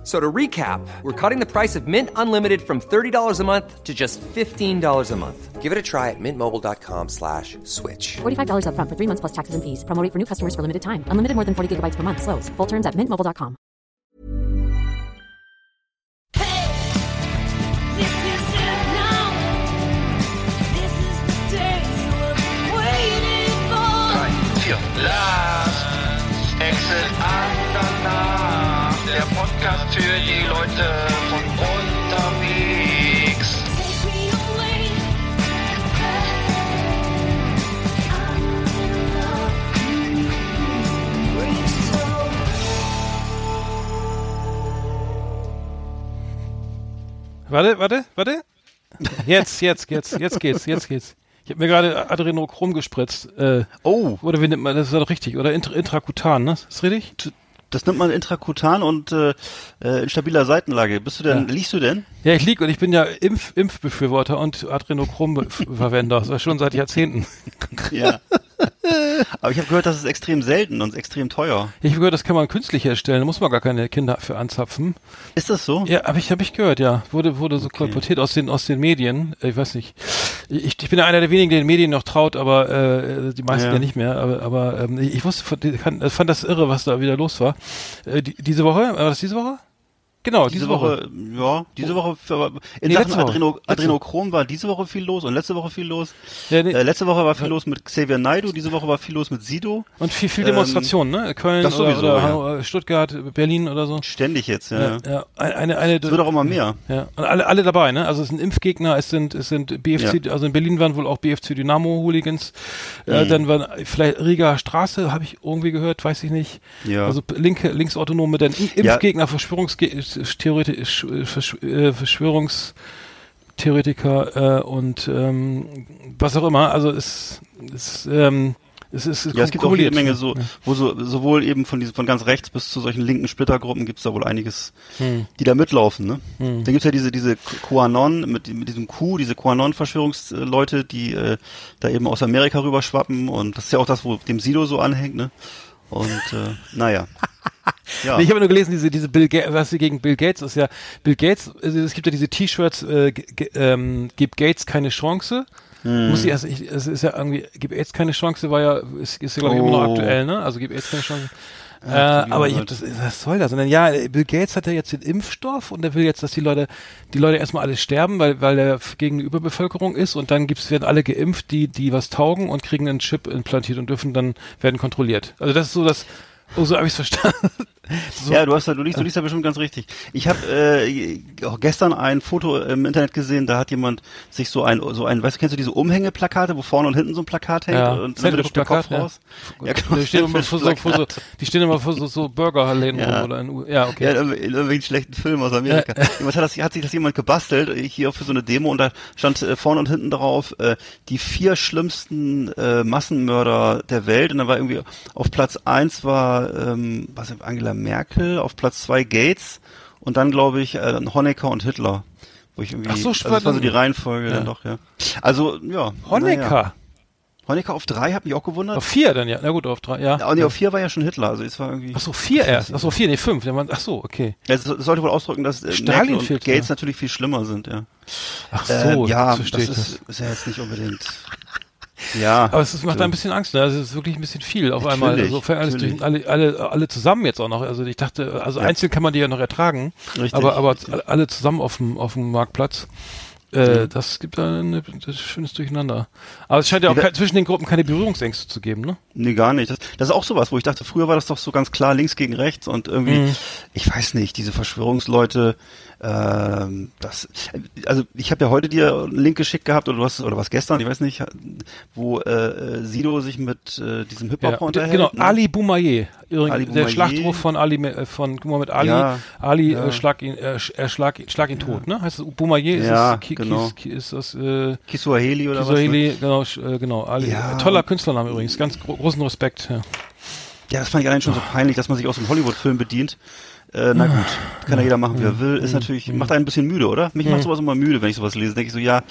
F- So to recap, we're cutting the price of Mint Unlimited from $30 a month to just $15 a month. Give it a try at mintmobile.com slash switch. $45 upfront for three months plus taxes and fees. Promo rate for new customers for limited time. Unlimited more than 40 gigabytes per month. Slows. Full terms at mintmobile.com. Hey, This is it now. This is the day you were waiting for. vier. Last Exit Leute von unterwegs. Warte, warte, warte. Jetzt, jetzt, jetzt, jetzt geht's, jetzt geht's. Ich habe mir gerade Adrenochrom gespritzt. Äh, Oh, oder wie nennt man das? ist doch richtig. Oder int intrakutan, ne? Ist richtig? Das nimmt man intrakutan und äh, äh, in stabiler Seitenlage. Bist du denn, Ja. liegst du denn? Ja, ich lieg und ich bin ja Impf Impfbefürworter und Adrenochrom-Verwender. Das war schon seit Jahrzehnten. Ja. Aber ich habe gehört, das ist extrem selten und extrem teuer. Ich habe gehört, das kann man künstlich herstellen. Da muss man gar keine Kinder für anzapfen. Ist das so? Ja, habe ich, hab ich gehört, ja. Wurde, wurde so kolportiert aus den, aus den Medien. Ich weiß nicht. Ich, ich bin ja einer der wenigen, der den Medien noch traut, aber äh, die meisten ja, Ja. nicht mehr. Aber, aber ähm, ich wusste, fand, fand das irre, was da wieder los war. Äh, die, diese Woche, war das diese Woche? Genau, diese, Diese Woche. Woche, ja, diese Woche, aber in Nee, Sachen Woche. Adreno, Adrenochrom war diese Woche viel los und letzte Woche viel los. Ja, nee. Äh, letzte Woche war viel los mit Xavier Naidu, diese Woche war viel los mit Sido. Und viel, viel ähm, Demonstrationen, ne? Köln das oder, sowieso, oder ja. Hannover, Stuttgart, Berlin oder so. Ständig jetzt, ja. Ja, ja. Eine, eine, Es wird auch immer mehr. Ja, und alle, alle dabei, ne? Also es sind Impfgegner, es sind, es sind BFC, also in Berlin waren wohl auch BFC Dynamo-Hooligans. Äh, Mhm. dann waren vielleicht Riga Straße, habe ich irgendwie gehört, weiß ich nicht. Ja. Also linke, linksautonome, dann. Impfgegner, Verschwörungstheoretisch, äh, Verschw- äh, Verschwörungstheoretiker äh, und ähm, was auch immer. Also es, es, ähm, es ist Ja, es gibt auch jede. Menge so, wo so, sowohl eben von diesen, von ganz rechts bis zu solchen linken Splittergruppen gibt's da wohl einiges, Hm. die da mitlaufen, ne? Dann gibt's ja diese, diese QAnon, mit, mit diesem Q, diese QAnon-Verschwörungsleute, die, äh, da eben aus Amerika rüberschwappen und das ist ja auch das, wo dem Sido so anhängt, ne? Und, äh, naja. Ja. Nee, ich habe nur gelesen, diese, diese Bill Gates, was sie gegen Bill Gates ist ja, Bill Gates, also es gibt ja diese T-Shirts, äh, ähm, gibt Gates keine Chance. Hm. Muss ich erst, ich, es ist ja irgendwie, gibt Gates keine Chance, war ja, ist, ist ja glaube ich immer noch Oh. aktuell, ne? Also gibt Gates keine Chance. Ach, äh, aber ich das, was soll das? Und dann, ja, Bill Gates hat ja jetzt den Impfstoff und der will jetzt, dass die Leute, die Leute erstmal alle sterben, weil, weil der f- gegen die Überbevölkerung ist und dann gibt's, werden alle geimpft, die, die was taugen und kriegen einen Chip implantiert und dürfen dann, werden kontrolliert. Also das ist so das, oh, so habe ich verstanden. so, Ja, du hast da, du liest, du liest da bestimmt ganz richtig. Ich habe äh, auch gestern ein Foto im Internet gesehen, da hat jemand sich so ein, so ein, weißt du, kennst du diese Umhängeplakate, wo vorne und hinten so ein Plakat hängt Ja, und dann guckt der Kopf ja. raus? Ja, genau, die, stehen immer vor so, vor so, die stehen immer vor so, so Burgerläden Ja. rum oder in Ja, okay. Ja, irgendwelchen schlechten Filmen aus Amerika. Jemand hat, das, hat sich das jemand gebastelt, äh, hier für so eine Demo und da stand äh, vorne und hinten drauf, äh, die vier schlimmsten äh, Massenmörder der Welt und dann war irgendwie auf Platz eins war ähm, was Angela Merkel, auf Platz zwei Gates und dann glaube ich äh, Honecker und Hitler. Wo ich irgendwie, Ach so, also das war so spannend. die Reihenfolge Ja. dann doch, ja. Also, ja. Honecker. naja. Honecker auf drei, hat mich auch gewundert. Auf vier dann, ja. Na gut, auf drei, ja. ja, nee, auf vier war ja schon Hitler, also es war irgendwie. Ach so, vier erst. Ach so, vier, nee, fünf. Ach so, okay. Ja, das das sollte wohl ausdrücken, dass äh, Stalin und Gates ja. natürlich viel schlimmer sind, ja. Ach so, Ähm, ja, das das. ist, ist ja jetzt nicht unbedingt. Ja. Aber es ist, macht ein bisschen Angst, ne? Also es ist wirklich ein bisschen viel auf einmal. Natürlich, Also alles durch, alle, alle, alle zusammen jetzt auch noch. Also ich dachte, also Ja. einzeln kann man die ja noch ertragen. Richtig, aber, aber richtig. alle zusammen auf dem, auf dem Marktplatz. Äh, Das gibt ein schönes Durcheinander. Aber es scheint ja auch kein, zwischen den Gruppen keine Berührungsängste zu geben, ne? Nee, gar nicht. Das, das ist auch sowas, wo ich dachte, früher war das doch so ganz klar links gegen rechts und irgendwie, Mhm. ich weiß nicht, diese Verschwörungsleute, ähm, das, also ich habe ja heute dir einen Link geschickt gehabt oder du hast, oder was gestern, ich weiß nicht, wo äh, äh, Sido sich mit äh, diesem Hip-Hop Ja, und, unterhält. genau, ne? Ali Boumaier. Ali der Boumaier. Schlachtruf von Ali äh, von Muhammad Ali. Ja, Ali ja. äh, schlag ihn, äh, er schlag, ihn- schlag ihn tot, ne? Heißt es Boumaier? Ist Ja, das, Ki- genau. Kis, Ki, ist das äh, Kiswahili oder was? Kiswahili, genau, äh, genau, Ali. Ja. Toller Künstlername übrigens, ganz gro großen Respekt. Ja. Ja, das fand ich allein schon so peinlich, dass man sich aus einem Hollywood-Film bedient. Äh, na gut, kann ja jeder machen, wie er will. Ist natürlich, macht einen ein bisschen müde, oder? Mich macht sowas immer müde, wenn ich sowas lese. Denke ich so, ja,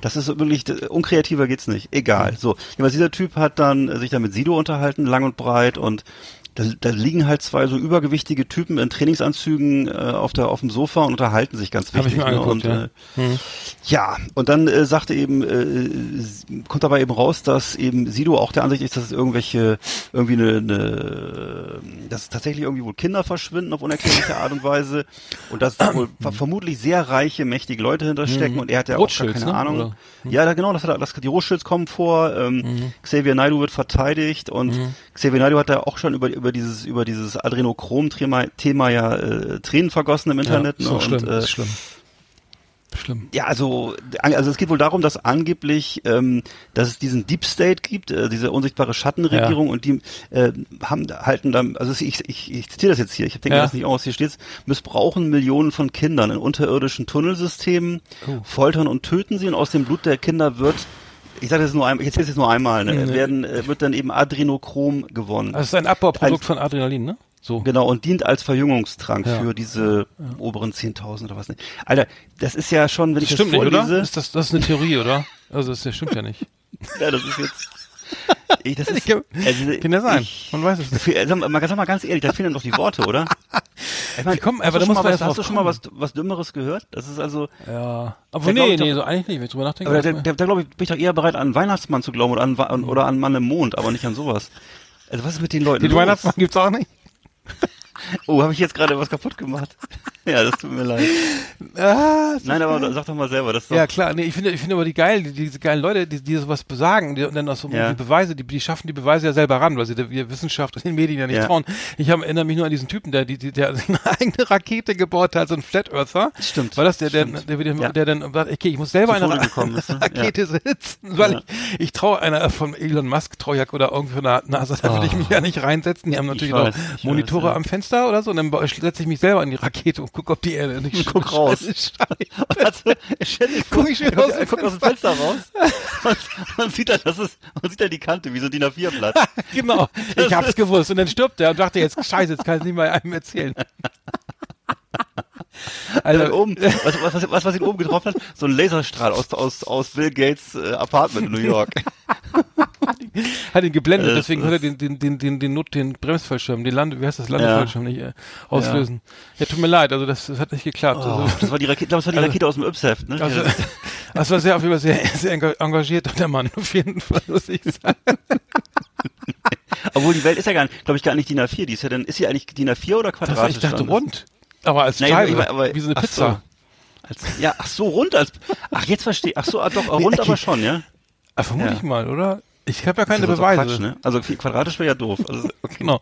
das ist wirklich, unkreativer geht's nicht. Egal. So, jedenfalls dieser Typ hat dann sich dann mit Sido unterhalten, lang und breit und da, da liegen halt zwei so übergewichtige Typen in Trainingsanzügen äh, auf der auf dem Sofa und unterhalten sich ganz Hab ich wichtig. ne? angeguckt, und, ja. äh, ja, und dann äh, sagte eben, äh, kommt dabei eben raus, dass eben Sido auch der Ansicht ist, dass es irgendwelche, irgendwie eine, eine dass tatsächlich irgendwie wohl Kinder verschwinden auf unerklärliche Art und Weise und dass da wohl ver vermutlich sehr reiche, mächtige Leute hinterstecken und er hat ja auch Rothschilds, keine ne? Ahnung. Oder? Ja, da, genau, das hat er, das, die Rothschilds kommen vor, ähm, Xavier Naidoo wird verteidigt und Xavier Naidoo hat ja auch schon über, über dieses, über dieses Adrenochrom-Thema Thema ja äh, Tränen vergossen im Internet. ja, ne? so schlimm, und, äh, ist schlimm. Schlimm. ja, also, also es geht wohl darum, dass angeblich, ähm, dass es diesen Deep State gibt, äh, diese unsichtbare Schattenregierung und die äh, haben halten dann, also ich, ich, ich zitiere das jetzt hier, ich denke Ja. das nicht aus, hier steht's, missbrauchen Millionen von Kindern in unterirdischen Tunnelsystemen, Oh. foltern und töten sie und aus dem Blut der Kinder wird ich sage das nur einmal, ich erzähle es jetzt nur einmal, ne, Nee. werden, äh, wird dann eben Adrenochrom gewonnen. Das ist ein Abbauprodukt Ein- von Adrenalin, ne? So. Genau, und dient als Verjüngungstrank Ja. für diese oberen 10.000 oder was nicht. Alter, das ist ja schon, wenn Das ich stimmt das nicht, vorlese, oder? Ist das, das ist eine Theorie, oder? Also das, das stimmt ja nicht. Ja, das ist jetzt. Ich, das ist, also, kann ja sein. Ich, Man weiß es nicht. Sag mal, sag mal ganz ehrlich, da fehlen doch die Worte, oder? Ich meine, Komm, hast aber du da schon muss mal man was, hast du schon mal was, was Dümmeres gehört? Das ist also, Ja. Aber nee, nee, so eigentlich nicht, wenn ich drüber nachdenke. aber da, da, da glaube ich, bin ich doch eher bereit, an einen Weihnachtsmann zu glauben oder an, an, oder an Mann im Mond, aber nicht an sowas. Also was ist mit den Leuten Den los? Weihnachtsmann gibt's auch nicht. Oh, habe ich jetzt gerade was kaputt gemacht? ja, das tut mir leid. Ah, Nein, aber sag doch mal selber, das ist doch, Ja klar, nee, ich finde, ich finde aber die geilen, die, diese geilen Leute, die, die sowas besagen, die, und dann auch so Ja. die Beweise, die, die schaffen die Beweise ja selber ran, weil sie der, Wissenschaft und den Medien ja nicht Ja. trauen. Ich hab, erinnere mich nur an diesen Typen, der, die, der eine eigene Rakete gebaut hat, so ein Flat Earther. Stimmt, War das der, der, der, der, Ja. der dann sagt, okay, ich muss selber eine ne? Rakete sitzen, weil ich, ich traue einer von Elon Musk, ich oder irgendwie von der NASA, da würde ich mich ja nicht reinsetzen. Die haben natürlich weiß, noch Monitore weiß, am Fenster oder so, und dann setze ich mich selber in die Rakete und gucke, ob die Erde nicht Guck raus. Also, vor, Guck ich mir er aus guckt aus dem Fenster raus und man sieht da, das ist, man sieht da die Kante, wie so DIN A4-Blatt. Genau, ich hab's gewusst. Und dann stirbt er und dachte jetzt, scheiße, jetzt kann ich es nicht mal einem erzählen. Dann Also, oben, was, was, was, was, was ihn oben getroffen hat? So ein Laserstrahl aus, aus, aus Bill Gates äh, Apartment in New York. hat ihn geblendet, Äh, deswegen das- konnte er den, den, den, den, den, Not, den Bremsfallschirm, den Lande, wie heißt das, Landefallschirm nicht äh, auslösen. Ja. tut mir leid, also das, das hat nicht geklappt. Oh, Also, das war die Rakete, das war die Also- Rakete aus dem Yps-Heft, ne? also, das war sehr, auf jeden Fall sehr, sehr enga- engagiert, der Mann, auf jeden Fall, muss ich sagen. Obwohl die Welt ist ja gar nicht, glaube ich, gar nicht DIN A4. Die ist ja dann, ist sie eigentlich DIN A4 oder Das, quadratisch? ich dachte rund. Aber als Nein, Scheibe, aber- aber- wie so eine Pizza. So. Als, ja, ach so, rund als, ach, jetzt verstehe Ach so, ah, doch, rund okay. aber schon, ja? Ah, vermute Ja. ich mal, oder? Ich habe ja keine Das ist Beweise. Quatsch, ne? Also quadratisch wäre ja doof. Also, Genau.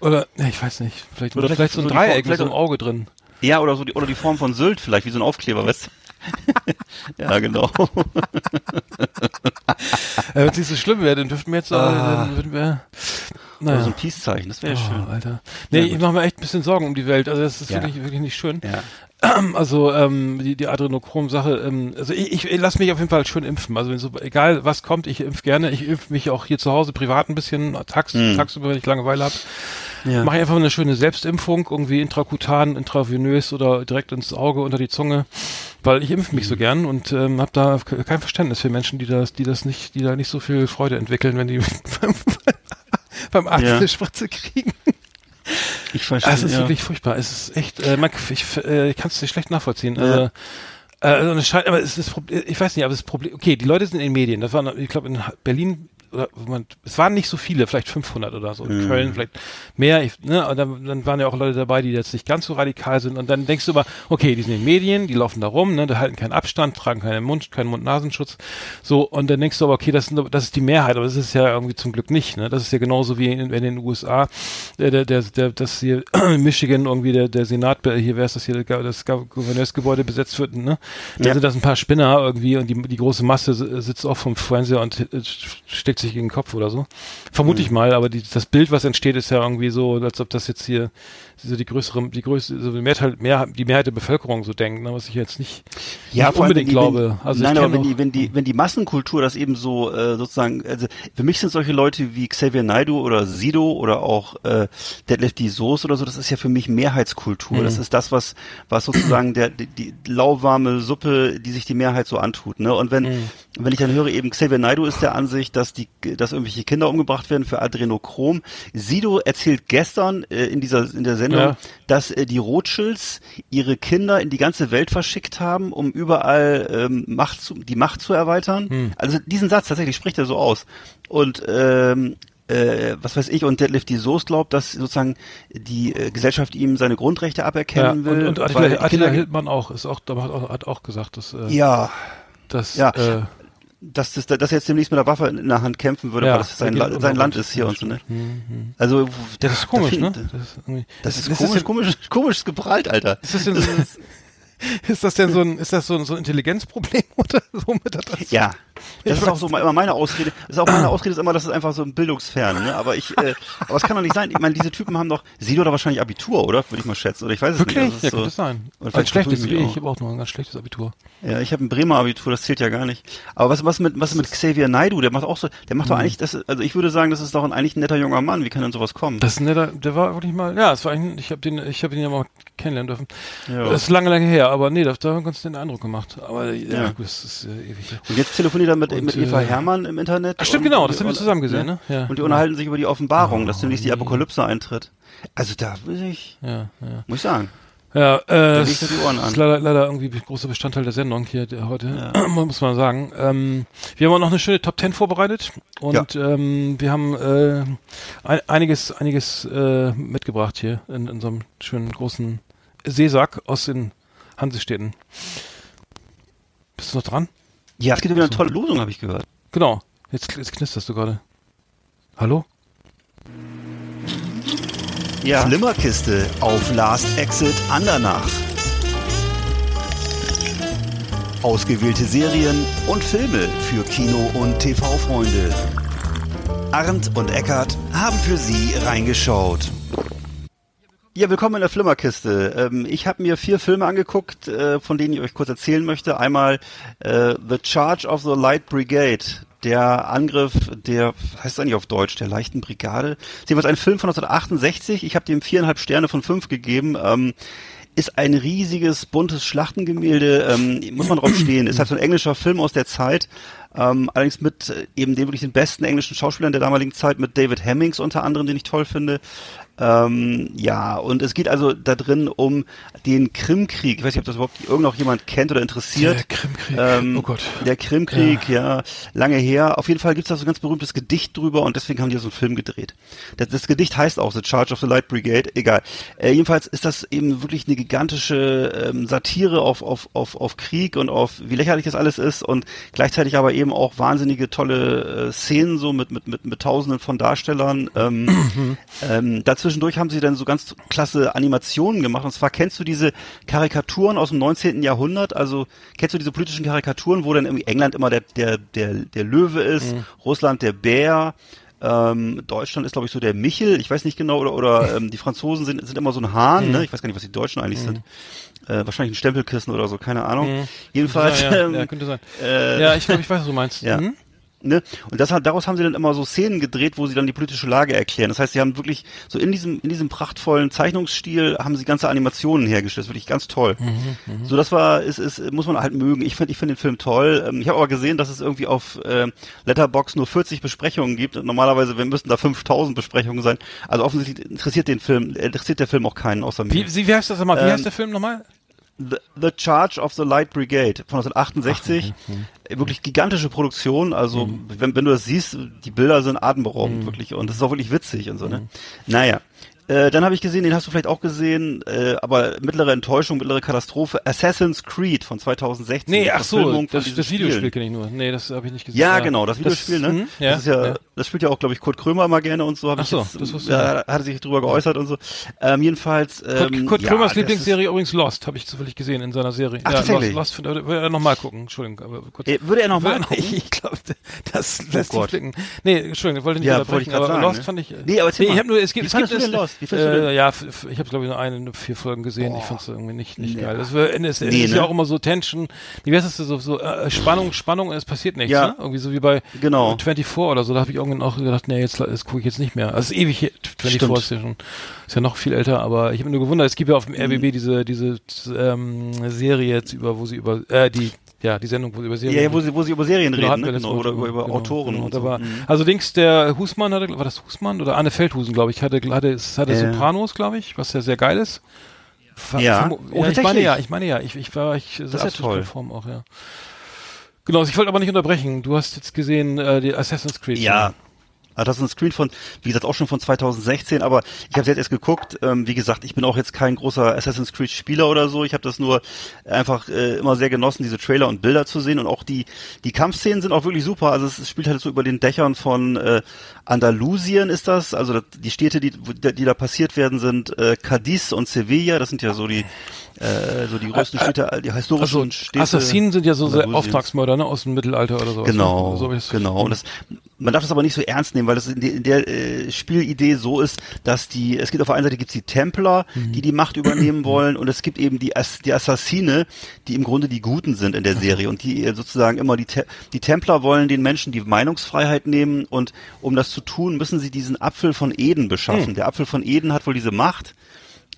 Oder, ja, ich weiß nicht, vielleicht, Oder oder vielleicht so ein so Dreieck mit so einem Auge drin. ja, oder so die, oder die Form von Sylt vielleicht, wie so ein Aufkleber, weißt du? ja, genau. Wenn es nicht so schlimm wäre, dann dürften wir jetzt, äh, dann würden wir, Oder naja. so ein Peace-Zeichen, das wäre ja Oh, schön. Alter. Nee, ich mache mir echt ein bisschen Sorgen um die Welt. Also das ist Ja. wirklich, wirklich nicht schön. Ja. Also ähm, die, die Adrenochrom-Sache, ähm, also ich, ich, ich lasse mich auf jeden Fall schön impfen. Also wenn so, egal was kommt, ich impf gerne. Ich impf mich auch hier zu Hause privat ein bisschen, tags, tagsüber, wenn ich Langeweile habe. Mhm. Ja. Mache ich einfach eine schöne Selbstimpfung, irgendwie intrakutan, intravenös oder direkt ins Auge, unter die Zunge, weil ich impfe mich Mhm. so gern und ähm, habe da ke- kein Verständnis für Menschen, die das, die das nicht, die da nicht so viel Freude entwickeln, wenn die beim, beim Arzt Ja. eine Spritze kriegen. Ich verstehe. Ah, es ist ja. wirklich furchtbar. Es ist echt, äh, man, ich, äh, ich kann es nicht schlecht nachvollziehen. Also, äh, also es scheint, aber es ist das Problem, ich weiß nicht, aber das Problem, okay, die Leute sind in den Medien. Das waren, ich glaube, in Berlin, oder, es waren nicht so viele, vielleicht 500 oder so. In Köln vielleicht mehr. Ich, ne, und dann, dann waren ja auch Leute dabei, die jetzt nicht ganz so radikal sind. Und dann denkst du aber, okay, die sind in den Medien, die laufen da rum, ne, die halten keinen Abstand, tragen keinen Mund, keinen Mund-Nasenschutz. So, und dann denkst du aber, okay, das, sind, das ist die Mehrheit, aber das ist ja irgendwie zum Glück nicht. Ne? Das ist ja genauso wie in, in den USA, der, der, der, der das hier in Michigan irgendwie der, der Senat, hier, wer ist das hier, das Gouverneursgebäude besetzt wird, ne? Da Ja. sind das ein paar Spinner irgendwie und die, die große Masse si- sitzt auch vom Fernseher und äh, steckt sich gegen den Kopf oder so. Vermute ich mal, aber die, das Bild, was entsteht, ist ja irgendwie so, als ob das jetzt hier so die größere, die größte, so die Mehrheit, mehr, die Mehrheit der Bevölkerung so denkt, ne, was ich jetzt nicht, nicht vor allem, unbedingt die, glaube. Wenn, also nein, ich aber wenn die, wenn die, wenn die Massenkultur das eben so äh, sozusagen, also für mich sind solche Leute wie Xavier Naidoo oder Sido oder auch äh, Deadlift die Soße oder so, das ist ja für mich Mehrheitskultur. Mhm. Das ist das, was, was sozusagen der die, die lauwarme Suppe, die sich die Mehrheit so antut. Ne? Und wenn, Mhm. wenn ich dann höre, eben Xavier Naidoo ist der Ansicht, dass die, dass irgendwelche Kinder umgebracht werden für Adrenochrom. Sido erzählt gestern äh, in dieser in der Sendung, Ja. dass äh, die Rothschilds ihre Kinder in die ganze Welt verschickt haben, um überall ähm, Macht zu, die Macht zu erweitern. Hm. Also diesen Satz tatsächlich spricht er so aus. Und ähm, äh, was weiß ich, und Deadlift die Soße glaubt, dass sozusagen die äh, Gesellschaft ihm seine Grundrechte ja, aberkennen und, will. und weil Attila, Attila Hildmann auch, ist auch, da hat auch, hat auch gesagt, dass, äh, ja, dass, Ja. äh, dass, das, dass er jetzt demnächst mit der Waffe in der Hand kämpfen würde, Ja, weil das sein, La sein Land ist hier und so, ne? Mhm, Also, ja, das ist komisch, ne? find- Das ist, Das ist, ist komisch, das komisch, komisches Geprallt, Alter. Ist das denn so, ist das denn so ein, ist das so ein, so ein Intelligenzproblem oder so mit der das? Ja, das Ich ist auch so immer meine Ausrede. Das ist auch meine Ausrede ist immer, das ist einfach so ein bildungsfern. Ne? Aber ich, äh, aber es kann doch nicht sein. Ich meine, diese Typen haben doch, sie doch wahrscheinlich Abitur, oder? Würde ich mal schätzen. Oder ich weiß es Wirklich? nicht. Also es ja, ist könnte es sein. Oder Ein schlechtes, ich ich habe auch nur ein ganz schlechtes Abitur. Ja, ich habe ein Bremer Abitur, das zählt ja gar nicht. Aber was, was mit, was mit Xavier Naidoo? Der macht auch so, der macht doch Mhm. eigentlich, das, also ich würde sagen, das ist doch ein, eigentlich ein netter junger Mann. Wie kann denn sowas kommen? Das ist ein netter, der war wirklich mal, ja, es war eigentlich, ich habe den, ich habe ihn ja mal kennenlernen dürfen. Ja. Das ist lange, lange her, aber nee, da, da haben wir ganz den Eindruck gemacht. Aber ja, Ja. gut, das ist äh, ewig. Und jetzt telefoniert er mit, Und, mit Eva äh, Herrmann im Internet. Ach, stimmt, genau, das haben wir zusammen gesehen, ne? Ja. Und die unterhalten sich über die Offenbarung, dass Oh, demnächst die nee. Apokalypse eintritt. Also da will ich, Ja, ja. muss ich sagen. Ja, äh, er die Ohren an. ist leider, leider irgendwie großer Bestandteil der Sendung hier der heute, muss man sagen. Ähm, wir haben auch noch eine schöne Top 10 vorbereitet und ähm, wir haben äh, ein, einiges, einiges äh, mitgebracht hier in, in einem schönen großen Seesack aus den Hansestädten. Bist du noch dran? Ja, es gibt wieder eine tolle Losung, habe ich gehört. Genau. Jetzt, jetzt knisterst du gerade. Hallo? Ja. Flimmerkiste auf Last Exit Andernach. Ausgewählte Serien und Filme für Kino- und TV-Freunde. Arndt und Eckart haben für Sie reingeschaut. Ja, willkommen in der Flimmerkiste. Ähm, ich habe mir vier Filme angeguckt, äh, von denen ich euch kurz erzählen möchte. Einmal äh, The Charge of the Light Brigade, der Angriff der, was heißt es eigentlich auf Deutsch, der leichten Brigade. Ist jedenfalls ein Film von 1968. Ich habe dem viereinhalb Sterne von fünf gegeben. Ähm, ist ein riesiges, buntes Schlachtengemälde, ähm, muss man drauf stehen. Ist halt so ein englischer Film aus der Zeit, ähm, allerdings mit äh, eben den wirklich den besten englischen Schauspielern der damaligen Zeit, mit David Hemmings unter anderem, den ich toll finde. Ähm, ja, und es geht also da drin um den Krimkrieg. Ich weiß nicht, ob das überhaupt irgend noch jemand kennt oder interessiert. Der Krimkrieg. Ähm, Oh Gott. Der Krimkrieg, ja. lange her. Auf jeden Fall gibt's da so ein ganz berühmtes Gedicht drüber und deswegen haben die so einen Film gedreht. Das, das Gedicht heißt auch The Charge of the Light Brigade, egal. Äh, jedenfalls ist das eben wirklich eine gigantische ähm, Satire auf, auf, auf, auf Krieg und auf wie lächerlich das alles ist und gleichzeitig aber eben auch wahnsinnige tolle äh, Szenen so mit, mit, mit, mit tausenden von Darstellern. Ähm, ähm, dazwischendurch haben sie dann so ganz klasse Animationen gemacht. Und zwar kennst du diese Karikaturen aus dem 19. Jahrhundert? Also kennst du diese politischen Karikaturen, wo dann irgendwie England immer der, der, der, der Löwe ist, Russland der Bär, ähm, Deutschland ist, glaube ich, so der Michel, ich weiß nicht genau, oder, oder ähm, die Franzosen sind, sind immer so ein Hahn, ne? Ich weiß gar nicht, was die Deutschen eigentlich sind. Äh, wahrscheinlich ein Stempelkissen oder so, keine Ahnung. Jedenfalls, ja, ja, ähm, ja, könnte sein. äh, ja, ich glaube, ich weiß, was du meinst. ja. Mhm. Ne? Und das hat, daraus haben sie dann immer so Szenen gedreht, wo sie dann die politische Lage erklären. Das heißt, sie haben wirklich so in diesem, in diesem prachtvollen Zeichnungsstil haben sie ganze Animationen hergestellt. Das ist wirklich ganz toll. Mhm, so, das war, ist, ist, muss man halt mögen. Ich finde, ich finde den Film toll. Ähm, ich habe aber gesehen, dass es irgendwie auf äh, Letterbox nur 40 Besprechungen gibt. Und normalerweise wir müssten da 5000 Besprechungen sein. Also offensichtlich interessiert den Film, interessiert der Film auch keinen außer mir. Wie, wie heißt das nochmal? Wie Ähm, heißt der Film nochmal? The, The Charge of the Light Brigade von 1968. Äh, Wirklich gigantische Produktion. Also, wenn, wenn du das siehst, die Bilder sind atemberaubend, wirklich. Und das ist auch wirklich witzig und so, ne? Naja. Äh, dann habe ich gesehen, den hast du vielleicht auch gesehen, äh, aber mittlere Enttäuschung, mittlere Katastrophe, Assassin's Creed von 2016. Nee, ach so, das, das Videospiel Spiel. kenne ich nur. Nee, das habe ich nicht gesehen. Ja, genau, das Videospiel, ne? hm, ja, das ja, ja. das spielt ja auch, glaube ich, Kurt Krömer mal gerne und so. Hab Ach ich so, jetzt, das wusste ja, hat er sich drüber geäußert und so. Ähm, jedenfalls. Kurt, Ähm, Kurt ja, Krömers das Lieblingsserie übrigens Lost, habe ich zufällig gesehen in seiner Serie. Ach, ja, tatsächlich? Lost, Lost würde er nochmal gucken, Entschuldigung. Aber kurz. Äh, würde er noch mal Würde- gucken? Ich glaube, das lässt sich Gott. blicken. Nee, Entschuldigung, ich wollte nicht Ja, wollte ich grad aber sagen, Lost ne? fand ich... Nee, aber erzähl ich habe nur, es gibt, es gibt Lost? Äh? Ja, ich habe glaube ich nur eine, vier Folgen gesehen. Ich fand es irgendwie nicht, nicht Nee. geil. Es, war- es, es Nee, ist ne? ja auch immer so Tension, wie heißt das so, so äh, Spannung, Spannung und es passiert nichts, Ja. ne? Irgendwie so wie bei Genau. 24 oder so, da habe ich irgendwann auch gedacht, nee, jetzt, gucke ich jetzt nicht mehr. Also ewig, her. 24 Stimmt. ist ja schon, ist ja noch viel älter, aber ich habe mir nur gewundert, es gibt ja auf dem Mhm. RBB diese, diese ähm, Serie jetzt über, wo sie über, äh, die, ja, die Sendung, wo sie über Serien Ja, ja, wo sie, wo sie über Serien Genau, reden, ne? genau, oder über, über Genau, Autoren genau, und so. war, Mhm. Also Dings, der Husmann hatte, war das Husmann oder Anne Feldhusen, glaube ich, hatte, hatte, hatte Ja. Sopranos, glaube ich, was ja sehr geil ist. Ver- Ja. vermo- Oh, ja ich meine ja, ich meine ja, ich, ich war, ich, ist ja toll. konform auch, ja. Genau, ich wollte aber nicht unterbrechen. Du hast jetzt gesehen, äh, die Assassin's Creed. Ja. Ah, das ist ein Screen von, wie gesagt, auch schon von 2016, aber ich habe jetzt erst geguckt. Ähm, wie gesagt, ich bin auch jetzt kein großer Assassin's Creed Spieler oder so. Ich habe das nur einfach äh, immer sehr genossen, diese Trailer und Bilder zu sehen und auch die die Kampfszenen sind auch wirklich super. Also es spielt halt so über den Dächern von äh, Andalusien ist das. Also die Städte, die die da passiert werden, sind äh, Cadiz und Sevilla. Das sind ja so die äh, so die größten Städte, die historischen Also Städte. Assassinen sind ja so sehr. Auftragsmörder, ne, aus dem Mittelalter oder sowas. Genau, ne? So ich das- genau. Und das, man darf das aber nicht so ernst nehmen, weil das in, der- in der äh, Spielidee so ist, dass die, es gibt auf der einen Seite gibt's die Templer, Mhm. die die Macht übernehmen wollen, und es gibt eben die, Ass, die Assassine, die im Grunde die Guten sind in der Serie und die äh, sozusagen immer die, Te die Templer wollen den Menschen die Meinungsfreiheit nehmen und um das zu tun, müssen sie diesen Apfel von Eden beschaffen. Der Apfel von Eden hat wohl diese Macht.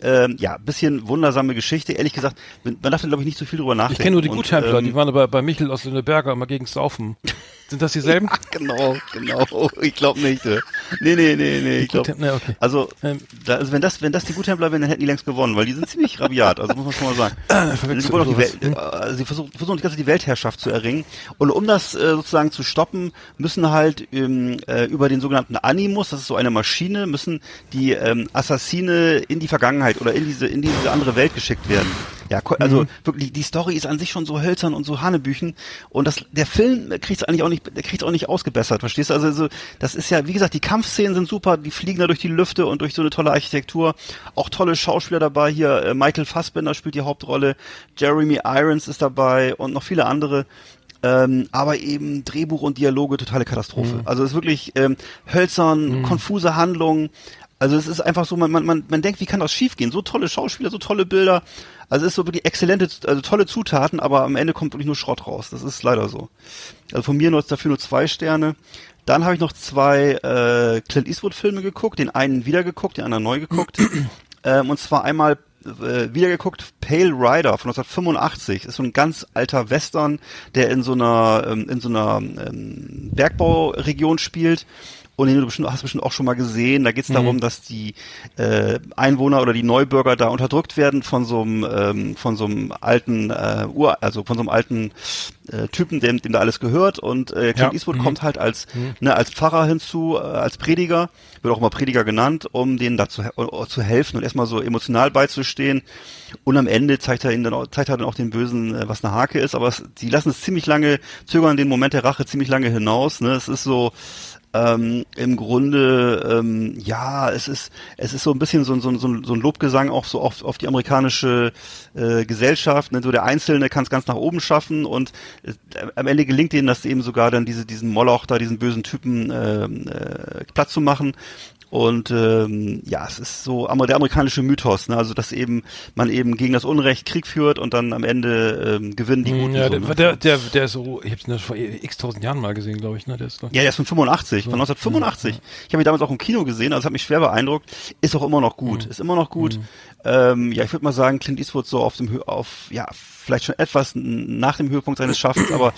Ähm, ja, bisschen wundersame Geschichte. Ehrlich gesagt, man darf da glaube ich nicht so viel drüber nachdenken. Ich kenne nur die Und, Guttempler, ähm, die waren bei, bei Michel aus Lüneberger immer gegen Saufen. Sind das dieselben? Ach, genau, genau. Ich glaube nicht. äh. Nee, nee, nee, nee. Ich glaub, Guttempler, okay. Also, Ähm. da, also wenn das, wenn das die Guttempler wären, dann hätten die längst gewonnen, weil die sind ziemlich rabiat, also muss man schon mal sagen. verwechselt sie wollen auch die. Welt, äh, sie versuchen, versuchen die ganze die Weltherrschaft zu erringen. Und um das äh, sozusagen zu stoppen, müssen halt ähm, äh, über den sogenannten Animus, das ist so eine Maschine, müssen die ähm, Assassine in die Vergangenheit oder in diese, in diese andere Welt geschickt werden. Ja, also Mhm. wirklich, die Story ist an sich schon so hölzern und so Hanebüchen. Und das, der Film kriegt es eigentlich auch nicht, der kriegt auch nicht ausgebessert, verstehst du? Also, so, das ist ja, wie gesagt, die Kampfszenen sind super, die fliegen da durch die Lüfte und durch so eine tolle Architektur. Auch tolle Schauspieler dabei hier. Äh, Michael Fassbender spielt die Hauptrolle, Jeremy Irons ist dabei und noch viele andere. Ähm, aber eben Drehbuch und Dialoge totale Katastrophe. Also es ist wirklich ähm, hölzern, konfuse Handlungen. Also es ist einfach so, man, man, man, man denkt, wie kann das schiefgehen? So tolle Schauspieler, so tolle Bilder. Also es ist so wirklich exzellente, also tolle Zutaten, aber am Ende kommt wirklich nur Schrott raus. Das ist leider so. Also von mir nur dafür nur zwei Sterne. Dann habe ich noch zwei äh, Clint Eastwood-Filme geguckt, den einen wieder geguckt, den anderen neu geguckt. ähm, und zwar einmal äh, wieder geguckt, Pale Rider von 1985. Ist so ein ganz alter Western, der in so einer ähm, in so einer ähm, Bergbauregion spielt. Und den du bestimmt, hast du bestimmt auch schon mal gesehen. Da geht es darum, dass die äh, Einwohner oder die Neubürger da unterdrückt werden von so einem ähm, von so einem alten äh, Ur, also von so einem alten äh, Typen, dem, dem da alles gehört. Und äh, Clint Ja. Eastwood kommt halt als ne, als Pfarrer hinzu, äh, als Prediger, wird auch immer Prediger genannt, um denen da zu, he- äh, zu helfen und erstmal so emotional beizustehen. Und am Ende zeigt er ihnen dann auch, zeigt er dann auch den Bösen, äh, was eine Hake ist. Aber es, die lassen es ziemlich lange, zögern den Moment der Rache ziemlich lange hinaus. Ne? Es ist so ähm, im Grunde, ähm, ja, es ist, es ist so ein bisschen so, ein- so, so, so ein Lobgesang auch so auf, auf die amerikanische äh, Gesellschaft. Ne? So der Einzelne kann es ganz nach oben schaffen und äh, am Ende gelingt denen das eben sogar dann diese, diesen Moloch da, diesen bösen Typen ähm, äh, platt zu machen. Und ähm, ja, es ist so der amerikanische Mythos, ne? also dass eben man eben gegen das Unrecht Krieg führt und dann am Ende ähm, gewinnen die Guten. ja, so, der, ne? der, der, der ist so, ich hab's ihn vor x tausend Jahren mal gesehen, glaube ich, ne? Der ist, Ja, der ist von 85, von 1985. Ich habe ihn damals auch im Kino gesehen, also es hat mich schwer beeindruckt. Ist auch immer noch gut, ist immer noch gut. Ähm, ja, ich würde mal sagen, Clint Eastwood so auf dem, auf, ja, vielleicht schon etwas nach dem Höhepunkt seines Schaffens, aber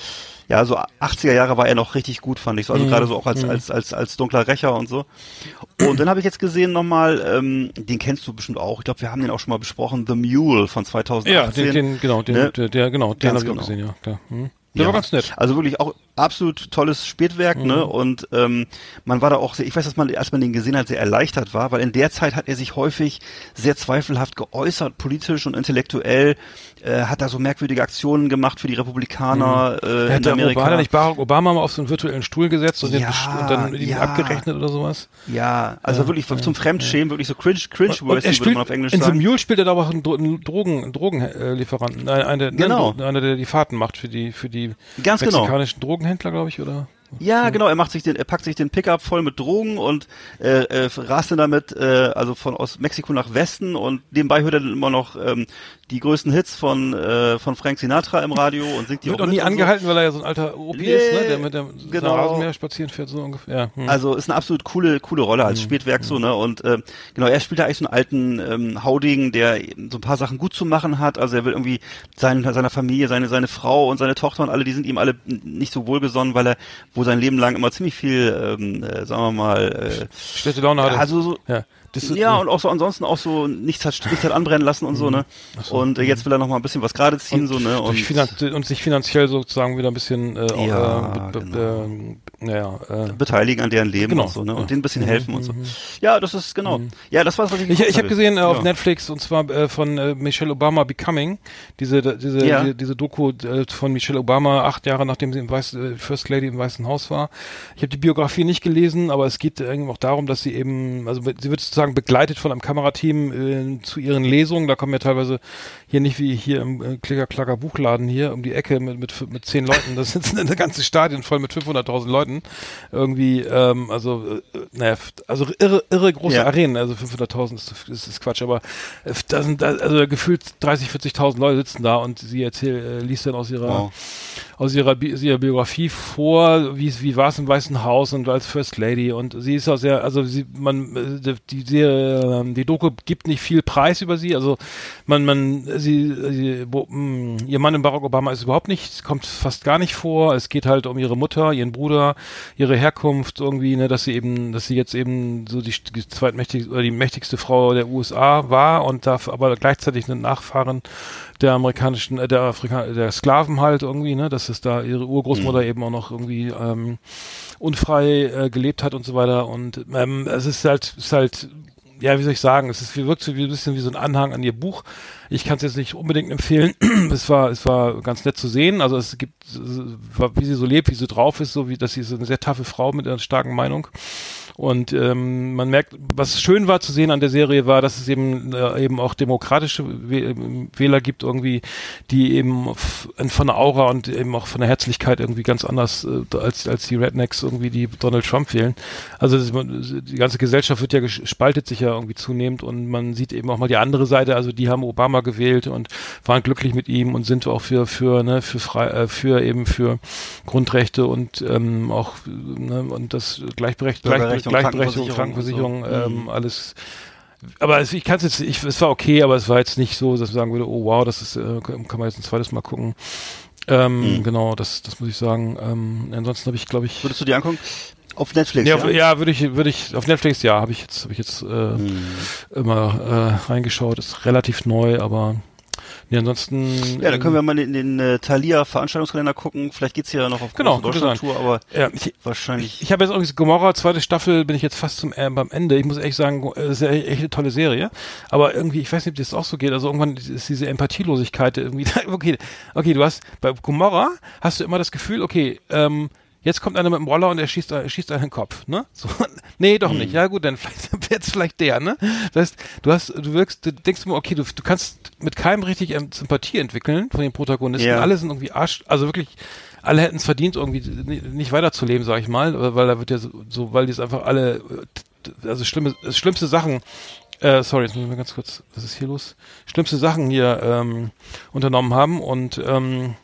ja, so 80er Jahre war er noch richtig gut, fand ich so. Also gerade so auch als, als, als, als dunkler Rächer und so. Und dann habe ich jetzt gesehen nochmal, ähm, den kennst du bestimmt auch. Ich glaube, wir haben den auch schon mal besprochen, The Mule von 2018. ja, den, den, genau, den, Ne? der, der, genau, den habe ich auch genau. gesehen, ja, klar. Hm. Der war ganz nett. Also wirklich auch absolut tolles Spätwerk, Mhm. ne? Und ähm, man war da auch, sehr, ich weiß, dass man, als man den gesehen hat, sehr erleichtert war, weil in der Zeit hat er sich häufig sehr zweifelhaft geäußert, politisch und intellektuell, äh, hat da so merkwürdige Aktionen gemacht für die Republikaner äh, Er in Amerika. Obama nicht Barack Obama mal auf so einen virtuellen Stuhl gesetzt und, Ja, und dann mit ihm ja. abgerechnet oder sowas. ja, also wirklich zum Fremdschämen, wirklich so cringe, cringe Und er würde man auf Englisch in The sagen. Mule spielt er da aber auch einen, Dro einen Drogen, einen Drogenlieferanten, eine, eine, Genau. ne, einer, der die Fahrten macht für die, für die Ganz genau. mexikanischen Drogenhändler, glaube ich, oder? Ja, genau. Er macht sich den, er packt sich den Pickup voll mit Drogen und äh, äh, rast dann damit, äh, also von aus Mexiko nach Westen und nebenbei hört er dann immer noch ähm, die größten Hits von äh, von Frank Sinatra im Radio und singt die Wird auch auch nie angehalten, weil er ja so ein alter Opi Nee, ist, ne? Der mit dem genau. Rasenmäher spazieren fährt, so ungefähr. Hm. So. Also ist eine absolut coole coole Rolle als Spätwerk so ne und äh, genau er spielt da eigentlich so einen alten ähm, Haudegen, der so ein paar Sachen gut zu machen hat. Also er will irgendwie seinen, seiner Familie, seine seine Frau und seine Tochter und alle, die sind ihm alle nicht so wohlgesonnen, weil er sein Leben lang immer ziemlich viel, ähm, äh, sagen wir mal, äh, Schlechte Laune hatte. also so, ja. Das, ja, und auch so ansonsten auch so nichts hat, nichts hat anbrennen lassen und so, ne? Und äh, jetzt will er noch mal ein bisschen was gerade ziehen, so, ne? Und und sich finanziell sozusagen wieder ein bisschen äh, auch, Ja, äh, genau. Äh, naja, äh, beteiligen an deren Leben Genau. und so, ne? Ja. Mhm. Und denen ein bisschen helfen und so. Ja, das ist genau. Ja, das war's, was ich Ich, ich habe gesehen äh, auf ja. Netflix und zwar äh, von äh, Michelle Obama Becoming, diese diese Ja. diese, diese Doku äh, von Michelle Obama acht Jahre nachdem sie im Weiß, äh, First Lady im Weißen Haus war. Ich habe die Biografie nicht gelesen, aber es geht irgendwie auch darum, dass sie eben also sie wird sozusagen begleitet von einem Kamerateam äh, zu ihren Lesungen. Da kommen ja teilweise hier nicht wie hier im äh, Klicker Klacker Buchladen hier um die Ecke mit mit mit zehn Leuten. Das sitzen eine ganze Stadion voll mit 500.000 Leuten irgendwie. Ähm, also äh, naja, also irre irre große Ja. Arenen. Also 500.000 ist, ist, ist Quatsch, aber äh, da sind da, also gefühlt 30, 40.000 Leute sitzen da und sie erzählt, äh, liest dann aus ihrer Wow. aus ihrer, Bi ihrer Biografie vor, wie wie war es im Weißen Haus und als First Lady und sie ist auch sehr, also sie man äh, die Serie, ähm, die Doku gibt nicht viel Preis über sie, also man man sie, sie wo, mh, ihr Mann in Barack Obama ist überhaupt nicht, kommt fast gar nicht vor. Es geht halt um ihre Mutter, ihren Bruder, ihre Herkunft irgendwie, ne, dass sie eben, dass sie jetzt eben so die, die zweitmächtigste oder die mächtigste Frau der USA war und darf aber gleichzeitig eine Nachfahrin der amerikanischen, äh, der Afrika, der Sklaven halt irgendwie, ne, dass es da ihre Urgroßmutter eben auch noch irgendwie ähm, unfrei äh, gelebt hat und so weiter. Und ähm, es ist halt, ist halt ja, wie soll ich sagen, es ist, wirkt so wie ein bisschen wie so ein Anhang an ihr Buch. Ich kann es jetzt nicht unbedingt empfehlen. es war, es war ganz nett zu sehen. Also es gibt, wie sie so lebt, wie sie drauf ist, so wie, dass sie ist eine sehr taffe Frau mit einer starken Meinung. Und ähm, man merkt, was schön war zu sehen an der Serie war, dass es eben äh, eben auch demokratische Wäh- Wähler gibt irgendwie, die eben von der Aura und eben auch von der Herzlichkeit irgendwie ganz anders äh, als als die Rednecks irgendwie die Donald Trump wählen. Also das, die ganze Gesellschaft wird ja ges- spaltet sich ja irgendwie zunehmend und man sieht eben auch mal die andere Seite. Also die haben Obama gewählt und waren glücklich mit ihm und sind auch für für ne für frei äh, für eben für Grundrechte und ähm, auch ne, und das Gleichberechtigung Und Gleichberechtigung, Krankenversicherung Krankenversicherung, so. ähm, alles. Aber es, ich kann es jetzt, ich, es war okay, aber es war jetzt nicht so, dass ich sagen würde, oh wow, das ist, äh, kann man jetzt ein zweites Mal gucken. Ähm, Mhm. Genau, das, das muss ich sagen. Ähm, ansonsten habe ich, glaube ich, Würdest du dir angucken? Auf Netflix, ja, ja? ja, würde ich, würde ich auf Netflix, ja, habe ich jetzt, habe ich jetzt äh, Hm. immer äh, reingeschaut. Ist relativ neu, aber nee, ansonsten. Ja, dann können wir mal in den äh, Thalia Veranstaltungskalender gucken. Vielleicht geht's ja noch auf Genau, sein. Deutschland-Tour, aber Ja, ich, wahrscheinlich. Ich habe jetzt irgendwie Gomorra, zweite Staffel, bin ich jetzt fast zum äh, beim Ende. Ich muss echt sagen, äh, das ist ja echt echt eine tolle Serie. Aber irgendwie, ich weiß nicht, ob das auch so geht. Also irgendwann ist diese Empathielosigkeit irgendwie. Okay, okay, du hast bei Gomorra hast du immer das Gefühl, okay, ähm, jetzt kommt einer mit dem Roller und er schießt, er schießt einen Kopf, ne? So, nee, doch nicht. Ja gut, dann vielleicht jetzt vielleicht der, ne? Das heißt, du hast, du wirkst, du denkst immer, okay, du, du kannst mit keinem richtig ähm, Sympathie entwickeln von den Protagonisten. Ja. Alle sind irgendwie Arsch, also wirklich alle hätten es verdient, irgendwie ni- nicht weiterzuleben, sag ich mal, weil da wird ja so, so weil die es einfach alle, also schlimme, schlimmste Sachen, äh, sorry, jetzt muss ich mal ganz kurz, was ist hier los? Schlimmste Sachen hier ähm, unternommen haben und ähm,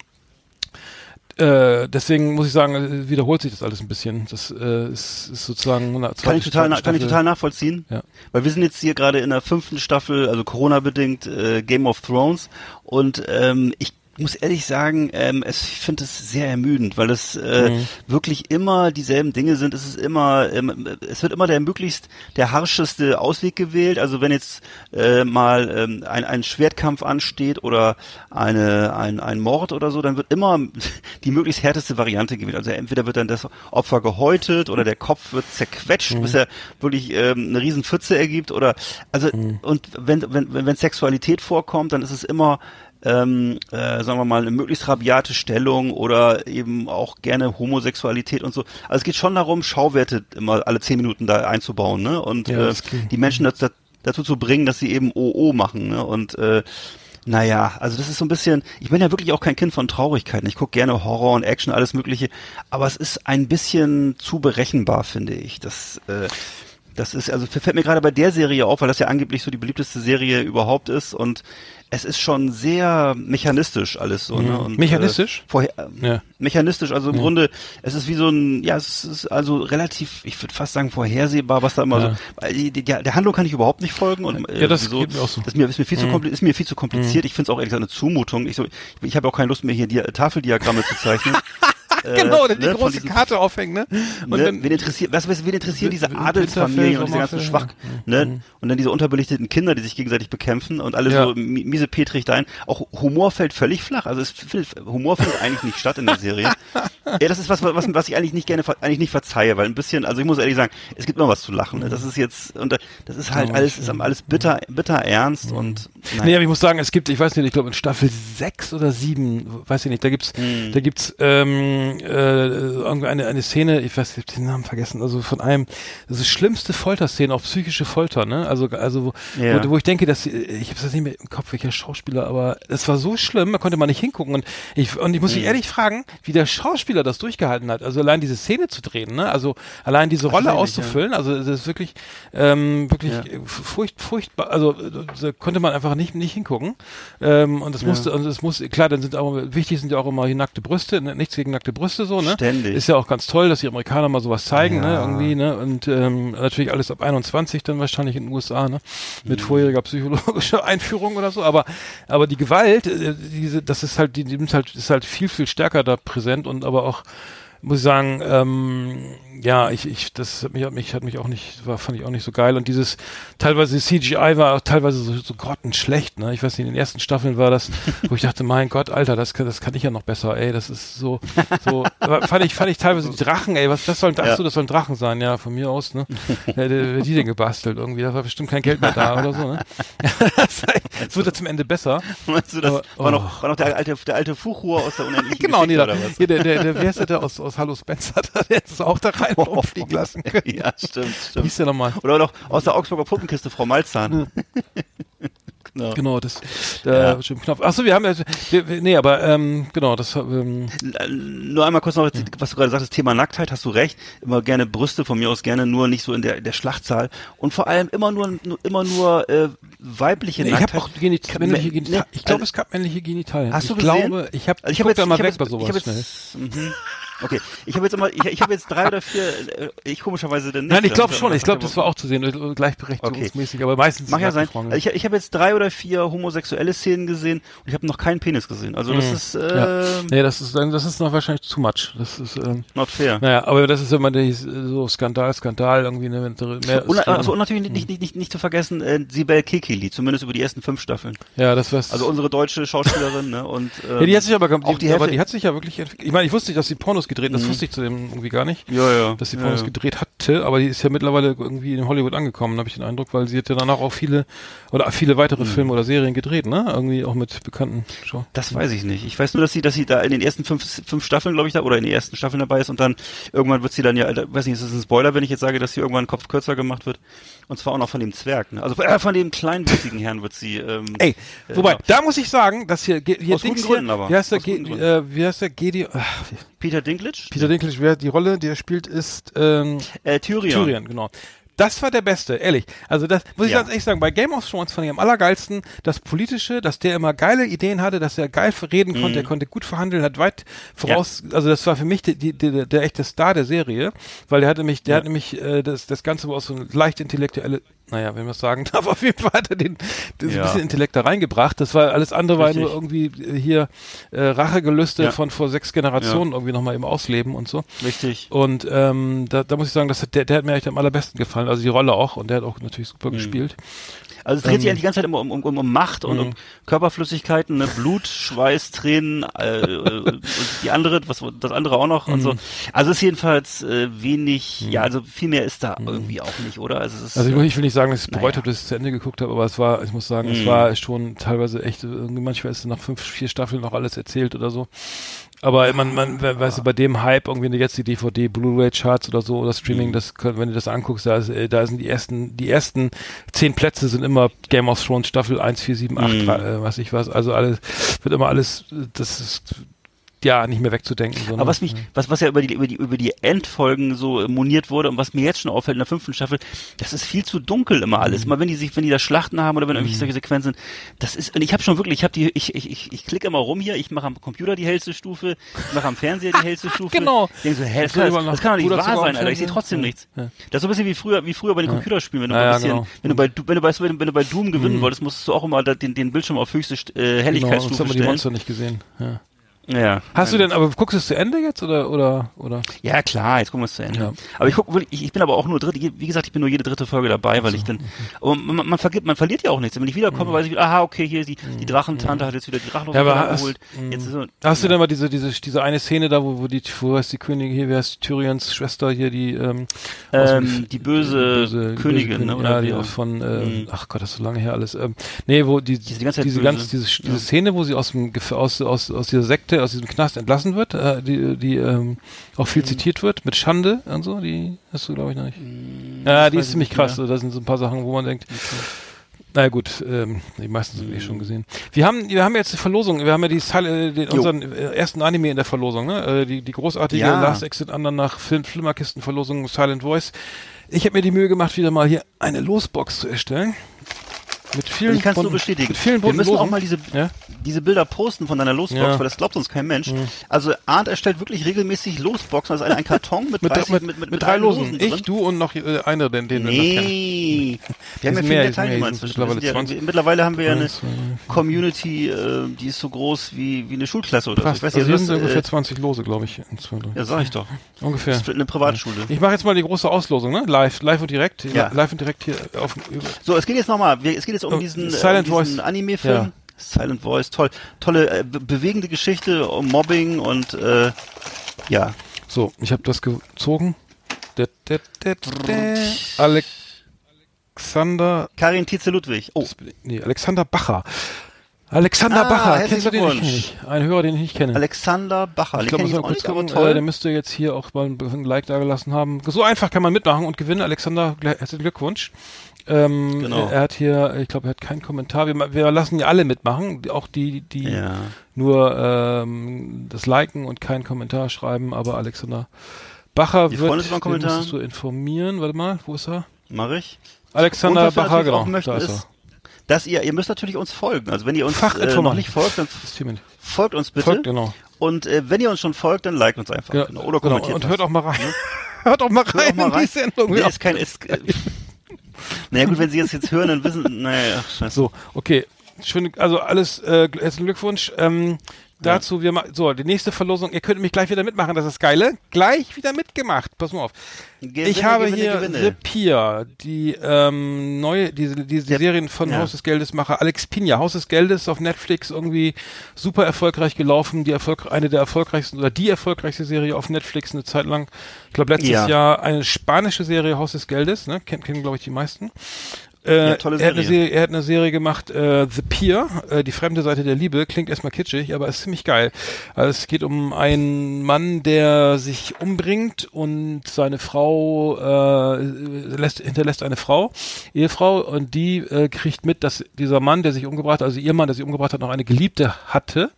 äh, deswegen muss ich sagen, wiederholt sich das alles ein bisschen. Das äh, ist, ist sozusagen eine Kann zweite- ich total, zweite kann ich Staffel. total nachvollziehen. Ja. Weil wir sind jetzt hier gerade in der fünften Staffel, also Corona-bedingt, äh, Game of Thrones. Und ähm, ich muss ehrlich sagen, ähm, es, ich finde es sehr ermüdend, weil es äh, Mhm. wirklich immer dieselben Dinge sind. Es ist immer, ähm, es wird immer der möglichst der harscheste Ausweg gewählt. Also wenn jetzt äh, mal ähm, ein, ein Schwertkampf ansteht oder eine, ein, ein Mord oder so, dann wird immer die möglichst härteste Variante gewählt. Also entweder wird dann das Opfer gehäutet oder der Kopf wird zerquetscht, Mhm. bis er wirklich ähm, eine riesen Pfütze ergibt oder also Mhm. und wenn, wenn, wenn, wenn Sexualität vorkommt, dann ist es immer ähm, äh, sagen wir mal, eine möglichst rabiate Stellung oder eben auch gerne Homosexualität und so. Also es geht schon darum, Schauwerte immer alle zehn Minuten da einzubauen, ne? Und Ja, äh, die Menschen dazu, dazu zu bringen, dass sie eben OO machen, ne? Und äh, naja, also das ist so ein bisschen, ich bin ja wirklich auch kein Kind von Traurigkeiten. Ich gucke gerne Horror und Action, alles mögliche, aber es ist ein bisschen zu berechenbar, finde ich. Das, äh, das ist, also fällt mir gerade bei der Serie auf, weil das ja angeblich so die beliebteste Serie überhaupt ist und es ist schon sehr mechanistisch alles so, ne? Und, Mhm. Mechanistisch? Äh, vorher, äh, Ja. Mechanistisch, also im Grunde, es ist wie so ein, ja, es ist also relativ, ich würde fast sagen, vorhersehbar, was da immer Ja. so, weil die, der Handlung kann ich überhaupt nicht folgen und Ja, das wieso- geht mir auch so. Mhm. Das ist mir, ist mir viel zu kompli- ist mir viel zu kompliziert. Ich finde es auch ehrlich gesagt eine Zumutung. Ich, so, ich, ich habe auch keine Lust mehr hier die Tafeldiagramme zu zeichnen. genau, äh, die ne, große diesen- Karte aufhängen, ne? Und ne, dann, wen interessiert, was, wen interessieren diese Adelsfamilien und diese ganzen Sommerfell, Schwach, ne? Und dann diese unterbelichteten Kinder, die sich gegenseitig bekämpfen und alle Ja. so mi- miese Petrig dahin. Auch Humor fällt völlig flach. Also es Humor findet eigentlich nicht statt in der Serie. Ja, das ist was, was, was ich eigentlich nicht gerne, eigentlich nicht verzeihe, weil ein bisschen, also ich muss ehrlich sagen, es gibt immer was zu lachen. Ne? Das ist jetzt, und das ist halt alles, ist alles bitter, bitter ernst und, nein. Nee, aber ich muss sagen, es gibt, ich weiß nicht, ich glaube in Staffel sechs oder sieben, weiß ich nicht, da gibt's, Hm. da gibt's ähm, äh, irgendwie eine, eine Szene, ich weiß, ich hab den Namen vergessen, also von einem, das ist schlimmste Folterszene, auch psychische Folter, ne? Also, also wo, Ja. wo, wo ich denke, dass ich habe das nicht mehr im Kopf, welcher Schauspieler, aber es war so schlimm, da konnte man nicht hingucken und ich und ich muss mich ehrlich fragen, wie der Schauspieler das durchgehalten hat, also allein diese Szene zu drehen, ne? Also allein diese Rolle Tatsächlich, ja. auszufüllen, also das ist wirklich ähm, wirklich Ja. äh, furcht, furchtbar, also äh, da konnte man einfach nicht nicht hingucken. Ähm, und das musste, und es muss, klar, dann sind auch wichtig sind ja auch immer hier nackte Brüste, ne? nichts gegen nackte Brüste so, ne? Ständig. Ist ja auch ganz toll, dass die Amerikaner mal sowas zeigen, ne? Ja. Irgendwie, ne? Und ähm, natürlich alles ab 21 dann wahrscheinlich in den USA, ne? Mhm. Mit vorheriger psychologischer Einführung oder so, aber aber die Gewalt, äh, diese, das ist halt, die, die nimmt halt, ist halt viel, viel stärker da präsent und aber auch muss ich sagen, ähm, ja, ich, ich, das hat mich, hat mich, hat mich auch nicht, war, fand ich auch nicht so geil. Und dieses, teilweise CGI war auch teilweise so, so grottenschlecht, ne? Ich weiß nicht, in den ersten Staffeln war das, wo ich dachte, mein Gott, Alter, das kann, das kann ich ja noch besser, ey, das ist so, so, aber fand ich, fand ich teilweise die Drachen, ey, was, das sollen, ach so, das sollen Drachen sein, ja, von mir aus, ne? Ja, der, der, die denn gebastelt irgendwie, da war bestimmt kein Geld mehr da oder so, ne? wird ja zum Ende besser. Meinst du, das Aber- war, noch, war noch der alte, der alte Fuchur aus der unendlichen Genau, nee, da, hier, der, der, der, wer ist der, aus, aus Hallo Spencer, der es auch da rein rumfliegen lassen können. Ja, stimmt, stimmt. hieß der nochmal? Oder noch aus der Augsburger Puppenkiste, Frau Malzahn. genau. Genau, das, der Ja. Jim Knopf. Achso, wir haben ja, wir, nee, aber, ähm, genau, das, ähm, Nur einmal kurz noch, was du gerade sagst, das Thema Nacktheit, hast du recht. Immer gerne Brüste, von mir aus gerne nur nicht so in der, der Schlachtzahl. Und vor allem immer nur, nur immer nur äh, weibliche nee, ich Nacktheit. habe auch Genit Kann- männliche nee, Genitalien. Ich glaube, es gab männliche Genitalien. Hast du ich gesehen? glaube, ich habe, Also ich, ich da jetzt, mal ich hab weg jetzt, bei ich sowas hab schnell. Mhm. Okay, ich habe jetzt immer, ich, ich habe jetzt drei oder vier, äh, ich komischerweise denn nicht. Nein, ich glaube schon. Ich glaube, das- war auch zu sehen, äh, gleichberechtigungsmäßig, aber meistens. Mag ja sein. Also ich, ich habe jetzt drei oder vier homosexuelle Szenen gesehen und ich habe noch keinen Penis gesehen. Also das ist äh, Mhm. ja. Nee, das ist, das ist noch wahrscheinlich too much. Das ist, ähm, not fair. naja, aber das ist immer die, so Skandal, Skandal, irgendwie, ne, wenn mehr, Und, also, und natürlich nicht, nicht, nicht, nicht zu vergessen, äh, Sibel Kekili, zumindest über die ersten fünf Staffeln. ja, das war's. Also unsere deutsche Schauspielerin, ne? Und ähm, Ja, die hat sich aber, auch die die, aber die hat sich ja wirklich. Ich meine, ich wusste nicht, dass sie Pornos gedreht, das wusste ich zu dem irgendwie gar nicht, ja, ja, dass sie Pornos ja. gedreht hatte, aber die ist ja mittlerweile irgendwie in Hollywood angekommen, habe ich den Eindruck, weil sie hat ja danach auch viele oder viele weitere Filme oder Serien gedreht, ne? Irgendwie auch mit bekannten Show. Das weiß ich nicht. Ich weiß nur, dass sie, dass sie da in den ersten fünf, fünf Staffeln, glaube ich, da oder in den ersten Staffeln dabei ist und dann irgendwann wird sie dann ja, weiß nicht, ist das ein Spoiler, wenn ich jetzt sage, dass sie irgendwann Kopf kürzer gemacht wird? Und zwar auch noch von dem Zwerg, ne? Also äh, von dem kleinwüchsigen Herrn wird sie. Ähm, Ey, äh, wobei, ja. da muss ich sagen, dass hier, hier Aus guten Dings Gründen hier, aber. wie heißt der, Ge- guten äh, wie heißt der Gedi, ach, Peter Dinklage? Peter Dinklage, wer die Rolle, die er spielt, ist, ähm, Äh, Tyrion. Tyrion, genau. Das war der Beste, ehrlich. Also das muss ich Ja. ganz ehrlich sagen, bei Game of Thrones fand ich am allergeilsten das Politische, dass der immer geile Ideen hatte, dass er geil reden konnte, er konnte gut verhandeln, hat weit voraus, also das war für mich die, die, die, der, echte Star der Serie, weil der hat nämlich, der hat nämlich äh, das, das Ganze aus so leicht intellektuelle naja, wenn man es sagen darf, auf jeden Fall hat er den, den Ja. ein bisschen Intellekt da reingebracht. Das war alles andere war Richtig. nur irgendwie äh, hier äh, Rachegelüste Ja. von vor sechs Generationen irgendwie nochmal eben ausleben und so. Richtig. Und ähm, da, da muss ich sagen, das hat, der, der hat mir echt am allerbesten gefallen. Also die Rolle auch und der hat auch natürlich Mhm. super gespielt. Also es dreht sich Ähm, eigentlich die ganze Zeit immer um, um, um, um Macht und um Körperflüssigkeiten, ne? Blut, Schweiß, Tränen äh, äh, und die andere, was das andere auch noch und so. Also es ist jedenfalls äh, wenig, ja, also viel mehr ist da irgendwie auch nicht, oder? Also, es ist, Also ich, will- ich will nicht sagen, dass ich es bereut Naja. habe, dass ich es zu Ende geguckt habe, aber es war, ich muss sagen, es Mhm. war schon teilweise echt, irgendwie manchmal ist nach fünf, vier Staffeln noch alles erzählt oder so. Aber man, man, we- weißt du, bei dem Hype, irgendwie jetzt die DVD, Blu-ray-Charts oder so oder Streaming, Mhm. das wenn du das anguckst, da, ist, äh, da sind die ersten, die ersten zehn Plätze sind immer Game of Thrones Staffel 1, 4, 7, 8, Mhm. äh, was ich was. Also alles, wird immer alles, das ist, ja, nicht mehr wegzudenken. So, ne? Aber was mich, was, was ja über die, über die, über die Endfolgen so moniert wurde und was mir jetzt schon auffällt in der fünften Staffel, das ist viel zu dunkel immer alles. Immer wenn die sich, wenn die da Schlachten haben oder wenn irgendwelche solche Sequenzen, das ist, und ich habe schon wirklich, ich habe die, ich, ich, ich, ich klicke immer rum hier, ich mache am Computer die hellste Stufe, ich mache am Fernseher die hellste Stufe. Genau. Denke so, hä, das, Das kann, das, kann doch nicht wahr sein, Alter, ich sehe Fernseher. trotzdem Ja. nichts. Ja. Das ist so ein bisschen wie früher, wie früher bei den Computerspielen, wenn du Ja, ein ja, bisschen, genau. wenn du bei, Du- wenn du bei, wenn du bei Doom gewinnen wolltest, musstest du auch immer den, den Bildschirm auf höchste St- äh, genau, Helligkeitsstufe sonst haben wir die. Monster nicht gesehen. Ja. Ja. Hast du denn, aber guckst du es zu Ende jetzt oder, oder, oder? Ja, klar, jetzt gucken wir es zu Ende. Ja. Aber ich guck, ich, ich bin aber auch nur dritte, wie gesagt, ich bin nur jede dritte Folge dabei, weil ich dann, aber man, man, vergibt, man verliert ja auch nichts. Wenn ich wiederkomme, weiß ich aha, okay, hier ist die, die Drachentante hat jetzt wieder die Drachenlose Ja, hast- geholt. Jetzt ist so, Hast du denn mal diese, diese, diese eine Szene da, wo, wo die, wo heißt die Königin hier, wer ist Tyrions Schwester hier, die, ähm, ähm, die böse, die Königin, Königin, ne? ja, Oder die auch von, äh, Mhm. ach Gott, das ist so lange her alles. Ähm, nee, wo die, Die ist die ganze Zeit diese böse. diese, diese Ja. Szene, wo sie aus dem, aus, aus, aus dieser Sekte, aus diesem Knast entlassen wird, äh, die, die, ähm, auch Mhm. viel zitiert wird, mit Schande und so, die hast du, glaube ich, noch nicht. ja, die ist ich ziemlich krass, so, da sind so ein paar Sachen, wo man denkt, naja gut, ähm, die meisten sind eh schon gesehen. Wir haben, wir haben jetzt die Verlosung, wir haben ja die, äh, den, Jo. unseren äh, ersten Anime in der Verlosung, ne? Äh, die, die großartige Ja. Last Exit Under nach Film Flimmerkisten-Verlosung Silent Voice. Ich habe mir die Mühe gemacht, wieder mal hier eine Losbox zu erstellen. Mit vielen Ich kann es nur bunten- bestätigen. Mit vielen Wir müssen auch Losen. mal diese, Ja? diese Bilder posten von deiner Losbox, Ja. weil das glaubt uns kein Mensch. Also Arndt erstellt wirklich regelmäßig Losboxen, also ein, ein Karton mit, mit, 30, mit, mit, mit, mit drei Losen. drin. Ich, du und noch äh, einer, den, den wir noch kennen. Nee. Wir haben ja sind viel mehr, mehr die sind Teilnehmer inzwischen. ja, mittlerweile mittlerweile haben wir ja eine. Community, äh, die ist so groß wie, wie eine Schulklasse oder Fast. so. Ich weiß also also sind ungefähr äh, 20 Lose, glaube ich. in zwei, drei. ja, sag ich doch. Ungefähr. Das ist eine Privatschule. Ich mache jetzt mal die große Auslosung, ne? Live, live und direkt. Ja. Live und direkt hier auf über- So, es geht jetzt nochmal, es geht jetzt um Oh, diesen, äh, Silent um diesen Voice. Anime-Film. Ja. Silent Voice, toll. Tolle, äh, be bewegende Geschichte um Mobbing und, äh, ja. So, ich habe das gezogen. Det, det, det, det. Alexander, Karin Tietze-Ludwig. Oh, nee, Alexander Bacher. Alexander Ah, Bacher, kennst du den? Nicht. Ein Hörer, den ich nicht kenne. Alexander Bacher. ich glaube, auch kurz gucken. Äh, der toll. müsste jetzt hier auch mal ein Like da gelassen haben. So einfach kann man mitmachen und gewinnen. Alexander, herzlichen Glückwunsch. Ähm, Genau. Er hat hier, ich glaube, er hat keinen Kommentar. Wir, wir lassen ja alle mitmachen, auch die, die Ja. nur ähm, das Liken und keinen Kommentar schreiben. Aber Alexander Bacher Wir wird, den Kommentar. müsstest du informieren. Warte mal, wo ist er? Mach ich. Alexander Und Bacher, genau. möchten, da ist ist, er. dass ihr, ihr müsst natürlich uns folgen. Also wenn ihr uns äh, noch nicht folgt, dann folgt uns bitte. Folgt, genau. Und äh, wenn ihr uns schon folgt, dann liked uns einfach. Ja, Genau. Oder genau. kommentiert Und was. hört auch mal rein. hört auch mal rein, Hört auch mal in rein. die Sendung. Nee, ist kein, ist, naja gut, wenn sie es jetzt hören, dann wissen, naja, ach, scheiße. So, okay. Schön, also alles, äh, herzlichen Glückwunsch. Ähm, dazu, wir ma- so, die nächste Verlosung, ihr könnt mich gleich wieder mitmachen, das ist das Geile. Gleich wieder mitgemacht, pass mal auf. Gewinne, ich habe Gewinne, hier Gewinne. The Pier, die ähm, neue, diese, diese Der- Serien von ja. Haus des Geldes Macher Alex Pina. Haus des Geldes auf Netflix irgendwie super erfolgreich gelaufen, die Erfolg, eine der erfolgreichsten oder die erfolgreichste Serie auf Netflix eine Zeit lang. Ich glaube letztes Ja. Jahr eine spanische Serie Haus des Geldes, ne? Kennen, kennen glaube ich die meisten. Äh, Ja, tolle Er hat, eine Serie. Serie, er hat eine Serie gemacht, äh, The Pier, äh, die fremde Seite der Liebe, klingt erstmal kitschig, aber ist ziemlich geil. Also es geht um einen Mann, der sich umbringt und seine Frau äh, lässt, hinterlässt eine Frau, Ehefrau, und die äh, kriegt mit, dass dieser Mann, der sich umgebracht hat, also ihr Mann, der sich umgebracht hat, noch eine Geliebte hatte.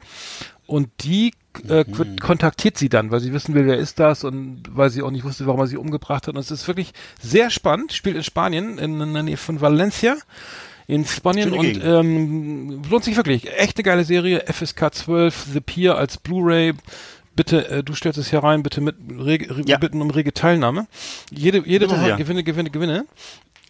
Und die äh, Mhm. kontaktiert sie dann, weil sie wissen will, wer ist das und weil sie auch nicht wusste, warum er sie umgebracht hat. Und es ist wirklich sehr spannend. Spielt in Spanien, in, in der Nähe von Valencia in Spanien und ähm, lohnt sich wirklich. Echte geile Serie, FSK 12, The Pier als Blu-ray. Bitte, äh, du stellst es hier rein, bitte mit rege, re, Ja. bitten um rege Teilnahme. Jede, jede Bitte Woche sehr. Gewinne, Gewinne, Gewinne.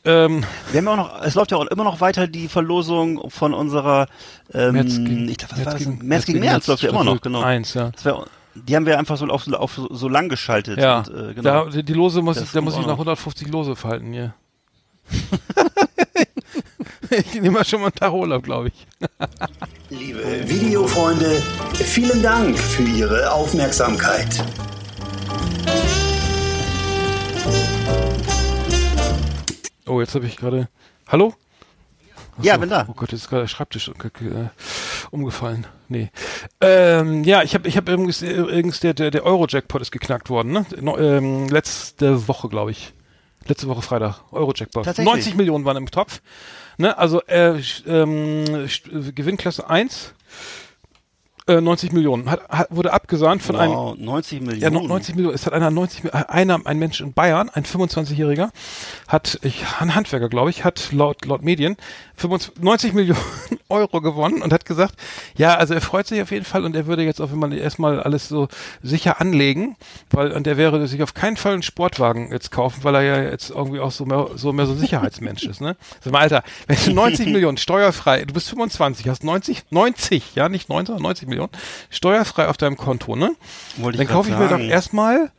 Ähm, Wir haben ja auch noch, es läuft ja auch immer noch weiter die Verlosung von unserer, ähm, März gegen- ich glaube, was März war das? gegen- März gegen März läuft ja immer noch, genau. Eins, ja. Das wär, die haben wir einfach so auf, auf so, lang geschaltet. Ja, und, äh, genau. da, die Lose muss Das ich, da muss ich noch. 150 Lose verhalten hier. ich nehme mal schon mal einen Tag Urlaub, glaube ich. Liebe Videofreunde, vielen Dank für Ihre Aufmerksamkeit. Oh, jetzt habe ich gerade. Hallo? ja, So. bin da. Oh Gott, jetzt ist gerade der Schreibtisch äh, umgefallen. Nee. Ähm, ja, ich habe ich hab übrigens, äh, übrigens der, der, der Euro-Jackpot ist geknackt worden, ne? No, ähm, letzte Woche, glaube ich. Letzte Woche Freitag. Euro-Jackpot. Tatsächlich? 90 Millionen waren im Topf. Ne? Also äh, ähm, äh, Gewinnklasse 1. Äh, 90 Millionen. Hat, hat, wurde abgesahnt von einem Wow, 90 ja, Millionen. no- 90 Millionen. Es hat einer 90 Mi- einer, ein Mensch in Bayern, ein 25-Jähriger, hat, ich, ein Handwerker, glaube ich, hat laut, laut Medien 25, 90 Millionen Euro gewonnen und hat gesagt, ja, also er freut sich auf jeden Fall und er würde jetzt auch, wenn man erstmal alles so sicher anlegen, weil, und er wäre sich auf keinen Fall einen Sportwagen jetzt kaufen, weil er ja jetzt irgendwie auch so mehr, so mehr so ein Sicherheitsmensch ist, ne? Sag mal, Alter, wenn du 90 Millionen steuerfrei, du bist 25, hast 90, 90, ja, nicht 90, sondern 90 Millionen, steuerfrei auf deinem Konto, ne? Wollte Dann kaufe ich mir doch erstmal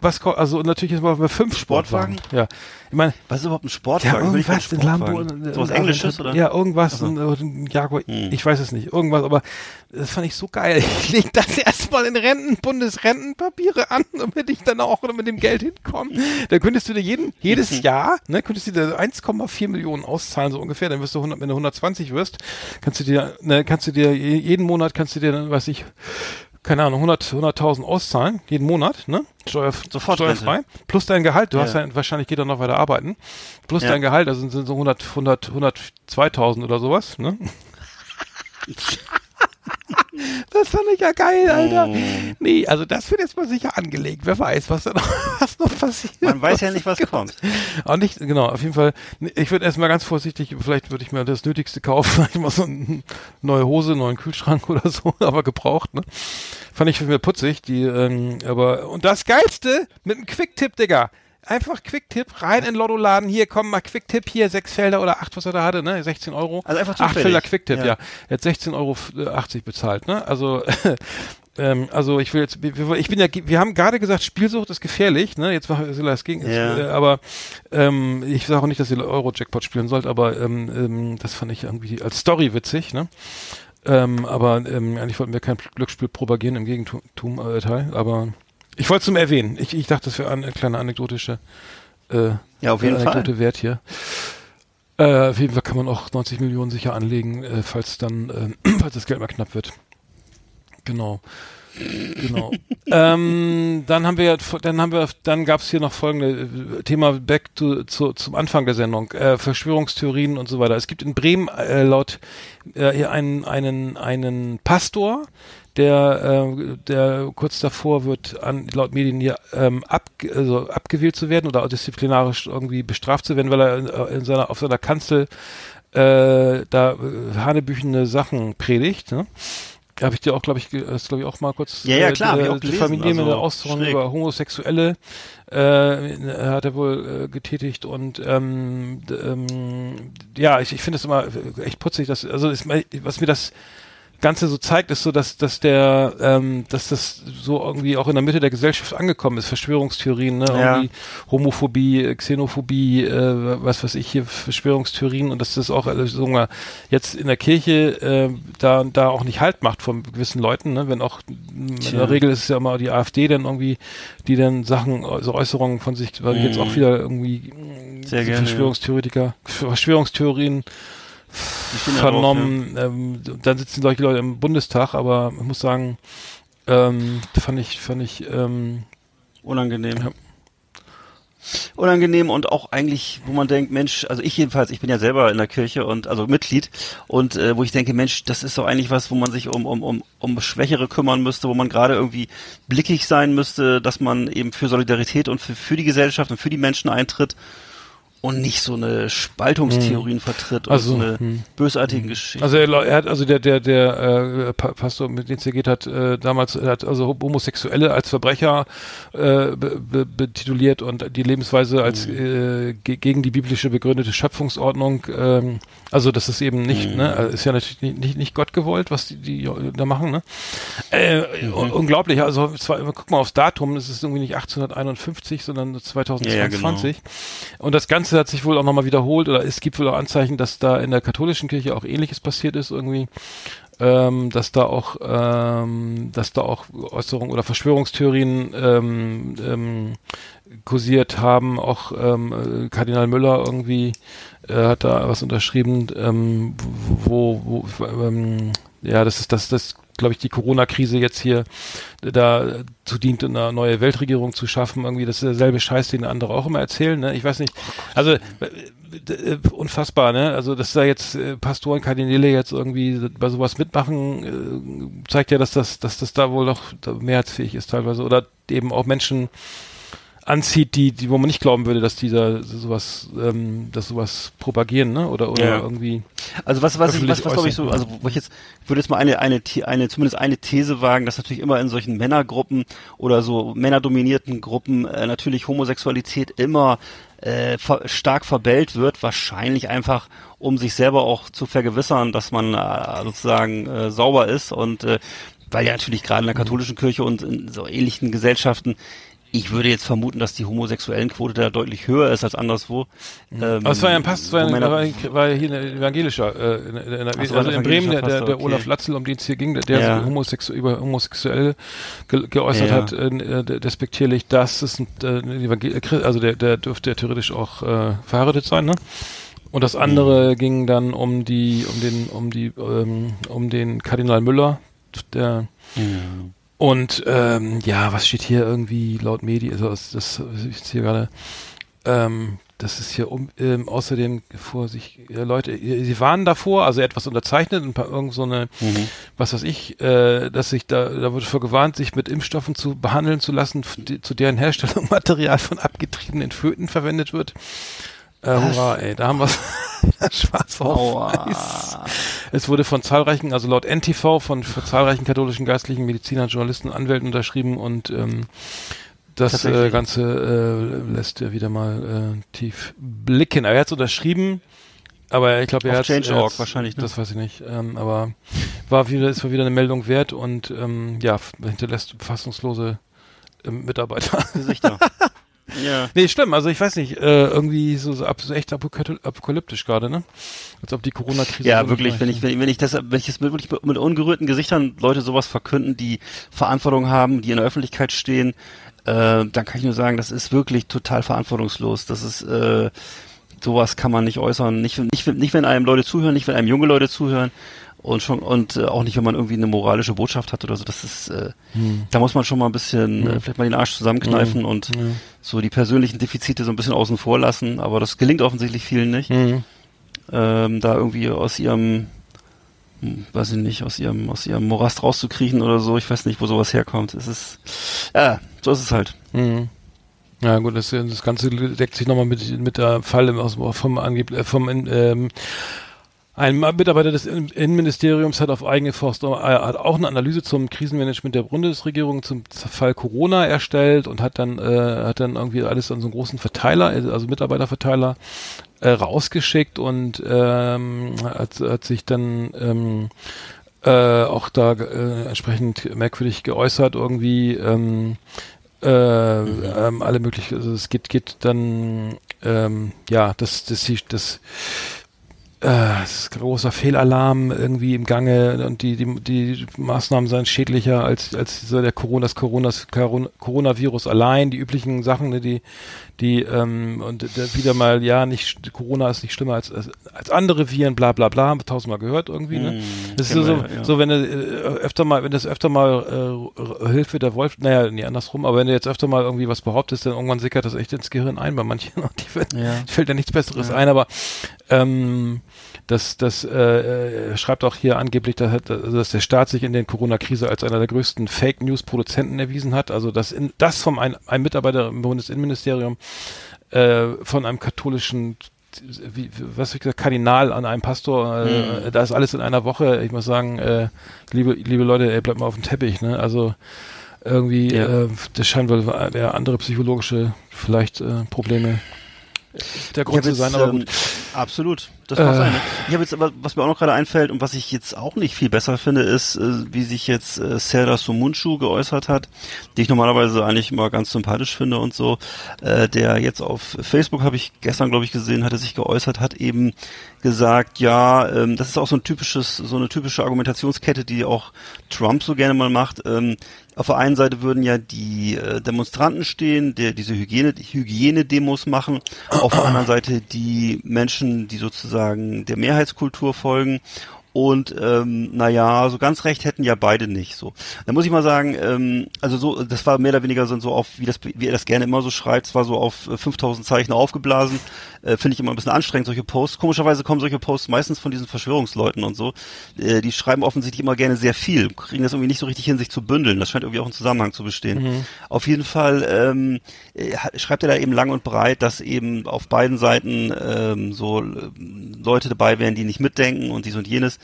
was also natürlich jetzt mal bei fünf Sportwagen. Ja. Ich meine, Was ist überhaupt ein ja, Sportwagen? Nicht irgendwas mal in Lambo. So was äh, Englisches, oder? Ja, irgendwas, ein, ein Jaguar, Hm. ich weiß es nicht, irgendwas, aber das fand ich so geil. Ich leg das erstmal in Renten, Bundesrentenpapiere an, damit ich dann auch mit dem Geld hinkomme. Da könntest du dir jeden, jedes Jahr, ne, könntest du dir 1,4 Millionen auszahlen, so ungefähr, dann wirst du 100, wenn du 120 wirst, kannst du dir, ne, kannst du dir je- jeden Monat kannst du dir dann, weiß ich, keine Ahnung, 100 100.000 auszahlen, jeden Monat, ne? Steuer, Sofort steuerfrei. Plus dein Gehalt, du Ja. hast ja, wahrscheinlich geht er noch weiter arbeiten. Plus Ja. dein Gehalt, also sind, sind so 100, 100, 102.000 oder sowas, ne? Das fand ich ja geil, Alter. Mm. Nee, also das wird jetzt mal sicher angelegt. Wer weiß, was da noch, was noch passiert. Man weiß ja nicht, was kommt. Auch nicht, genau, auf jeden Fall. Ich würde erstmal ganz vorsichtig, vielleicht würde ich mir das Nötigste kaufen, vielleicht mal so eine neue Hose, neuen Kühlschrank oder so, aber gebraucht, ne? Fand ich mir putzig, die, ähm, aber, und das Geilste, mit einem Quick-Tipp, Digga. Einfach Quick-Tipp, rein in Lottoladen, hier, komm mal Quick-Tipp, hier, sechs Felder oder acht, was er da hatte, ne? 16 Euro. Also einfach Acht zufällig. Felder Quick-Tipp, Ja. ja. Er hat 16,80 Euro bezahlt, ne? Also, ähm, also ich will jetzt, ich bin ja, wir haben gerade gesagt, Spielsucht ist gefährlich, ne? Jetzt machen wir das gegen, Ja. äh, aber ähm, ich sage auch nicht, dass ihr Euro-Jackpot spielen sollt, aber ähm, ähm, das fand ich irgendwie als Story witzig, ne? Ähm, aber ähm, eigentlich wollten wir kein Glücksspiel propagieren im Gegentum, äh, Teil, aber ich wollte es nur erwähnen. Ich, ich dachte, das wäre eine kleine anekdotische äh, Ja, auf jeden äh, Fall. Anekdote wert hier. Äh, auf jeden Fall kann man auch 90 Millionen sicher anlegen, äh, falls dann, äh, falls das Geld mal knapp wird. Genau. Genau. ähm, dann haben wir, dann haben wir, dann gab es hier noch folgende äh, Thema back to, zu, zum Anfang der Sendung, äh, Verschwörungstheorien und so weiter. Es gibt in Bremen äh, laut äh, hier einen einen einen Pastor, der äh, der kurz davor wird an laut Medien hier ähm, ab, also abgewählt zu werden oder disziplinarisch irgendwie bestraft zu werden, weil er in, in seiner auf seiner Kanzel äh, da äh, hanebüchende Sachen predigt. Ne? Habe ich dir auch, glaube ich, das glaube ich auch mal kurz. Ja, ja, äh, klar, äh, auch die gelesen, Familie mit also schräg. über Homosexuelle äh, hat er wohl äh, getätigt und ähm, ähm, ja, ich, ich finde es immer echt putzig, dass also ist, was mir das Ganze so zeigt, ist so, dass, dass der, ähm, dass das so irgendwie auch in der Mitte der Gesellschaft angekommen ist, Verschwörungstheorien, ne, Ja. irgendwie Homophobie, Xenophobie, äh, was weiß ich hier, Verschwörungstheorien und dass das auch alles so mal jetzt in der Kirche äh, da, da auch nicht Halt macht von gewissen Leuten, ne, wenn auch in Tja. der Regel ist es ja immer die AfD dann irgendwie, die dann Sachen, also Äußerungen von sich, weil ich jetzt auch wieder irgendwie Mhm. Sehr gerne, Verschwörungstheoretiker, Verschwörungstheorien Die stehen ja vernommen. Ähm, dann sitzen solche Leute im Bundestag, aber ich muss sagen, ähm, fand ich, fand ich, ähm, Unangenehm. Ja. Unangenehm und auch eigentlich, wo man denkt, Mensch, also ich jedenfalls, ich bin ja selber in der Kirche und also Mitglied und äh, wo ich denke, Mensch, das ist doch eigentlich was, wo man sich um um um um Schwächere kümmern müsste, wo man gerade irgendwie blickig sein müsste, dass man eben für Solidarität und für, für die Gesellschaft und für die Menschen eintritt. Und nicht so eine Spaltungstheorien vertritt und Also, so eine hm. bösartigen Geschichten. Also er, er hat also der der der äh, Pa- Pastor mit dem es hier geht hat äh, damals er hat also Homosexuelle als Verbrecher äh, be, be, betituliert und die Lebensweise als äh, ge gegen die biblische begründete Schöpfungsordnung ähm, also das ist eben nicht ne ist ja natürlich nicht nicht, nicht Gott gewollt was die, die da machen ne äh, un- unglaublich also zwar guck mal aufs Datum es ist irgendwie nicht 1851 sondern 2020 und das Ganze hat sich wohl auch nochmal wiederholt oder es gibt wohl auch Anzeichen, dass da in der katholischen Kirche auch ähnliches passiert ist irgendwie. Ähm, dass da auch, ähm, dass da auch Äußerungen oder Verschwörungstheorien ähm, ähm, kursiert haben. Auch ähm, äh, Kardinal Müller irgendwie äh, hat da was unterschrieben, ähm, wo, wo, ähm, ja, das ist das, das glaube ich, die Corona-Krise jetzt hier da zu dient, eine neue Weltregierung zu schaffen. Irgendwie, das ist derselbe Scheiß, den andere auch immer erzählen. Ne? Ich weiß nicht. Also äh, äh, unfassbar, ne? Also dass da jetzt äh, Pastoren, Kardinäle jetzt irgendwie bei sowas mitmachen, äh, zeigt ja, dass das, dass das da wohl noch mehrheitsfähig ist teilweise. Oder eben auch Menschen anzieht, die, die, wo man nicht glauben würde, dass dieser sowas, ähm, dass sowas propagieren, ne? Oder oder Ja. irgendwie. Also was, was ich, was, was glaube ich so, also wo ich jetzt, ich würde jetzt mal eine, eine, eine, zumindest eine These wagen, dass natürlich immer in solchen Männergruppen oder so männerdominierten Gruppen äh, natürlich Homosexualität immer äh, ver stark verbellt wird, wahrscheinlich einfach, um sich selber auch zu vergewissern, dass man äh, sozusagen äh, sauber ist und äh, weil ja natürlich gerade in der katholischen Kirche und in so ähnlichen Gesellschaften ich würde jetzt vermuten, dass die homosexuellen Quote da deutlich höher ist als anderswo. Ähm, Aber es war ja ein Pass, es war, Männer- war, war ja hier ein evangelischer, äh, in, in, in, so, also war ein in Bremen, der, der, der okay. Olaf Latzel, um den es hier ging, der, der Ja. sich homosexu über homosexuell ge geäußert Ja. hat, äh, de- despektierlich, das ist ein, äh, ein Christ- also der, der dürfte ja theoretisch auch äh, verheiratet sein, ne? Und das andere ging dann um die, um den, um die, ähm, um den Kardinal Müller, der und ähm, ja, was steht hier irgendwie laut Medien, also das, das ist hier gerade, ähm, das ist hier um, ähm, außerdem vor sich äh, Leute, äh, sie waren davor, also etwas unterzeichnet, ein paar irgend so eine, was weiß ich, äh, dass sich da, da wurde vor gewarnt, sich mit Impfstoffen zu behandeln zu lassen, die, zu deren Herstellung Material von abgetriebenen Föten verwendet wird. Äh, hurra, ey, da haben wir schwarz auf. Es wurde von zahlreichen, also laut NTV, von, von zahlreichen katholischen Geistlichen, Medizinern, Journalisten, Anwälten unterschrieben und ähm, das äh. Ganze äh, lässt ja wieder mal äh, tief blicken. Aber er hat unterschrieben, aber ich glaube, er hat Change.org er wahrscheinlich, ne? Das weiß ich nicht. Ähm, aber war wieder, ist war wieder eine Meldung wert und ähm, ja, hinterlässt fassungslose ähm, Mitarbeiter. Gesichter. ja. Nee, schlimm. Also ich weiß nicht, äh, irgendwie so, so, ab, so echt apokalyp- apokalyptisch gerade, ne? Als ob die Corona-Krise. Ja, wirklich, wenn ich, wenn ich, wenn ich das, wenn ich es mit, wirklich mit ungerührten Gesichtern Leute sowas verkünden, die Verantwortung haben, die in der Öffentlichkeit stehen, äh, dann kann ich nur sagen, das ist wirklich total verantwortungslos. Das ist, äh, sowas kann man nicht äußern. Nicht, nicht, nicht wenn einem Leute zuhören, nicht wenn einem junge Leute zuhören und schon und äh, auch nicht, wenn man irgendwie eine moralische Botschaft hat oder so. Das ist, äh, da muss man schon mal ein bisschen, äh, vielleicht mal den Arsch zusammenkneifen und so die persönlichen Defizite so ein bisschen außen vor lassen. Aber das gelingt offensichtlich vielen nicht Mhm. ähm, da irgendwie aus ihrem, hm, weiß ich nicht, aus ihrem, aus ihrem Morast rauszukriechen oder so. Ich weiß nicht, wo sowas herkommt. Es ist, ja, so ist es halt. Mhm. Ja gut, das, das Ganze deckt sich nochmal mit, mit der Fall aus, vom Angeb äh, vom ähm, ein Mitarbeiter des In- Innenministeriums hat auf eigene Faust äh, hat auch eine Analyse zum Krisenmanagement der Bundesregierung zum Fall Corona erstellt und hat dann äh, hat dann irgendwie alles an so einen großen Verteiler, also Mitarbeiterverteiler äh, rausgeschickt und ähm, hat, hat sich dann ähm, äh, auch da äh, entsprechend merkwürdig geäußert irgendwie ähm, äh, ähm, alle möglichen, also es geht, geht dann, ähm, ja, das, das, das, das äh, großer Fehlalarm irgendwie im Gange und die, die, die Maßnahmen seien schädlicher als, als so der Corona, das Corona, Coronavirus allein, die üblichen Sachen, ne, die, die, ähm, und da wieder mal, ja, nicht, Corona ist nicht schlimmer als, als, als andere Viren, bla, bla, bla, haben wir tausendmal gehört irgendwie, ne? Das ist so, wir, ja. so, wenn du äh, öfter mal, wenn das öfter mal äh, Hilfe der Wolf, naja, nee, andersrum, aber wenn du jetzt öfter mal irgendwie was behauptest, dann irgendwann sickert das echt ins Gehirn ein bei manchen. Und die fällt, Ja. fällt ja nichts Besseres ein, aber ähm, das, das äh, äh, schreibt auch hier angeblich, dass, der Staat sich in der Corona-Krise als einer der größten Fake News-Produzenten erwiesen hat. Also dass in, das vom ein, ein Mitarbeiter im Bundesinnenministerium äh, von einem katholischen wie, was ich gesagt, Kardinal an einem Pastor, äh, Mhm. da ist alles in einer Woche. Ich muss sagen, äh, liebe, liebe Leute, ey, bleibt mal auf dem Teppich, ne? Also irgendwie, Ja. äh, das scheint wohl der andere psychologische vielleicht äh, Probleme der Grund zu jetzt, sein, aber ähm, gut. Absolut. Das mag Äh. sein. Ne? Ich habe jetzt aber, was mir auch noch gerade einfällt und was ich jetzt auch nicht viel besser finde, ist, äh, wie sich jetzt äh, Serdar Somuncu geäußert hat, die ich normalerweise eigentlich immer ganz sympathisch finde und so. Äh, der jetzt auf Facebook, habe ich gestern, glaube ich, gesehen, hatte sich geäußert, hat eben gesagt, ja, ähm, das ist auch so ein typisches, so eine typische Argumentationskette, die auch Trump so gerne mal macht. Ähm, auf der einen Seite würden ja die äh, Demonstranten stehen, der diese Hygiene, Hygienedemos machen. Auf der anderen Seite die Menschen, die sozusagen der Mehrheitskultur folgen. Und ähm, naja, so ganz recht hätten ja beide nicht so. Da muss ich mal sagen, ähm, also so, das war mehr oder weniger so, auf, wie das, wie er das gerne immer so schreibt, es war so auf äh, 5000 Zeichen aufgeblasen. Äh, Finde ich immer ein bisschen anstrengend, solche Posts. Komischerweise kommen solche Posts meistens von diesen Verschwörungsleuten und so. Äh, die schreiben offensichtlich immer gerne sehr viel, kriegen das irgendwie nicht so richtig hin, sich zu bündeln. Das scheint irgendwie auch ein Zusammenhang zu bestehen. Auf jeden Fall ähm, äh, schreibt er da eben lang und breit, dass eben auf beiden Seiten ähm, so äh, Leute dabei wären, die nicht mitdenken und dies und jenes.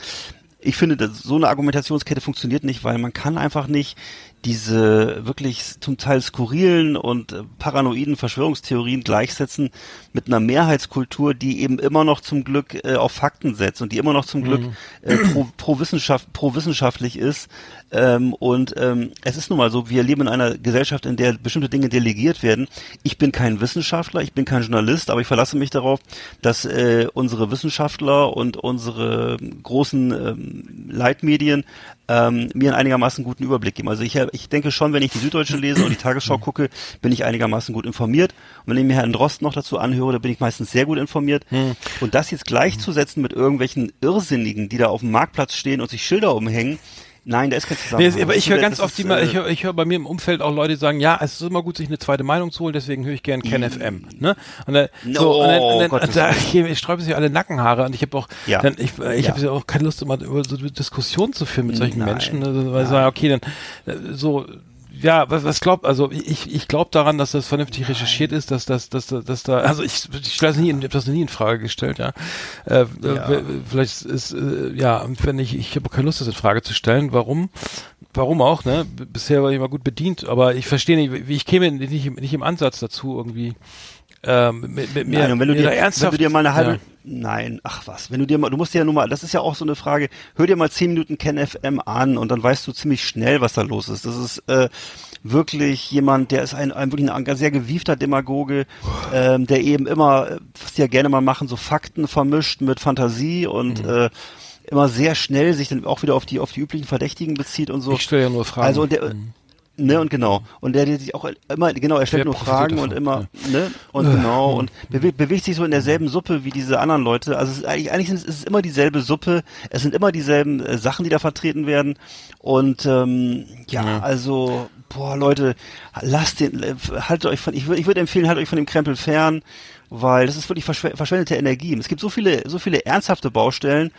Ich finde, so eine Argumentationskette funktioniert nicht, weil man kann einfach nicht diese wirklich zum Teil skurrilen und äh, paranoiden Verschwörungstheorien gleichsetzen mit einer Mehrheitskultur, die eben immer noch zum Glück äh, auf Fakten setzt und die immer noch zum Glück äh, pro, pro, Wissenschaft, pro wissenschaftlich ist. Ähm, und ähm, es ist nun mal so, wir leben in einer Gesellschaft, in der bestimmte Dinge delegiert werden. Ich bin kein Wissenschaftler, ich bin kein Journalist, aber ich verlasse mich darauf, dass äh, unsere Wissenschaftler und unsere großen ähm, Leitmedien ähm, mir einen einigermaßen guten Überblick geben. Also ich, ich denke schon, wenn ich die Süddeutsche lese und die Tagesschau gucke, bin ich einigermaßen gut informiert. Und wenn ich mir Herrn Drost noch dazu anhöre, da bin ich meistens sehr gut informiert. Und das jetzt gleichzusetzen mit irgendwelchen Irrsinnigen, die da auf dem Marktplatz stehen und sich Schilder umhängen, nein, da ist kein Nee, Zusammenhang. es- aber ich höre ganz oft die äh, ich höre ich hör bei mir im Umfeld auch Leute die sagen, ja, es ist immer gut, sich eine zweite Meinung zu holen, deswegen höre ich gern Ken FM. Ne? Und dann, so, und dann, und dann, Gottes da sträuben sich alle Nackenhaare und ich habe auch, Ja. dann, ich, ich Ja. habe ja auch keine Lust, immer über so Diskussionen zu führen mit solchen Nein. Menschen, also, weil ich sage, okay, dann äh, so ja, was, was glaubt, also ich, ich glaube daran, dass das vernünftig recherchiert ist, dass das, dass, dass, dass da, also ich, ich das nie, in- hab das nie in Frage gestellt, ja. Äh, Ja. äh, vielleicht ist, äh, ja, wenn ich, ich habe keine Lust, das in Frage zu stellen, warum, warum auch, ne? Bisher war ich immer gut bedient, aber ich verstehe nicht, wie ich käme nicht, nicht im Ansatz dazu irgendwie, ähm, mit, mit mir, Nein, und wenn du dir, ernsthaft, wenn du dir mal eine halbe, ja. nein, ach was, wenn du dir mal, du musst dir ja nur mal, das ist ja auch so eine Frage, hör dir mal zehn Minuten Ken FM an und dann weißt du ziemlich schnell, was da los ist. Das ist äh, wirklich jemand, der ist ein, ein wirklich ein sehr gewiefter Demagoge, ähm, der eben immer, äh, was die ja gerne mal machen, so Fakten vermischt mit Fantasie und Mhm. äh, immer sehr schnell sich dann auch wieder auf die auf die üblichen Verdächtigen bezieht und so. Ich stelle ja nur Fragen. Also der, ne und genau und der, der sich auch immer genau, er stellt nur Fragen und davon? immer ne und genau und bewe bewegt sich so in derselben Suppe wie diese anderen Leute. Also es ist eigentlich eigentlich sind, es- es ist immer dieselbe Suppe. Es sind immer dieselben äh, Sachen, die da vertreten werden und ähm, ja, also boah Leute, lasst den äh, haltet euch von ich würde ich würde empfehlen, haltet euch von dem Krempel fern. Weil das ist wirklich verschw verschwendete Energie. Es gibt so viele, so viele ernsthafte Baustellen.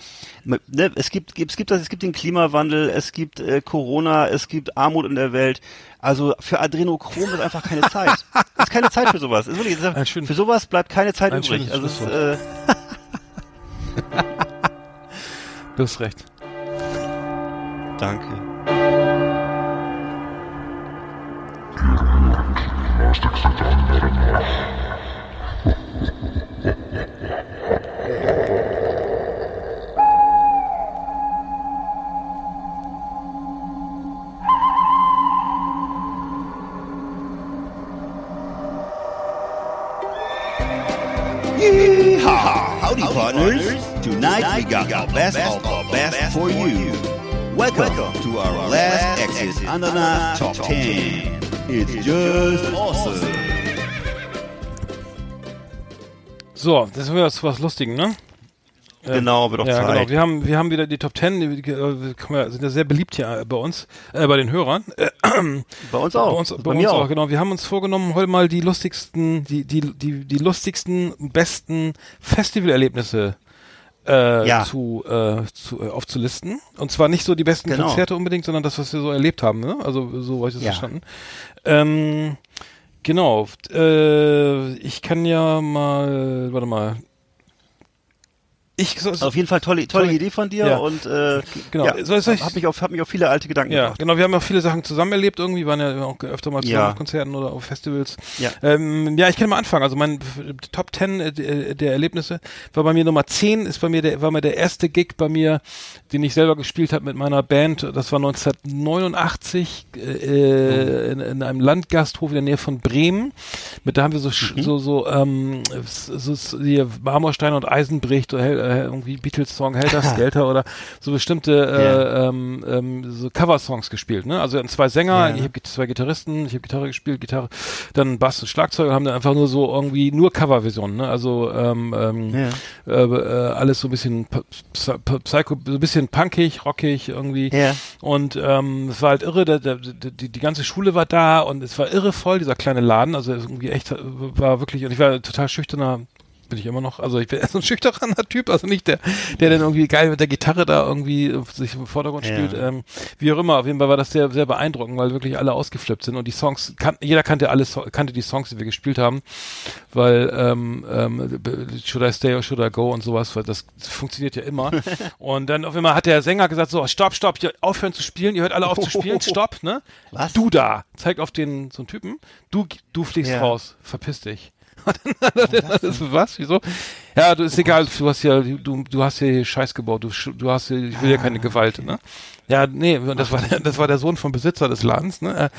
Ne, es gibt, es gibt das, es gibt den Klimawandel, es gibt äh, Corona, es gibt Armut in der Welt. Also für Adrenochrom ist einfach keine Zeit. Es ist keine Zeit für sowas. Ist wirklich, ist, schön- für sowas bleibt keine Zeit übrig. Also Schlusswort. äh, Du hast recht. danke. Yeehaw! Howdy, partners. Tonight we got the best of the best for you. Welcome to our last exit under the top 10. It's just awesome. So, das wäre jetzt was Lustigen, ne? Genau, wird auch ja, Zeit. genau. Wir haben, wir haben wieder die Top Ten, die, die, äh, sind ja sehr beliebt hier äh, bei uns, äh, bei den Hörern. Äh, bei uns auch. Bei uns, bei, bei uns auch. auch, genau. Wir haben uns vorgenommen, heute mal die lustigsten, die, die, die, die lustigsten, besten Festivalerlebnisse äh, Ja. zu, äh, zu äh, aufzulisten. Und zwar nicht so die besten Genau. Konzerte unbedingt, sondern das, was wir so erlebt haben, ne? Also so habe ich das Ja. verstanden. Ähm, Genau. Äh, ich kann ja mal, warte mal. Ich so, Auf jeden Fall tolle, tolle Tolle- Idee von dir Ja. und äh, Genau. ja, ich- soll ich- hab mich auf hab mich auf viele alte Gedanken Ja, gebracht. genau. Wir haben ja viele Sachen zusammen erlebt irgendwie, waren ja auch öfter mal zusammen Ja. auf Konzerten oder auf Festivals. Ja. Ähm, ja, ich kann mal anfangen. Also mein Top 10 äh, der, der Erlebnisse war bei mir Nummer 10, ist bei mir der, war mir der erste Gig bei mir, den ich selber gespielt habe mit meiner Band. Das war 1989 äh, in, in einem Landgasthof in der Nähe von Bremen. Mit da haben wir so sch- so so ähm, so, so hier Marmorstein und Eisen bricht oder äh, irgendwie Beatles-Song Helter Skelter oder so bestimmte äh, ähm, ähm, so Cover-Songs gespielt. Ne? Also zwei Sänger, Ja. ich habe zwei Gitarristen, ich habe Gitarre gespielt, Gitarre, dann Bass und Schlagzeug und haben dann einfach nur so irgendwie nur Coverversionen. Ne? Also ähm, ähm, Ja. äh, äh, alles so ein bisschen Psycho, so ein bisschen punkig, rockig irgendwie. Ja. Und ähm, es war halt irre, der, der, die, die ganze Schule war da und es war irre voll, dieser kleine Laden. Also irgendwie echt, äh, war wirklich, und ich war total schüchterner, ich immer noch, also ich bin eher so ein schüchterner Typ, also nicht der, der dann irgendwie geil mit der Gitarre da irgendwie äh, sich im Vordergrund Ja. spielt. Ähm, wie auch immer, auf jeden Fall war das sehr, sehr beeindruckend, weil wirklich alle ausgeflippt sind und die Songs, kan jeder kannte alle, So- kannte die Songs, die wir gespielt haben, weil ähm, ähm, Should I Stay or Should I Go und sowas, weil das funktioniert ja immer. und dann auf einmal hat der Sänger gesagt, so, stopp, stopp, ihr aufhören zu spielen, ihr hört alle auf zu spielen, stopp, ne? Was? Du da, zeigt auf den, so einen Typen, du, du fliegst Ja. raus, verpiss dich. Was, wieso? Ja, du ist egal, du hast ja, du, du hast ja hier Scheiß gebaut, du, du hast ja, ich will ja keine Gewalt, ne? Ja, nee, das war der, das war der Sohn vom Besitzer des Ladens, ne?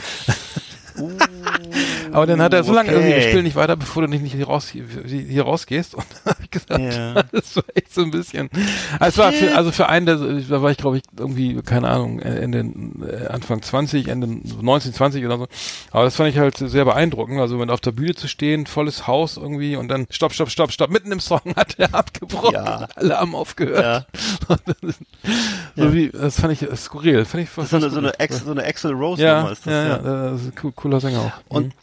Aber dann hat er so lange okay. irgendwie, spiel nicht weiter, bevor du nicht, nicht hier, raus, hier, rausgehst. Und dann habe ich gesagt, Ja. das war echt so ein bisschen. Also, es war für, also für einen, der, da war ich glaube ich irgendwie, keine Ahnung, Ende, äh, Anfang 20, Ende 19, 20 oder so. Aber das fand ich halt sehr beeindruckend. Also wenn auf der Bühne zu stehen, volles Haus irgendwie und dann stopp, stopp, stopp, stopp, mitten im Song hat er abgebrochen. Ja. Alle haben aufgehört. Ja. so wie, das fand ich skurril. Fand ich Das ist so eine, so eine, Ex, so eine Axel Rose ja, Nummer ist das, ja, ja, das ist ein cool, cooler Sänger auch. Und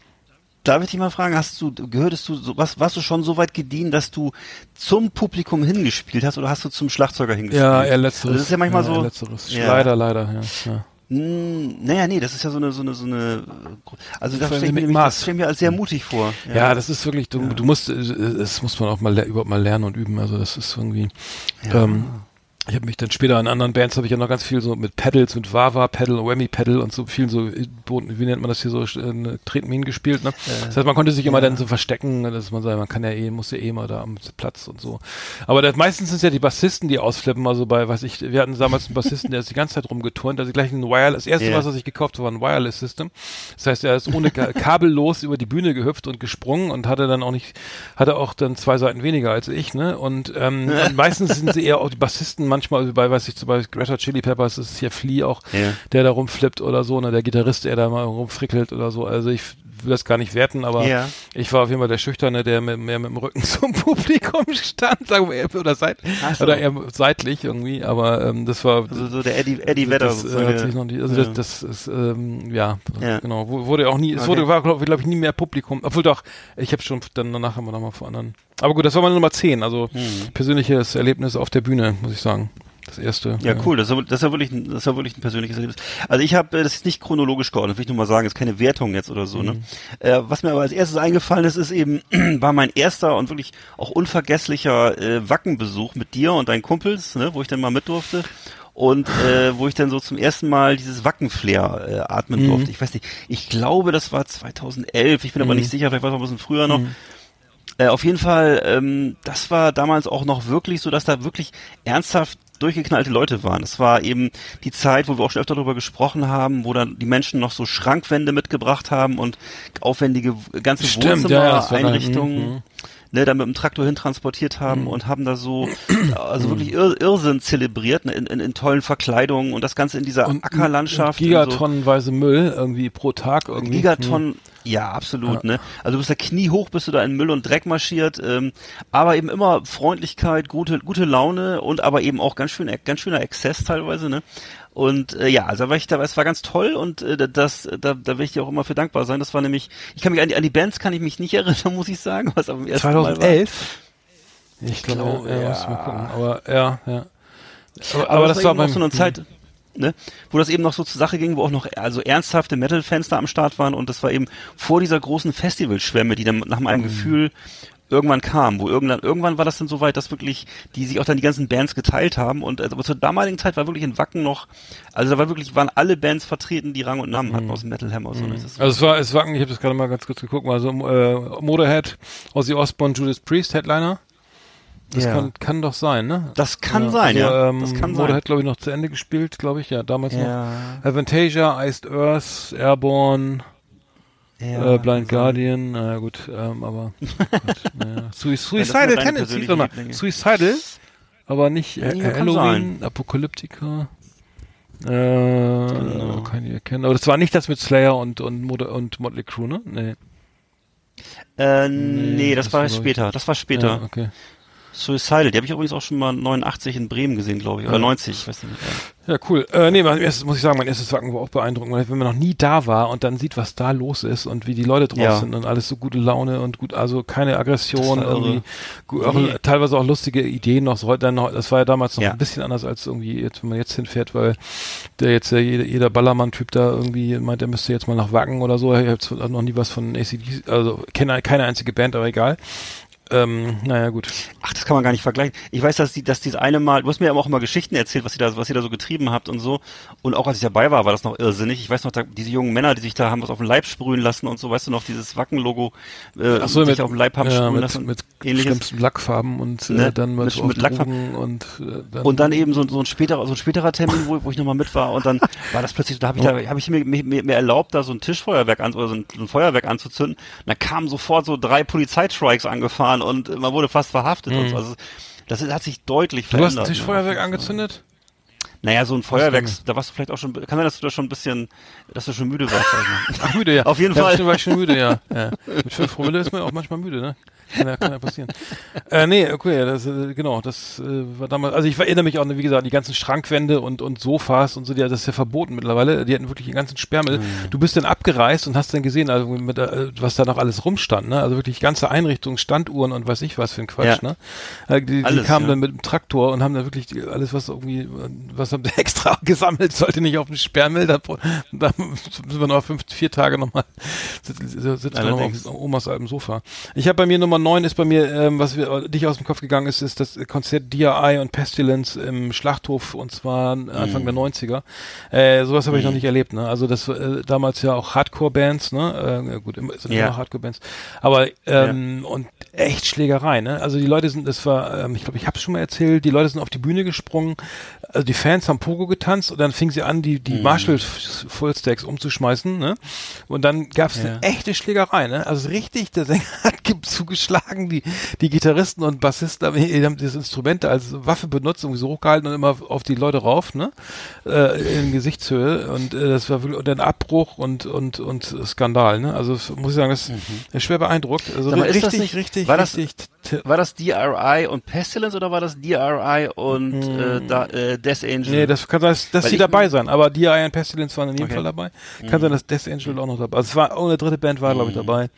darf ich dich mal fragen, hast du, gehörtest du, so, was, warst du schon so weit gediehen, dass du zum Publikum hingespielt hast oder hast du zum Schlagzeuger hingespielt? Ja, eher letzteres. Also das ist ja manchmal eher so. Letzteres. Ja. Leider, leider, ja. ja. Hm, naja, nee, das ist ja so eine, so eine, so eine, also das stelle ich, mir das stell ich mir als sehr mutig vor. Ja, das ist wirklich, du, du musst, das muss man auch mal überhaupt mal lernen und üben. Also das ist irgendwie. Ähm, ich habe mich dann später in anderen Bands habe ich ja noch ganz viel so mit Pedals, mit Wawa Pedal, Whammy Pedal und so viel so äh, wie nennt man das hier so äh, Tretminen gespielt, ne? Das heißt, man konnte sich immer dann so verstecken, ne, dass man sagt, man kann ja eh, muss ja eh mal da am Platz und so. Aber das, meistens sind es ja die Bassisten, die ausflippen, also bei, weiß ich, wir hatten damals einen Bassisten, der ist die ganze Zeit rumgeturnt, also gleich ein Wireless, das erste, Ja. was er sich gekauft hat, war ein Wireless System. Das heißt, er ist ohne Ka- kabellos über die Bühne gehüpft und gesprungen und hatte dann auch nicht, hatte auch dann zwei Seiten weniger als ich, ne? Und, ähm, und meistens sind sie eher auch die Bassisten, manchmal also bei, weiß ich, zum Beispiel Greta Chili Peppers ist hier Flea auch, Ja. der da rumflippt oder so, ne? Der Gitarrist, der da mal rumfrickelt oder so. Also ich will das gar nicht werten, aber Ja. ich war auf jeden Fall der Schüchterne, der mit, mehr mit dem Rücken zum Publikum stand, sagen wir oder, seit, so. oder eher seitlich irgendwie, aber ähm, das war Also so der Eddie, Eddie Vedder das, äh, hat sich noch nie, also Ja. das, das ist ähm, ja, Ja. genau, Wu- wurde auch nie, es Okay. wurde war glaube glaub ich nie mehr Publikum, obwohl doch, ich habe schon dann danach haben wir noch mal vor anderen. Aber gut, das war meine Nummer 10, also Mhm. persönliches Erlebnis auf der Bühne, muss ich sagen. Das erste. Ja, cool. Das ist, ja- das ist ja wirklich, ein, das ist ja wirklich ein persönliches Erlebnis. Also ich habe, äh, das ist nicht chronologisch geordnet, will ich nur mal sagen, ist keine Wertung jetzt oder so. Ne? Äh, was mir aber als erstes eingefallen ist, ist eben, war mein erster und wirklich auch unvergesslicher äh, Wackenbesuch mit dir und deinen Kumpels, ne, wo ich dann mal mit durfte. Und äh, wo ich dann so zum ersten Mal dieses Wackenflair äh, atmen durfte. Ich weiß nicht, ich glaube, das war 2011, ich bin aber nicht sicher, vielleicht war es ein bisschen früher noch. Äh, auf jeden Fall, ähm, das war damals auch noch wirklich so, dass da wirklich ernsthaft durchgeknallte Leute waren. Es war eben die Zeit, wo wir auch schon öfter darüber gesprochen haben, wo dann die Menschen noch so Schrankwände mitgebracht haben und aufwendige ganze Stimmt, ja, ja, das war da- Wohnzimmereinrichtungen. mhm. Ne, dann mit dem Traktor hin transportiert haben Mhm. und haben da so, also wirklich Irr Irrsinn zelebriert, ne, in, in, in tollen Verkleidungen und das Ganze in dieser Und Ackerlandschaft. so- Gigatonnenweise Müll irgendwie pro Tag irgendwie. Gigatonnen, ja, absolut, ne? Also du bist da kniehoch, bist du da in Müll und Dreck marschiert, ähm, aber eben immer Freundlichkeit, gute, gute Laune und aber eben auch ganz schön, ganz schöner Exzess teilweise, ne? Und äh, ja, also war ich da, es war ganz toll und äh, das, da, da will ich dir auch immer für dankbar sein. Das war nämlich, ich kann mich an die, an die Bands kann ich mich nicht erinnern, muss ich sagen, was am ersten Mal war. 2011? Ich glaube, ja, ja. muss mal gucken. Aber ja, ja. Aber, Aber, aber das, das war war beim so eine Zeit. ne, wo das eben noch so zur Sache ging, wo auch noch also ernsthafte Metal-Fans da am Start waren und das war eben vor dieser großen Festivalschwemme, die dann nach meinem Mhm. Gefühl irgendwann kam, wo irgendwann, irgendwann war das dann so weit, dass wirklich, die sich auch dann die ganzen Bands geteilt haben und also, aber zur damaligen Zeit war wirklich in Wacken noch, also da war wirklich, waren alle Bands vertreten, die Rang und Namen hatten aus dem Metal Hammer. So, ist- Also es war, es war, ich habe das gerade mal ganz kurz geguckt, mal so äh, Motorhead, Ozzy Osbourne, Judas Priest, Headliner. Das Ja. kann, kann doch sein, ne? Das kann sein, ja. Ähm, Das kann sein. Motorhead, glaube ich, noch zu Ende gespielt, glaube ich, ja, damals Ja. noch. Avantasia, Iced Earth, Airborne, Ja, äh, Blind sein. Guardian, naja gut, ähm, aber gut, naja. Sui- Suicidal deine Tendencies, mal. Suicidal, aber nicht äh, Ja, Halloween, Apokalyptica. Äh, kann ich erkennen. Aber das war nicht das mit Slayer und und Motor und Motley Crue, ne? Nee. Äh, nee, das, das war war, glaub ich- später. Das war später. Ja, okay. Suicidal, die habe ich übrigens auch schon mal 89 in Bremen gesehen, glaube ich. Oder 90, ich weiß nicht. Ja, cool. Äh, nee, mein erstes, muss ich sagen, mein erstes Wacken war auch beeindruckend, weil wenn man noch nie da war und dann sieht, was da los ist und wie die Leute drauf Ja. sind und alles so gute Laune und gut, also keine Aggression, irgendwie, gu- auch, Nee. teilweise auch lustige Ideen noch, so heute dann noch, das war ja damals noch Ja. ein bisschen anders als irgendwie jetzt, wenn man jetzt hinfährt, weil der jetzt ja jeder, jeder Ballermann-Typ da irgendwie meint, er müsste jetzt mal nach Wacken oder so, ich habe noch nie was von ACD, also kenne keine einzige Band, aber egal. Ähm, naja, gut. Ach, das kann man gar nicht vergleichen. Ich weiß, dass die, dass dieses eine Mal, du hast mir ja auch immer Geschichten erzählt, was ihr da, was ihr da so getrieben habt und so. Und auch als ich dabei war, war das noch irrsinnig. Ich weiß noch, da, diese jungen Männer, die sich da haben was auf den Leib sprühen lassen und so, weißt du noch, dieses Wacken-Logo, äh, Ach so, sich auf den Leib haben ja, sprühen mit, lassen. mit ähnliches. schlimmsten Lackfarben und äh, Ne? dann mit, Mit- mit Lackfarben. Und äh, dann, Und dann eben so, so ein späterer, so ein späterer Termin, wo, wo ich nochmal mit war und dann war das plötzlich, da habe ich, da, hab ich mir, mir, mir erlaubt, da so ein Tischfeuerwerk an, oder so ein, so ein Feuerwerk anzuzünden. Und da kamen sofort so drei Polizeistrikes angefaffen und man wurde fast verhaftet und so. Also das hat sich deutlich Mhm. du hast verändert. ein ne, Tischfeuerwerk Fall. angezündet? Naja, so ein Feuerwerk, da warst du vielleicht auch schon, kann sein, dass du da schon ein bisschen, dass du schon müde warst. Mal. Ach, müde, ja. Auf jeden ja, Fall. war ich schon müde, ja. ja. Mit fünf Promille ist man auch manchmal müde, ne? Kann ja, kann ja passieren. äh, nee, okay, das, äh, genau, das äh, war damals, also ich erinnere mich auch, wie gesagt, die ganzen Schrankwände und, und Sofas und so, die, das ist ja verboten mittlerweile, die hatten wirklich den ganzen Sperrmüll. Mhm. Du bist dann abgereist und hast dann gesehen, also mit, äh, was da noch alles rumstand, ne? Also wirklich ganze Einrichtungen, Standuhren und weiß ich was für ein Quatsch, Ja. ne? Äh, die, die Alles, kamen ja. dann mit dem Traktor und haben da wirklich die, alles, was irgendwie, was haben sie extra gesammelt, sollte nicht auf dem Sperrmüll, da, da sind wir noch fünf, vier Tage nochmal, sitzen sitzt wir noch auf Omas altem Sofa. Ich habe bei mir Nummer neun ist bei mir, ähm, was wir, dich aus dem Kopf gegangen ist, ist das Konzert DRI und Pestilence im Schlachthof und zwar Anfang der 90er. Äh, sowas habe ich noch nicht erlebt, ne? Also das äh, damals ja auch Hardcore-Bands, ne? Äh, gut, immer, sind Ja. immer Hardcore-Bands. Aber ähm, und echt Schlägerei, ne? Also die Leute sind, das war, ähm, ich glaube, ich habe schon mal erzählt, die Leute sind auf die Bühne gesprungen, also die Fans haben Pogo getanzt und dann fingen sie an, die, die Marshall Fullstacks umzuschmeißen, ne? Und dann gab's Ja. eine echte Schlägerei, ne? Also richtig, der Sänger hat ge- zugeschlagen, die, die Gitarristen und Bassisten haben, die haben das Instrument als Waffe benutzt, irgendwie so hochgehalten und immer auf die Leute rauf, ne? Äh, in Gesichtshöhe und äh, das war wirklich und dann Abbruch und und und Skandal, ne? Also muss ich sagen, das ist schwer beeindruckt. Also Mhm. Mal, ist richtig, das nicht- richtig, war das- richtig. War das DRI und Pestilence oder war das DRI und äh, da, äh, Death Angel? Nee, das kann sein, dass, dass die dabei sein, aber DI und Pestilence waren in jedem Okay. Mhm. Fall dabei. Kann sein, dass Death Angel auch noch dabei Also es war, auch eine dritte Band war, glaube ich, dabei.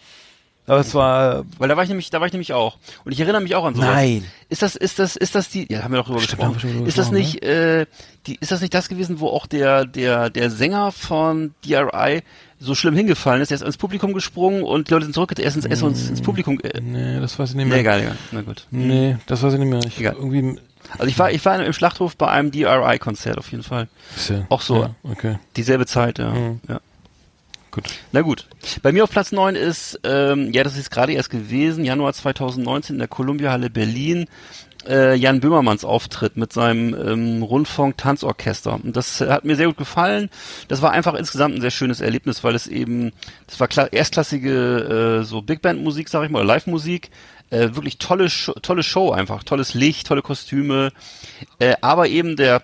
Aber es war, Weil da war ich nämlich, da war ich nämlich auch. Und ich erinnere mich auch an sowas. Nein. Ist das, ist das, ist das die, ja, haben wir doch drüber Stimmt, gesprochen. drüber Ist das nicht, äh, die, ist das nicht das gewesen, wo auch der, der, der Sänger von DRI so schlimm hingefallen ist? Er ist ins Publikum gesprungen und die Leute sind zurückgetreten. Er ist ins, ins, ins Publikum, äh, nee, das weiß ich nicht mehr. nee, egal, egal. Na gut. Nee, das weiß ich nicht mehr. Ich, Egal. irgendwie, Also ich war, ich war im Schlachthof bei einem DRI-Konzert auf jeden Fall. ja, Auch so. Ja, okay, Dieselbe Zeit, ja. Mhm. ja. Gut. Na gut. Bei mir auf Platz 9 ist, ähm, ja, das ist gerade erst gewesen, Januar 2019 in der Columbia-Halle Berlin, äh, Jan Böhmermanns Auftritt mit seinem ähm, Rundfunk-Tanzorchester. Und das hat mir sehr gut gefallen. Das war einfach insgesamt ein sehr schönes Erlebnis, weil es eben, das war erstklassige äh, so Big Band-Musik, sag ich mal, Live-Musik. Äh, wirklich tolle, Sh tolle Show einfach, tolles Licht, tolle Kostüme, äh, aber eben der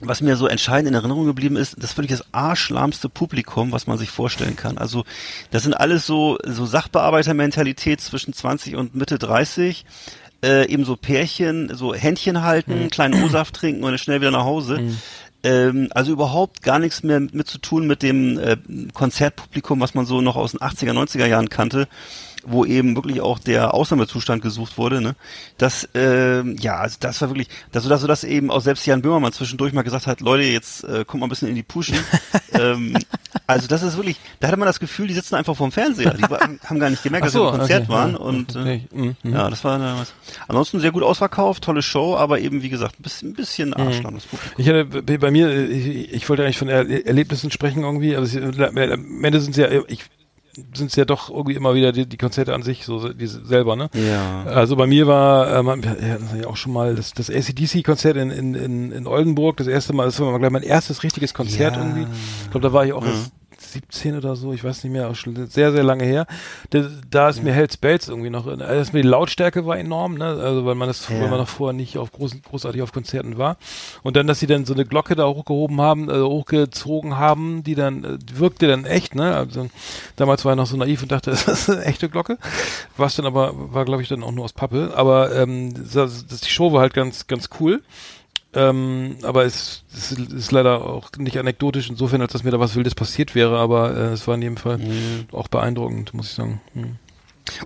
was mir so entscheidend in Erinnerung geblieben ist, das ist wirklich das arschlahmste Publikum, was man sich vorstellen kann. Also das sind alles so, so Sachbearbeitermentalität zwischen 20 und Mitte 30. Äh, eben so Pärchen, so Händchen halten, kleinen O-Saft trinken und dann schnell wieder nach Hause. Ähm, also überhaupt gar nichts mehr mit zu tun mit dem äh, Konzertpublikum, was man so noch aus den 80er, 90er Jahren kannte, wo eben wirklich auch der Ausnahmezustand gesucht wurde. Ne? Das, ähm, ja, also das war wirklich, das, so dass, so dass eben auch selbst Jan Böhmermann zwischendurch mal gesagt hat, Leute, jetzt äh, kommt mal ein bisschen in die Puschen. ähm, also das ist wirklich, da hatte man das Gefühl, die sitzen einfach vorm Fernseher. Die war, haben gar nicht gemerkt, Ach so, dass sie im Konzert okay, waren. ja, und äh, okay, mhm, mhm. ja, das war damals. Ansonsten sehr gut ausverkauft, tolle Show, aber eben wie gesagt, ein bisschen, ein bisschen Mhm. Arschloch das Publikum. Ich hatte bei mir, ich, ich wollte eigentlich von er Erlebnissen sprechen irgendwie, aber sie, am Ende sind es ja, ich, sind es ja doch irgendwie immer wieder die, die Konzerte an sich, so die selber, ne? Ja. Also bei mir war, ähm, ja, ja auch schon mal das, das ACDC-Konzert in, in, in, Oldenburg, das erste Mal, das war mal gleich mein erstes richtiges Konzert Ja. irgendwie. Ich glaube, da war ich auch erst 17 oder so, ich weiß nicht mehr, auch schon sehr, sehr lange her. Da, da ist mir Hells Bells irgendwie noch, also das mir die Lautstärke war enorm, ne? Also weil man das, Ja. weil man noch vorher nicht auf großen, großartig auf Konzerten war. Und dann, dass sie dann so eine Glocke da hochgehoben haben, äh, hochgezogen haben, die dann, äh, die wirkte dann echt, ne? Also damals war ich noch so naiv und dachte, das ist eine echte Glocke. Was dann aber, war glaube ich dann auch nur aus Pappe. Aber ähm, das, das, die Show war halt ganz, ganz cool. Ähm, aber es, es ist leider auch nicht anekdotisch insofern, als dass mir da was Wildes passiert wäre, aber äh, es war in jedem Fall auch beeindruckend, muss ich sagen. Mhm.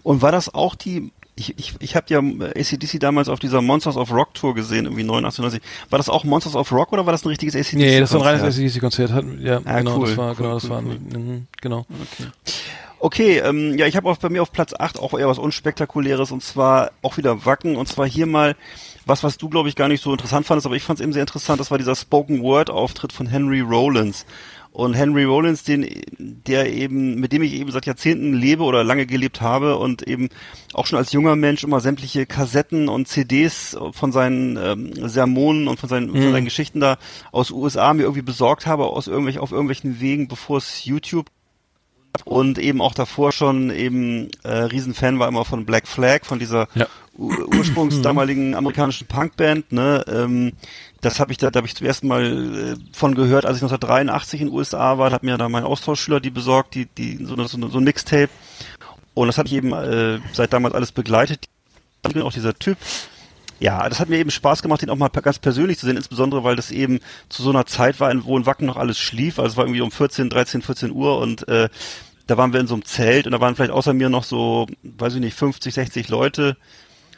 Und war das auch die, ich, ich, ich habe ja ACDC damals auf dieser Monsters of Rock Tour gesehen, irgendwie 89, 90. War das auch Monsters of Rock oder war das ein richtiges ACDC? Nee, das war ein reines Konzert? ACDC-Konzert. Ja, Ah, genau, cool, das war, cool, genau, das cool, war, cool. mhm, genau. Okay, ähm, ja, ich habe auch bei mir auf Platz 8 auch eher was unspektakuläres und zwar auch wieder Wacken und zwar hier mal was, was du glaube ich gar nicht so interessant fandest, aber ich fand es eben sehr interessant, das war dieser Spoken Word Auftritt von Henry Rollins. Und Henry Rollins, den, der eben, mit dem ich eben seit Jahrzehnten lebe oder lange gelebt habe und eben auch schon als junger Mensch immer sämtliche Kassetten und CDs von seinen ähm, Sermonen und von seinen, von seinen Geschichten da aus USA mir irgendwie besorgt habe, aus irgendwelchen, auf irgendwelchen Wegen, bevor es YouTube und eben auch davor schon eben äh, Riesenfan war immer von Black Flag, von dieser Ja. Ur ursprungs damaligen amerikanischen Punkband, ne? Ähm, das habe ich da, da habe ich zum ersten Mal äh, von gehört, als ich 1983 in den USA war, da hat mir da mein Austauschschüler die besorgt, die die so, so, so ein Mixtape und das habe ich eben äh, seit damals alles begleitet. Auch dieser Typ, ja, das hat mir eben Spaß gemacht, den auch mal ganz persönlich zu sehen, insbesondere weil das eben zu so einer Zeit war, in- wo in Wacken noch alles schlief. Also es war irgendwie um 14, 13, 14 Uhr und äh, da waren wir in so einem Zelt und da waren vielleicht außer mir noch so, weiß ich nicht, 50, 60 Leute.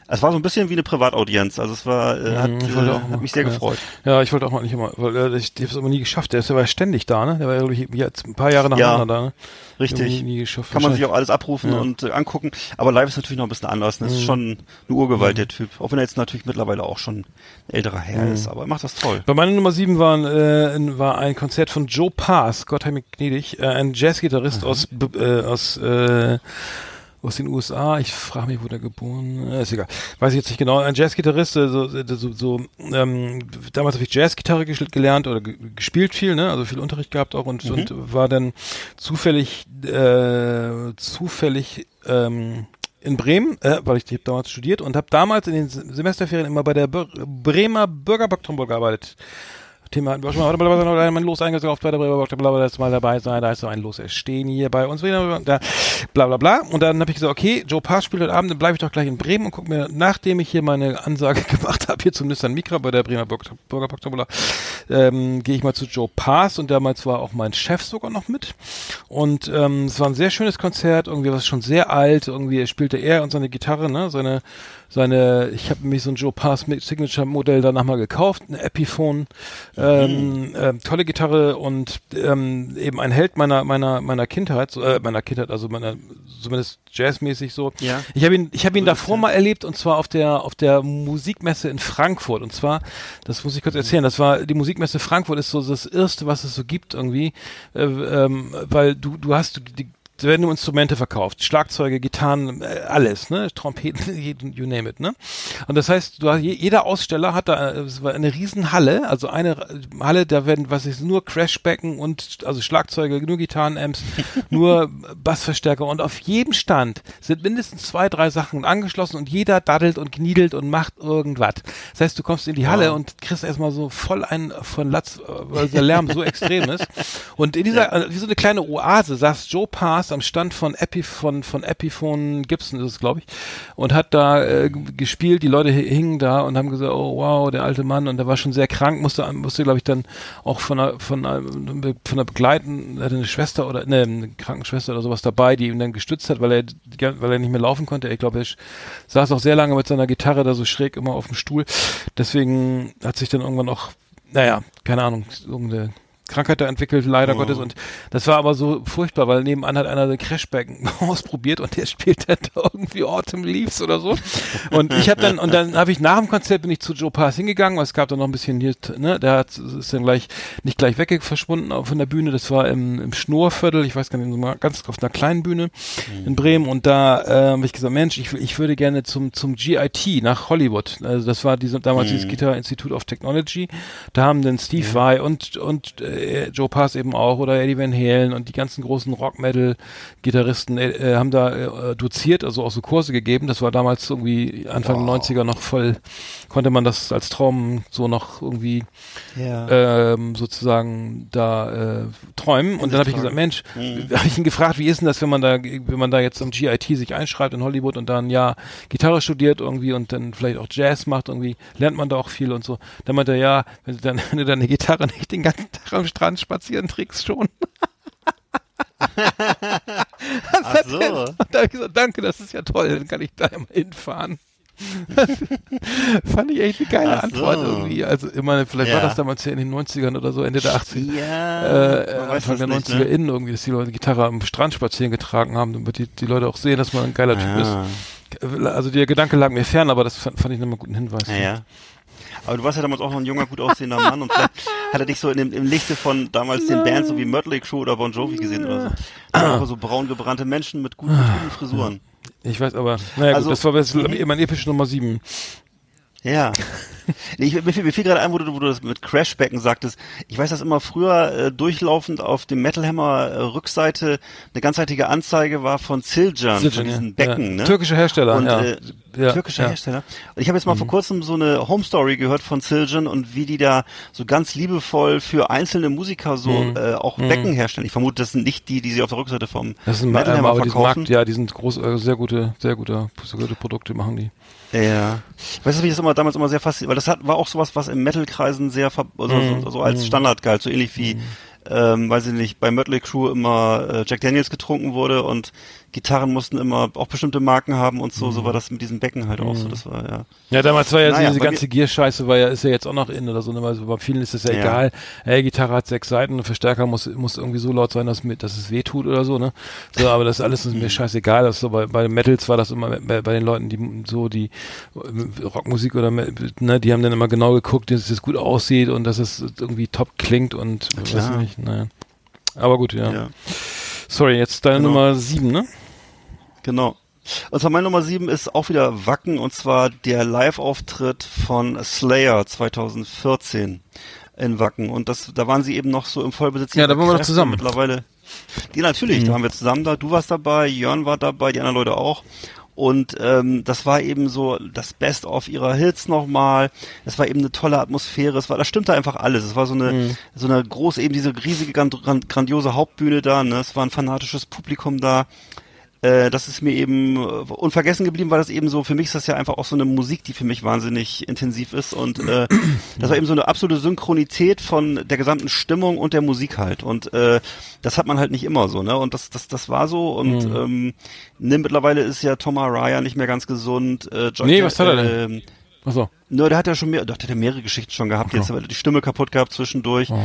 Es war so ein bisschen wie eine Privataudienz. Also es war, äh, hat, äh, hat mich sehr ja. gefreut. Ja, ich wollte auch mal nicht immer, weil äh, ich, ich habe es aber nie geschafft. Der ist ja war ständig da, ne? Der war ja, ich, jetzt ein paar Jahre nacheinander da, ne? Richtig. Nie, nie geschafft. Kann man sich auch alles abrufen Ja. Mhm. und äh, angucken. Aber live ist natürlich noch ein bisschen anders. Ne? Das ist schon eine Urgewalt, der Typ. Auch wenn er jetzt natürlich mittlerweile auch schon ein älterer Herr Mhm. ist. Aber er macht das toll. Bei meiner Nummer 7 waren, äh, war ein Konzert von Joe Pass, Gott mich gnädig, äh, ein Jazzgitarrist aus, äh, aus, äh, aus den USA. Ich frage mich, wo der geboren äh, ist. Egal. Weiß ich jetzt nicht genau. Ein Jazzgitarrist, äh, so, so, so ähm, damals habe ich Jazzgitarre gelernt oder ge- gespielt viel, ne? Also viel Unterricht gehabt auch und, und war dann zufällig, äh, zufällig ähm, in Bremen, äh, weil ich, ich habe damals studiert und habe damals in den Se- Semesterferien immer bei der Bür Bremer Bürgerbacktrommel gearbeitet. Thema. Mein Los eingekauft bei der Bremer das mal dabei sein, da ist so ein Los erstehen hier bei uns. Da, bla bla bla. Und dann habe ich gesagt, okay, Joe Pass spielt heute Abend, dann bleibe ich doch gleich in Bremen und guck mir, nachdem ich hier meine Ansage gemacht habe, hier zum Nissan Micra bei der Bremer Bürger- ähm, gehe ich mal zu Joe Pass und damals war auch mein Chef sogar noch mit. Und ähm, es war ein sehr schönes Konzert, irgendwie was schon sehr alt, irgendwie spielte er und seine Gitarre, ne, seine seine, ich habe mir so ein Joe Pass Signature Modell danach mal gekauft, eine Epiphone, ähm, ähm, tolle Gitarre und ähm, eben ein Held meiner meiner meiner Kindheit, so, äh, meiner Kindheit, also meiner zumindest jazzmäßig so. Ja. Ich habe ihn, ich habe ihn davor mal erlebt und zwar auf der auf der Musikmesse in Frankfurt und zwar, das muss ich kurz erzählen, das war die Musikmesse Frankfurt ist so das erste, was es so gibt irgendwie, äh, ähm, weil du du hast die da werden nur Instrumente verkauft, Schlagzeuge, Gitarren, äh, alles, ne, Trompeten, you name it, ne. Und das heißt, du jeder Aussteller hat da, äh, es war eine riesen Halle, also eine Halle, da werden, was ist, nur Crashbecken und, also Schlagzeuge, nur Gitarrenamps, nur Bassverstärker und auf jedem Stand sind mindestens zwei, drei Sachen angeschlossen und jeder daddelt und kniedelt und macht irgendwas. Das heißt, du kommst in die Halle und kriegst erstmal so voll einen von Latz, äh, weil der Lärm so extrem ist. Und in dieser, wie so eine kleine Oase saß Joe Pass saß am Stand von Epi, von, Epiphone Gibson ist es, glaube ich, und hat da äh, gespielt. Die Leute hi- hingen da und haben gesagt, oh wow, der alte Mann und der war schon sehr krank, musste, musste glaube ich dann auch von einer, von einer, von einer Begleiten, hatte eine Schwester oder ne, eine Krankenschwester oder sowas dabei, die ihn dann gestützt hat, weil er, weil er nicht mehr laufen konnte. Ich glaube, er saß auch sehr lange mit seiner Gitarre da so schräg immer auf dem Stuhl. Deswegen hat sich dann irgendwann auch, naja, keine Ahnung, irgendeine Krankheit da entwickelt, leider Gottes. Und das war aber so furchtbar, weil nebenan hat einer den Crashbacken ausprobiert und der spielt dann da irgendwie Autumn Leaves oder so. Und ich habe dann, und dann habe ich nach dem Konzert bin ich zu Joe Pass hingegangen, weil es gab dann noch ein bisschen hier, ne, der hat, ist dann gleich, nicht gleich weg verschwunden von der Bühne. Das war im, im Schnurviertel, ich weiß gar nicht, ganz auf einer kleinen Bühne in Bremen. Und da äh, habe ich gesagt, Mensch, ich, ich würde gerne zum, zum GIT nach Hollywood. Also das war diese, damals dieses Guitar Institute of Technology. Da haben dann Steve Vai und, und äh, Joe Pass eben auch oder Eddie Van Halen und die ganzen großen Rock-Metal-Gitarristen äh, äh, haben da äh, doziert, also auch so Kurse gegeben. Das war damals irgendwie Anfang der 90er noch voll, konnte man das als Traum so noch irgendwie Ja. ähm, sozusagen da äh, träumen. Und dann habe ich gesagt, Mensch, habe ich ihn gefragt, wie ist denn das, wenn man da, wenn man da jetzt am GIT sich einschreibt in Hollywood und dann ja Gitarre studiert irgendwie und dann vielleicht auch Jazz macht, irgendwie lernt man da auch viel und so. Dann meinte er, ja, wenn du dann, wenn du deine Gitarre nicht den ganzen Tag am Strand spazieren trägst schon. Ach so. Und da habe ich gesagt, danke, das ist ja toll, dann kann ich da immer hinfahren. Fand ich echt eine geile Ach so. Antwort irgendwie. Also, meine, vielleicht war Ja. das damals ja in den 90ern oder so, Ende der 80er Ja, äh, Anfang der das nicht, 90er ne? innen irgendwie, dass die Leute Gitarre am Strand spazieren getragen haben, damit die, die Leute auch sehen, dass man ein geiler Typ Ah. ist. Also der Gedanke lag mir fern, aber das fand, fand ich nochmal einen guten Hinweis. Ja, ja. Aber du warst ja damals auch noch ein junger, gut aussehender Mann und vielleicht hat er dich so in dem, im Lichte von damals den Bands so wie Mötley Crüe oder Bon Jovi gesehen oder so. Einfach so braun gebrannte Menschen mit guten, guten Frisuren. Ich weiß aber, naja Also- gut, das war jetzt mein episch Nummer 7. Ja. Nee, ich, mir fiel, mir fiel gerade ein, wo du, wo du das mit Crashbecken sagtest. Ich weiß, dass immer früher äh, durchlaufend auf dem Metal Hammer äh, Rückseite eine ganzheitliche Anzeige war von Zildjian, von Zildjian, diesen ja. Becken, Ja. ne? Türkische Hersteller, und, ja. Äh, Ja, türkischer ja. Hersteller. Und ich habe jetzt mal Mhm. vor kurzem so eine Home Story gehört von Zildjian und wie die da so ganz liebevoll für einzelne Musiker so Mhm. äh, auch Becken herstellen. Ich vermute, das sind nicht die, die sie auf der Rückseite vom Das sind Metal ähm, aber verkaufen. Markt, ja, die sind groß, äh, sehr gute, sehr gute, sehr gute Produkte machen die. Ja. Weißt du, wie ich das immer damals immer sehr fasziniert, weil das hat, war auch sowas, was im Metal-Kreisen sehr, ver also, Mhm. so, so als Standard galt, so ähnlich wie, ähm, weiß ich nicht, bei Mötley Crew immer äh, Jack Daniels getrunken wurde und Gitarren mussten immer auch bestimmte Marken haben und so, Mhm. so war das mit diesen Becken halt auch so, das war, ja. Ja, damals war ja Naja, diese ganze Gear-Scheiße, war ja, ist ja jetzt auch noch in oder so, ne, weil so bei vielen ist es ja, Ja. egal. Ey, Gitarre hat sechs Seiten, ein Verstärker muss, muss irgendwie so laut sein, dass, mir, dass es weh tut oder so, ne. So, aber das alles ist mir scheißegal. Das so bei, bei Metals war das immer bei, bei den Leuten, die so die Rockmusik oder ne, die haben dann immer genau geguckt, dass es gut aussieht und dass es irgendwie top klingt und weiß nicht, naja. Aber gut, ja. ja. Sorry, jetzt deine Genau. Nummer sieben, ne? Genau. Und zwar meine Nummer sieben ist auch wieder Wacken und zwar der Live-Auftritt von Slayer 2014 in Wacken. Und das, da waren sie eben noch so im Vollbesitz. Ja, da waren wir doch zusammen. Mittlerweile. Die natürlich, Mhm. da waren wir zusammen da. Du warst dabei, Jörn war dabei, die anderen Leute auch. Und ähm, das war eben so das Best of ihrer Hits nochmal. Es war eben eine tolle Atmosphäre. Es war, da stimmte einfach alles. Es war so eine, Mhm. so eine große, eben diese riesige, grand- grand- grandiose Hauptbühne da. Ne? Es war ein fanatisches Publikum da. Äh, das ist mir eben äh, unvergessen geblieben, weil das eben so, für mich ist das ja einfach auch so eine Musik, die für mich wahnsinnig intensiv ist und äh, das war eben so eine absolute Synchronität von der gesamten Stimmung und der Musik halt und äh, das hat man halt nicht immer so, ne? Und das, das, das war so und Mhm. ähm, ne, mittlerweile ist ja Tom Araya nicht mehr ganz gesund. Äh, John Nee, was hat er denn? Ähm, Achso. Ne, der hat ja schon mehr, der hat ja mehrere Geschichten schon gehabt. Jetzt hat er die Stimme kaputt gehabt zwischendurch. Oh.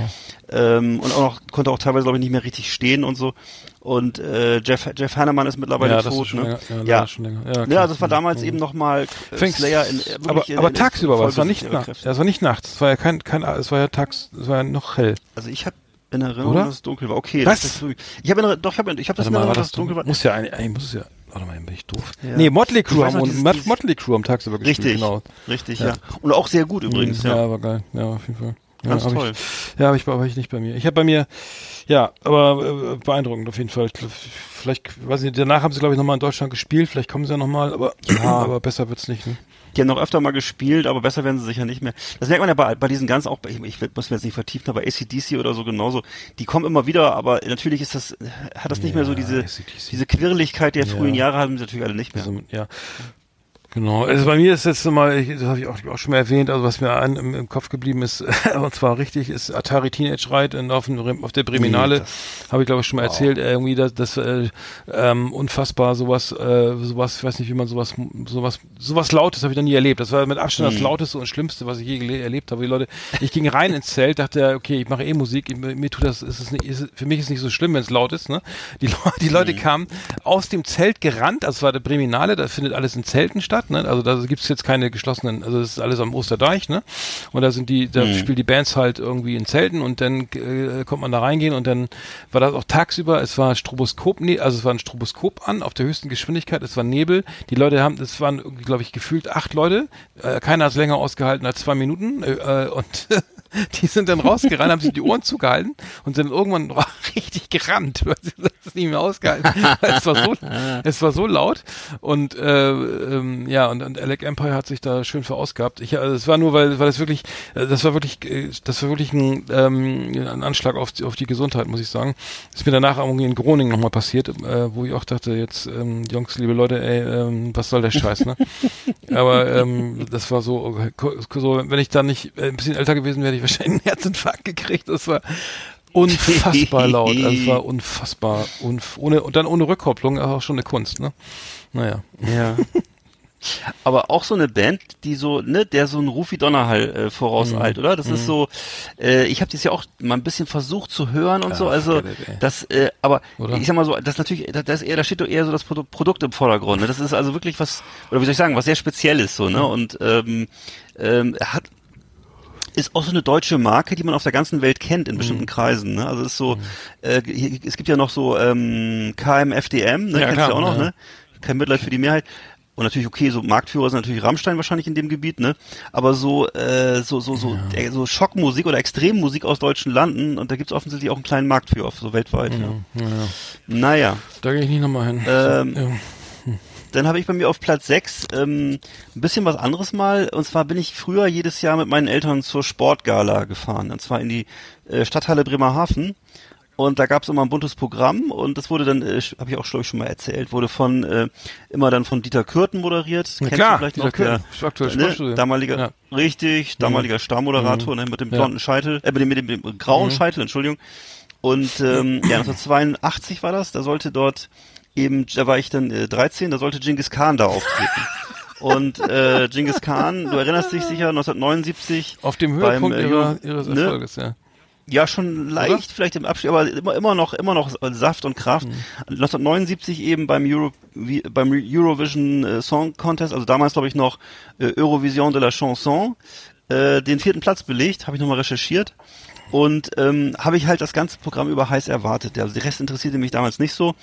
Ähm, und auch noch, konnte auch teilweise, glaube ich, nicht mehr richtig stehen und so. Und äh, Jeff, Jeff Hanneman ist mittlerweile Ja, das tot. ist ne? länger, ja, ja. schon länger. Ja, Ja, klar. also es war damals eben nochmal äh, Slayer in, äh, wirklich aber, in, aber in, tagsüber war es, war nicht nachts. Es war nicht nachts. Es war ja kein, kein, es war ja tags, es war ja noch hell. Also ich habe in Erinnerung, Oder? dass es dunkel war. Okay, Was? das ist so- Ich habe doch, ich habe ich hab das Warte in Erinnerung, dass das es dunkel war. Muss ja eigentlich, eigentlich muss es ja, warte mal, bin ich doof. Ja. Nee, Motley Ich weiß haben noch, dieses- Mot- Motley Crue am tagsüber gespielt, Richtig, genau. richtig, Ja. ja. Und auch sehr gut übrigens, ja. ja. war geil. Ja, auf jeden Fall. Ja, Ganz hab toll. Ich, ja, habe ich, hab ich nicht bei mir. Ich habe bei mir, ja, aber äh, beeindruckend auf jeden Fall. Ich Vielleicht, weiß nicht, danach haben sie glaube ich nochmal in Deutschland gespielt. Vielleicht kommen sie ja nochmal, aber aber besser wird's nicht. Ne? Die haben noch öfter mal gespielt, aber besser werden sie sicher nicht mehr. Das merkt man ja bei, bei diesen ganz auch, ich, ich muss mir jetzt nicht vertiefen, aber ACDC oder so genauso, die kommen immer wieder, aber natürlich ist das, hat das nicht mehr so diese, AC/DC. diese Quirligkeit der Ja. frühen Jahre haben sie natürlich alle nicht mehr. Also, ja. Genau, also bei mir ist jetzt mal, ich, das habe ich auch, auch schon mal erwähnt, also was mir an, im, im Kopf geblieben ist, und zwar richtig, ist Atari Teenage Ride in, auf, dem, auf der Breminale, habe ich glaube ich schon mal erzählt, äh, irgendwie das, das äh, ähm, unfassbar sowas, äh, sowas, ich weiß nicht, wie man sowas, sowas, sowas Lautes habe ich noch nie erlebt. Das war mit Abstand das Lauteste und Schlimmste, was ich je erlebt habe. Die Leute, ich ging rein ins Zelt, dachte, okay, ich mache eh Musik, ich, mir tut das, ist es nicht, ist, für mich ist es nicht so schlimm, wenn es laut ist. Ne? Die, Le die Leute kamen aus dem Zelt gerannt, also es war der Breminale, da findet alles in Zelten statt, ne? Also da gibt's jetzt keine geschlossenen, also das ist alles am Osterdeich, ne? Und da sind die, da spielen die Bands halt irgendwie in Zelten und dann äh, kommt man da reingehen und dann war das auch tagsüber, es war Stroboskop, nee, also es war ein Stroboskop an auf der höchsten Geschwindigkeit, es war Nebel, die Leute haben, es waren glaube ich, gefühlt acht Leute, äh, keiner hat es länger ausgehalten als zwei Minuten äh, äh, und die sind dann rausgerannt, haben sich die Ohren zugehalten und sind irgendwann richtig gerannt, weil sie das nicht mehr ausgehalten. es war so, es war so laut und äh, ähm, ja und, und Alec Empire hat sich da schön verausgabt. Ich, also es war nur, weil, weil es wirklich, äh, das war wirklich, äh, das war wirklich ein, ähm, ein Anschlag auf, die- auf die Gesundheit, muss ich sagen. Ist mir danach irgendwie in Groningen nochmal passiert, äh, wo ich auch dachte, jetzt ähm, Jungs, liebe Leute, ey, ähm, was soll der Scheiß, ne? Aber ähm, das war so, so, wenn ich da nicht äh, ein bisschen älter gewesen wäre, ich wahrscheinlich einen Herzinfarkt gekriegt. Das war unfassbar laut. Also war unfassbar. Unf ohne, und dann ohne Rückkopplung auch schon eine Kunst, ne? Naja. Ja. Aber auch so eine Band, die so, ne, der so einen Rufi Donnerhall äh, vorauseilt, Mhm. oder? Das ist so, äh, ich habe das ja auch mal ein bisschen versucht zu hören und Ja, so, also das, äh, aber Oder? ich sag mal so, das natürlich, da, ist eher, da steht doch eher so das Produ Produkt im Vordergrund. Ne? Das ist also wirklich was, oder wie soll ich sagen, was sehr Spezielles so, ne? Und ähm, ähm, hat ist auch so eine deutsche Marke, die man auf der ganzen Welt kennt in Mhm. bestimmten Kreisen. Ne? Also es ist so, äh, hier, es gibt ja noch so ähm, KMFDM, ne? Ja, Kennst klar, du auch noch, ja. ne? Kein Mitleid für die Mehrheit. Und natürlich, okay, so Marktführer sind natürlich Rammstein wahrscheinlich in dem Gebiet, ne? Aber so, äh, so, so, so, äh, so Schockmusik oder Extremmusik aus deutschen Landen und da gibt's offensichtlich auch einen kleinen Markt für, so weltweit. Ja. Naja. Da gehe ich nicht nochmal hin. Ähm, ja. Dann habe ich bei mir auf Platz 6 ähm, ein bisschen was anderes mal. Und zwar bin ich früher jedes Jahr mit meinen Eltern zur Sportgala gefahren. Und zwar in die äh, Stadthalle Bremerhaven. Und da gab es immer ein buntes Programm und das wurde dann, äh, habe ich auch glaube ich schon mal erzählt, wurde von äh, immer dann von Dieter Kürten moderiert. Kennst klar, du vielleicht Dieter noch? Kürten, Der, aktuell ne, damaliger, Ja. richtig, damaliger Starmoderator, ne, mit dem Ja. blonden Scheitel, äh, mit dem, mit dem, mit dem grauen Scheitel, Entschuldigung. Und ähm, ja, 1982 war das, da sollte dort eben, da war ich dann äh, 13, da sollte Genghis Khan da auftreten. Und äh, Genghis Khan, du erinnerst dich sicher, 1979. Auf dem Höhepunkt beim, äh, ihrer, ihres ne? Erfolges, ja. Ja, schon leicht, Oder? vielleicht im Abschied, aber immer, immer noch, immer noch Saft und Kraft. Mhm. 1979 eben beim Euro, beim Eurovision äh, Song Contest, also damals glaube ich noch äh, Eurovision de la Chanson, äh, den vierten Platz belegt, habe ich nochmal recherchiert. Und ähm, habe ich halt das ganze Programm über heiß erwartet. Also der Rest interessierte mich damals nicht so.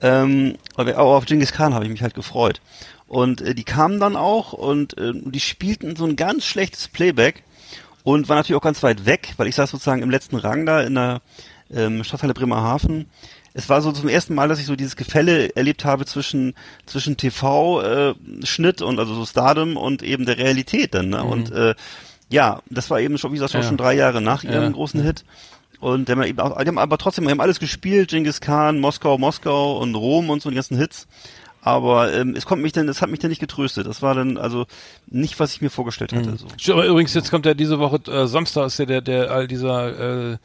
Ähm, aber auf Genghis Khan habe ich mich halt gefreut. Und äh, die kamen dann auch und äh, die spielten so ein ganz schlechtes Playback und war natürlich auch ganz weit weg, weil ich saß sozusagen im letzten Rang da in der ähm, Stadthalle Bremerhaven. Es war so zum ersten Mal, dass ich so dieses Gefälle erlebt habe zwischen zwischen TV-Schnitt und also so Stardom und eben der Realität dann. Ne? Und äh, ja, das war eben schon, wie gesagt, schon, Ja. schon drei Jahre nach ihrem Ja. großen Hit. Und die haben eben auch, die haben aber trotzdem, die haben alles gespielt, Genghis Khan, Moskau, Moskau und Rom und so die ganzen Hits. Aber ähm, es kommt mich dann, es hat mich dann nicht getröstet. Das war dann also nicht, was ich mir vorgestellt hatte. So. Stimmt, aber Übrigens, jetzt kommt ja diese Woche, äh, Samstag ist ja der, der, all dieser, äh,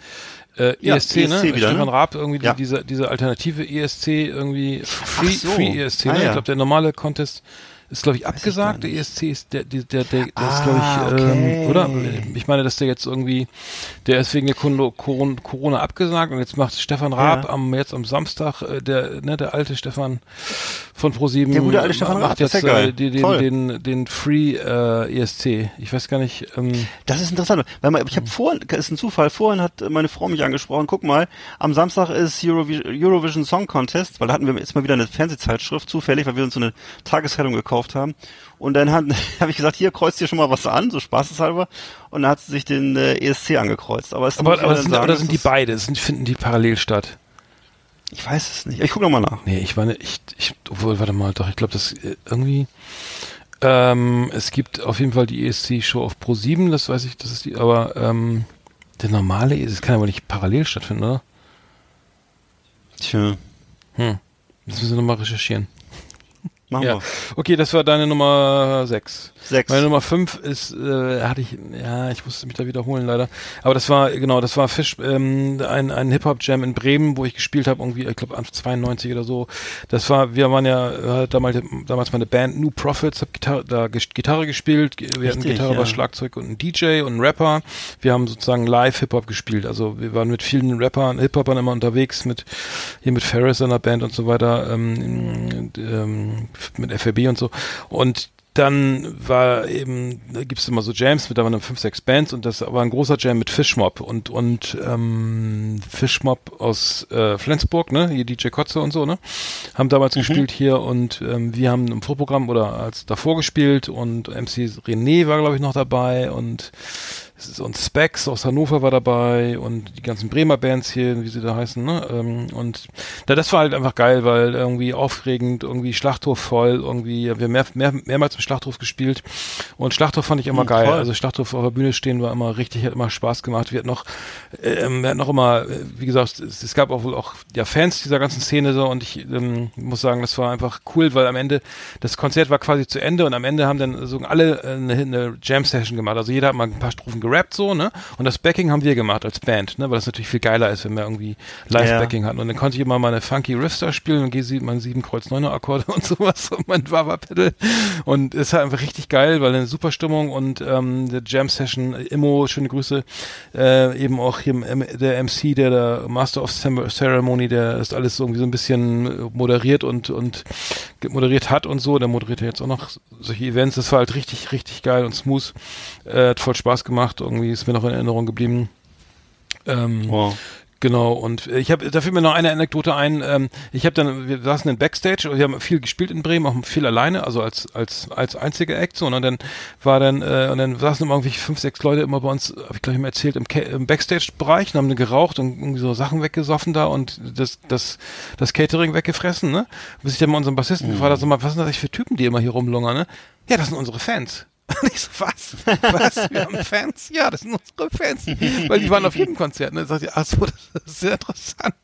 äh, Ja, ESC, ne? ESC wieder, Stefan ne? Raab, irgendwie Ja. diese, diese alternative ESC, irgendwie Free, so. Free ESC, ne? Ah, Ich ja. glaube, der normale Contest ist, glaube ich, ich abgesagt. gar Der ESC ist der, der, der, der, der ist, Ah, glaube ich, okay. ähm, oder? Ich meine, dass der jetzt irgendwie, der ist wegen der Corona- abgesagt und jetzt macht Stefan Raab Ja. am, jetzt am Samstag, äh, der, ne, der alte Stefan von ProSieben Der gute alte Stefan Raab, jetzt ist ja geil. äh, den, Toll. den, den Free äh, ESC. Ich weiß gar nicht, ähm, Das ist interessant, weil man, ich habe vorhin, das ist ein Zufall, vorhin hat meine Frau mich angesprochen, guck mal, am Samstag ist Eurovi Eurovision Song Contest, weil da hatten wir jetzt mal wieder eine Fernsehzeitschrift, zufällig, weil wir uns so eine Tageszeitung gekauft haben. Und dann habe ich gesagt, hier kreuzt dir schon mal was an, so spaßeshalber. Und dann hat sie sich den äh, ESC angekreuzt. Aber, es Aber, aber, sind, sagen, oder sind die beide? Sind, finden die parallel statt? Ich weiß es nicht. Ich gucke nochmal nach. Nee, ich meine, ich, ich, obwohl, warte mal, doch, ich glaube, das äh, irgendwie, Ähm, es gibt auf jeden Fall die ESC-Show auf Pro 7, das weiß ich, das ist die, aber ähm, der normale, ESC, das kann aber nicht parallel stattfinden, oder? Tja, Hm. Das müssen wir nochmal recherchieren. Machen Ja. wir. Okay, das war deine Nummer 6. Sechs. Meine Nummer 5 ist, äh, hatte ich, ja, ich musste mich da wiederholen leider. Aber das war, genau, das war Fisch, ähm, ein, ein Hip-Hop-Jam in Bremen, wo ich gespielt habe, irgendwie, ich glaube, 92 oder so. Das war, wir waren ja äh, damals, damals meine Band New Prophets, hab Gitarre, da Gitarre gespielt, wir hatten Richtig, Gitarre, ja. Bass, Schlagzeug und einen DJ und einen Rapper. Wir haben sozusagen live Hip-Hop gespielt. Also wir waren mit vielen Rappern, Hip-Hopern immer unterwegs, mit hier mit Ferris in der Band und so weiter, ähm, ähm, mit FRB und so. Und dann war eben, da gibt's immer so Jams mit, da waren dann fünf, sechs Bands und das war ein großer Jam mit Fishmob und und ähm, Fishmob aus äh, Flensburg, ne, hier DJ Kotze und so, ne, haben damals gespielt hier und ähm, wir haben im Vorprogramm oder als davor gespielt und MC René war glaube ich noch dabei und und Specs aus Hannover war dabei und die ganzen Bremer Bands hier, wie sie da heißen, ne? Ähm, und da, das war halt einfach geil, weil irgendwie aufregend, irgendwie Schlachthof voll, irgendwie, wir haben mehr, mehr, mehrmals im Schlachthof gespielt und Schlachthof fand ich immer Hm, geil. toll. Also Schlachthof auf der Bühne stehen war immer richtig, hat immer Spaß gemacht. Wir hatten noch, ähm, wir hatten noch immer, äh, wie gesagt, es, es gab auch wohl auch ja Fans dieser ganzen Szene so und ich ähm, muss sagen, das war einfach cool, weil am Ende das Konzert war quasi zu Ende und am Ende haben dann so alle äh, eine, eine Jam-Session gemacht. Also jeder hat mal ein paar Strophen gerappt so, ne? Und das Backing haben wir gemacht als Band, ne? Weil das natürlich viel geiler ist, wenn wir irgendwie Live-Backing hatten. Und dann konnte ich immer meine funky Riffs da spielen und G7, meine sieben Kreuz neuner Akkorde und sowas und mein Wawa Pedal. Und es ist halt einfach richtig geil, weil eine super Stimmung und ähm, der Jam-Session, Immo, schöne Grüße, äh, eben auch hier der MC, der der Master of Ceremony, der das alles irgendwie so ein bisschen moderiert und und moderiert hat und so, der moderiert ja jetzt auch noch solche Events. Das war halt richtig, richtig geil und smooth. Äh, hat voll Spaß gemacht. Irgendwie ist mir noch in Erinnerung geblieben. Ähm, Wow. Genau, und ich habe, da fällt mir noch eine Anekdote ein. Ähm, ich habe dann, wir saßen in Backstage und wir haben viel gespielt in Bremen, auch viel alleine, also als als als einzige Act so. Und dann war dann äh, und dann saßen immer irgendwie fünf, sechs Leute immer bei uns, habe ich gleich mal erzählt, im, im Backstage-Bereich und haben dann geraucht und irgendwie so Sachen weggesoffen da und das das das Catering weggefressen, ne? Bis ich dann mal unseren Bassisten gefragt habe, sag mal, was sind das eigentlich für Typen, die immer hier rumlungern, ne? Ja, das sind unsere Fans. Und ich so, was? Was? Wir haben Fans? Ja, das sind unsere Fans. Weil die waren auf jedem Konzert. Ne? Sagt ihr, ach so, das ist sehr interessant.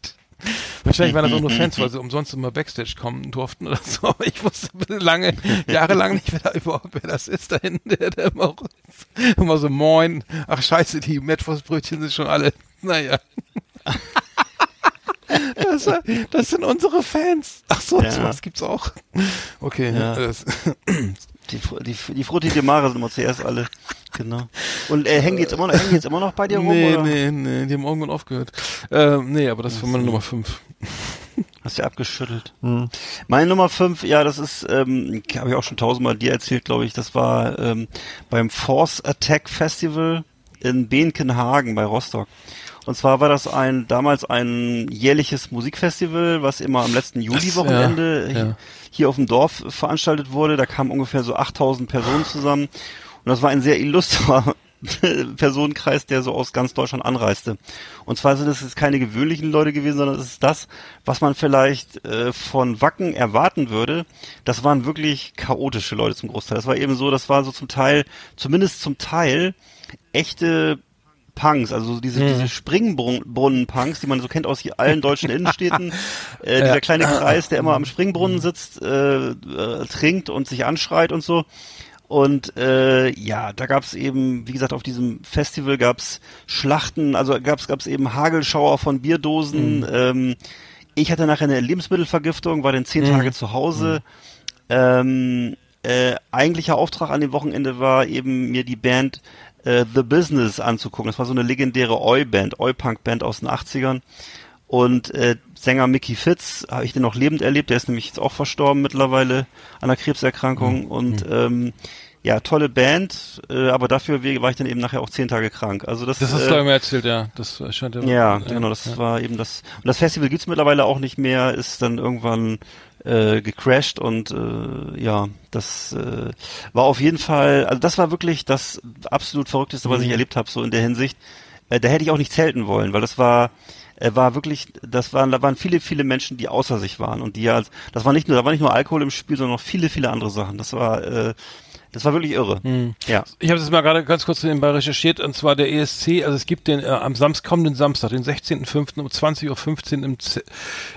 Wahrscheinlich waren das auch nur Fans, weil sie umsonst immer Backstage kommen durften oder so. Aber ich wusste lange, jahrelang nicht, wer da überhaupt, wer das ist da hinten, der, der immer, immer so moin. Ach scheiße, die Metwurstbrötchen sind schon alle, naja. Das, das sind unsere Fans. Ach so, Ja. sowas gibt's auch. Okay, Ja. das, Die, die, die Frutti di Mare sind immer zuerst alle. Genau. Und äh, hängen die jetzt immer noch, hängen die jetzt immer noch bei dir rum? nee, oder? nee, nee, die haben irgendwann aufgehört. Ähm, nee, aber das war meine Nummer 5. Hast du abgeschüttelt. Meine Nummer fünf, ja, das ist, ähm, habe ich auch schon tausendmal dir erzählt, glaube ich. Das war ähm, beim Force Attack Festival in Behnkenhagen bei Rostock. Und zwar war das ein damals ein jährliches Musikfestival, was immer am letzten Juli-Wochenende ja, ja. hier auf dem Dorf veranstaltet wurde. Da kamen ungefähr so 8000 Personen zusammen. Und das war ein sehr illustrer Personenkreis, der so aus ganz Deutschland anreiste. Und zwar sind es jetzt keine gewöhnlichen Leute gewesen, sondern es ist das, was man vielleicht äh, von Wacken erwarten würde. Das waren wirklich chaotische Leute zum Großteil. Das war eben so, das war so zum Teil, zumindest zum Teil, echte Punks, also so diese, diese Springbrunnen-Punks, die man so kennt aus allen deutschen Innenstädten. Äh, dieser kleine Kreis, der immer am Springbrunnen sitzt, äh, äh, trinkt und sich anschreit und so. Und äh, ja, da gab's eben, wie gesagt, auf diesem Festival gab's Schlachten, also gab's gab's eben Hagelschauer von Bierdosen. Ähm, ich hatte nachher eine Lebensmittelvergiftung, war dann zehn Tage zu Hause. Ähm, äh, eigentlicher Auftrag an dem Wochenende war eben mir die Band äh, The Business anzugucken. Das war so eine legendäre Oi-Band, Oi-Punk-Band aus den 80ern. Und äh, Sänger Mickey Fitz habe ich den noch lebend erlebt. Der ist nämlich jetzt auch verstorben mittlerweile an einer Krebserkrankung. Und ähm, ja, tolle Band, äh, aber dafür war ich dann eben nachher auch zehn Tage krank. Also das, Das hast äh, du mir erzählt, ja. Das scheint ja. ja, genau, das war eben das. Und das Festival gibt's mittlerweile auch nicht mehr, ist dann irgendwann äh, gecrashed und äh, ja, das äh, war auf jeden Fall, also das war wirklich das absolut Verrückteste, was ich erlebt habe, so in der Hinsicht. Äh, da hätte ich auch nicht zelten wollen, weil das war äh, war wirklich, das waren, da waren viele, viele Menschen, die außer sich waren und die ja, das war nicht nur, da war nicht nur Alkohol im Spiel, sondern noch viele, viele andere Sachen. Das war, äh, Das war wirklich irre. Ja. Ich habe das mal gerade ganz kurz nebenbei recherchiert, und zwar der ESC, also es gibt den äh, am Samst, kommenden Samstag, den 16.05. um 20.15 Uhr im, Z-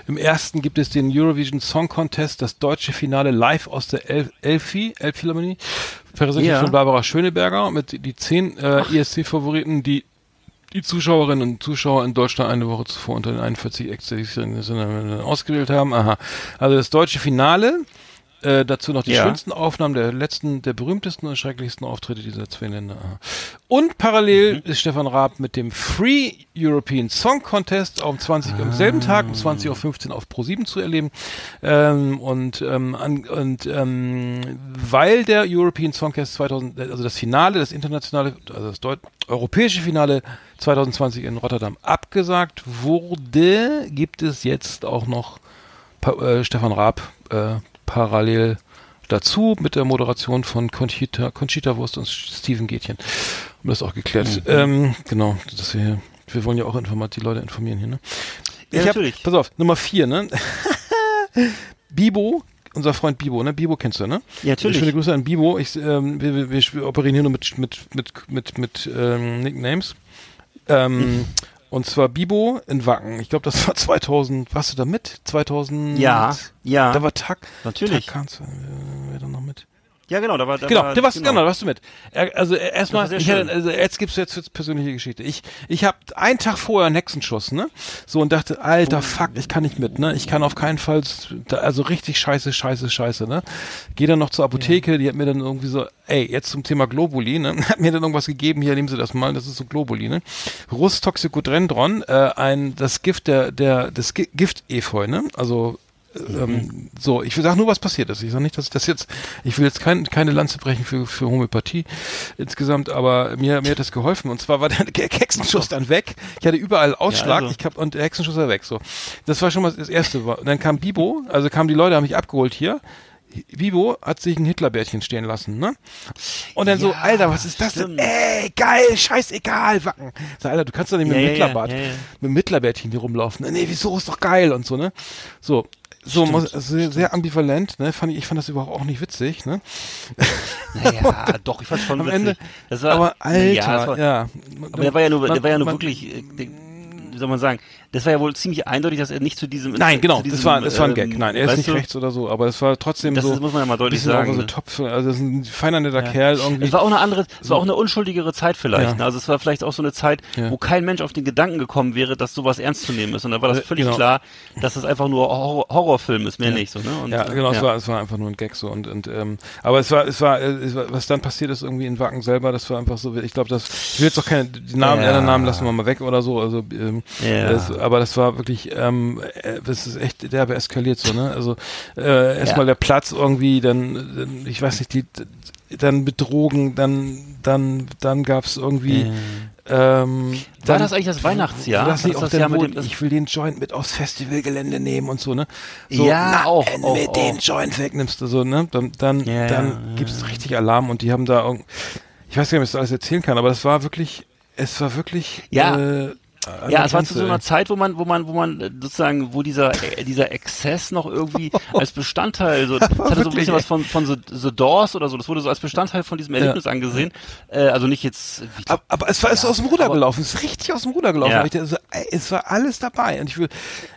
im ersten gibt es den Eurovision Song Contest, das deutsche Finale live aus der El Elfi, Elbphilharmonie, präsentiert Ja. von Barbara Schöneberger mit die zehn äh, ESC-Favoriten, die die Zuschauerinnen und Zuschauer in Deutschland eine Woche zuvor unter den 41 Exzellenten ausgewählt haben. Aha. Also das deutsche Finale, äh, dazu noch die Ja. schönsten Aufnahmen der letzten, der berühmtesten und schrecklichsten Auftritte dieser zwei Länder. Und parallel Mhm. ist Stefan Raab mit dem Free European Song Contest um 20 am selben Tag um 20.15 Uhr auf Pro7 zu erleben. Ähm, und ähm, an, und ähm, weil der European Song Contest 2000, also das Finale, das internationale, also das Deut europäische Finale 2020 in Rotterdam abgesagt wurde, gibt es jetzt auch noch pa äh, Stefan Raab äh, parallel dazu mit der Moderation von Conchita, Conchita Wurst und Steven Gätchen. Haben das auch geklärt. Ähm, genau, dass wir, wir wollen ja auch informat die Leute informieren hier, ne? Ja, ich hab, natürlich. Pass auf, Nummer vier, ne? Bibo, unser Freund Bibo, ne? Bibo kennst du, ne? Ja, natürlich. Schöne Grüße an Bibo. Ich, ähm, wir, wir, wir operieren hier nur mit, mit, mit, mit, mit ähm, Nicknames. Ähm, und zwar Bibo in Wacken. Ich glaube, das war 2000. Warst du da mit? 2000. Ja, ja. Da war Tag. Natürlich. Tag kannst du, äh, wer da noch mit? Ja, genau, da war, da Genau, war, du warst, genau. da warst du mit. Also erstmal, Das ich also jetzt gibt's jetzt jetzt persönliche Geschichte. Ich, ich habe einen Tag vorher einen Hexenschuss, ne? So und dachte, Oh. alter Fuck, ich kann nicht mit, ne? Ich kann auf keinen Fall, also richtig scheiße, scheiße, scheiße, ne? Geh dann noch zur Apotheke, die hat mir dann irgendwie so, ey, jetzt zum Thema Globuli, ne? Hat mir dann irgendwas gegeben, hier nehmen Sie das mal, das ist so Globuli, ne? Rustoxicodendron, äh, ein, das Gift der, der, des Gi- Gift-Efeu, ne? Also ähm, so, ich sag nur, was passiert ist. Ich sag nicht, dass ich das jetzt, ich will jetzt kein, keine Lanze brechen für, für Homöopathie insgesamt, aber mir, mir hat das geholfen. Und zwar war der Hexenschuss dann weg. Ich hatte überall Ausschlag, also. ich hab, und der Hexenschuss war weg. So, das war schon mal das erste. Und dann kam Bibo, also kamen die Leute, haben mich abgeholt hier. Bibo hat sich ein Hitlerbärtchen stehen lassen, ne? Und dann so, Ja, Alter, was ist das stimmt. denn? Ey, geil, scheißegal, Wacken. Sag, Alter, du kannst doch nicht mit Ja, dem ja, ja, Hitlerbart, ja, ja. mit dem Hitlerbärtchen hier rumlaufen. Nee, wieso, ist doch geil und so, ne? So, so also sehr ambivalent, ne? Fand ich, ich fand das überhaupt auch nicht witzig, ne? Naja, doch, ich fand schon Am witzig. Ende, war, aber Alter, ja, war, ja. Aber der war ja nur, der war ja nur wirklich, äh, wie soll man sagen, das war ja wohl ziemlich eindeutig, dass er nicht zu diesem. Nein, genau, diesem, das war, das war ein Gag. ähm, Nein, er ist nicht du, rechts oder so, aber es war trotzdem Das so. ist- muss man ja mal deutlich sagen, So ne? Topf, also das ist ein feiner netter Kerl irgendwie. Es war auch eine andere, es war auch eine unschuldigere Zeit vielleicht. Ja. Ne? Also es war vielleicht auch so eine Zeit, Ja. wo kein Mensch auf den Gedanken gekommen wäre, dass sowas ernst zu nehmen ist. Und da war das Äh, völlig genau. klar, dass es einfach nur Horror Horrorfilm ist, mehr Ja. nicht so. Ne? Und, ja, äh, genau, Es, war, es war einfach nur ein Gag so und, und ähm, aber es war, es war, äh, es war, was dann passiert ist irgendwie in Wacken selber, das war einfach so, ich glaube, das, ich will jetzt auch keine, Namen, Ja. Namen lassen wir mal weg oder so, also, ähm, Ja. das, aber das war wirklich, ähm, äh, das ist echt derbe eskaliert so, ne, also, äh, erstmal der Platz irgendwie, dann, dann, ich weiß nicht, die, dann mit Drogen, dann, dann, dann gab's irgendwie, ähm, War das eigentlich das Weihnachtsjahr? Das nicht War auch das das Jahr mit dem- das- ich will den Joint mit aufs Festivalgelände nehmen und so, ne? So, Ja, na, auch, wenn mit auch. den Joint wegnimmst du so, ne? Dann, dann, Ja, dann ja, gibt's richtig Alarm und die haben da ich weiß nicht, ob ich das alles erzählen kann, aber das war wirklich, es war wirklich, Ja. äh, an Ja, es war zu so einer. Zeit, wo man, wo man, wo man äh, sozusagen, wo dieser, äh, dieser Exzess noch irgendwie als Bestandteil, so, das hatte so ein bisschen was von, von The, The Doors oder so, das wurde so als Bestandteil von diesem Erlebnis angesehen. Äh, also nicht jetzt, glaub, Aber, aber es war es ist aus dem Ruder aber- gelaufen, es ist richtig aus dem Ruder gelaufen. Ja. Dachte es war alles dabei und ich will,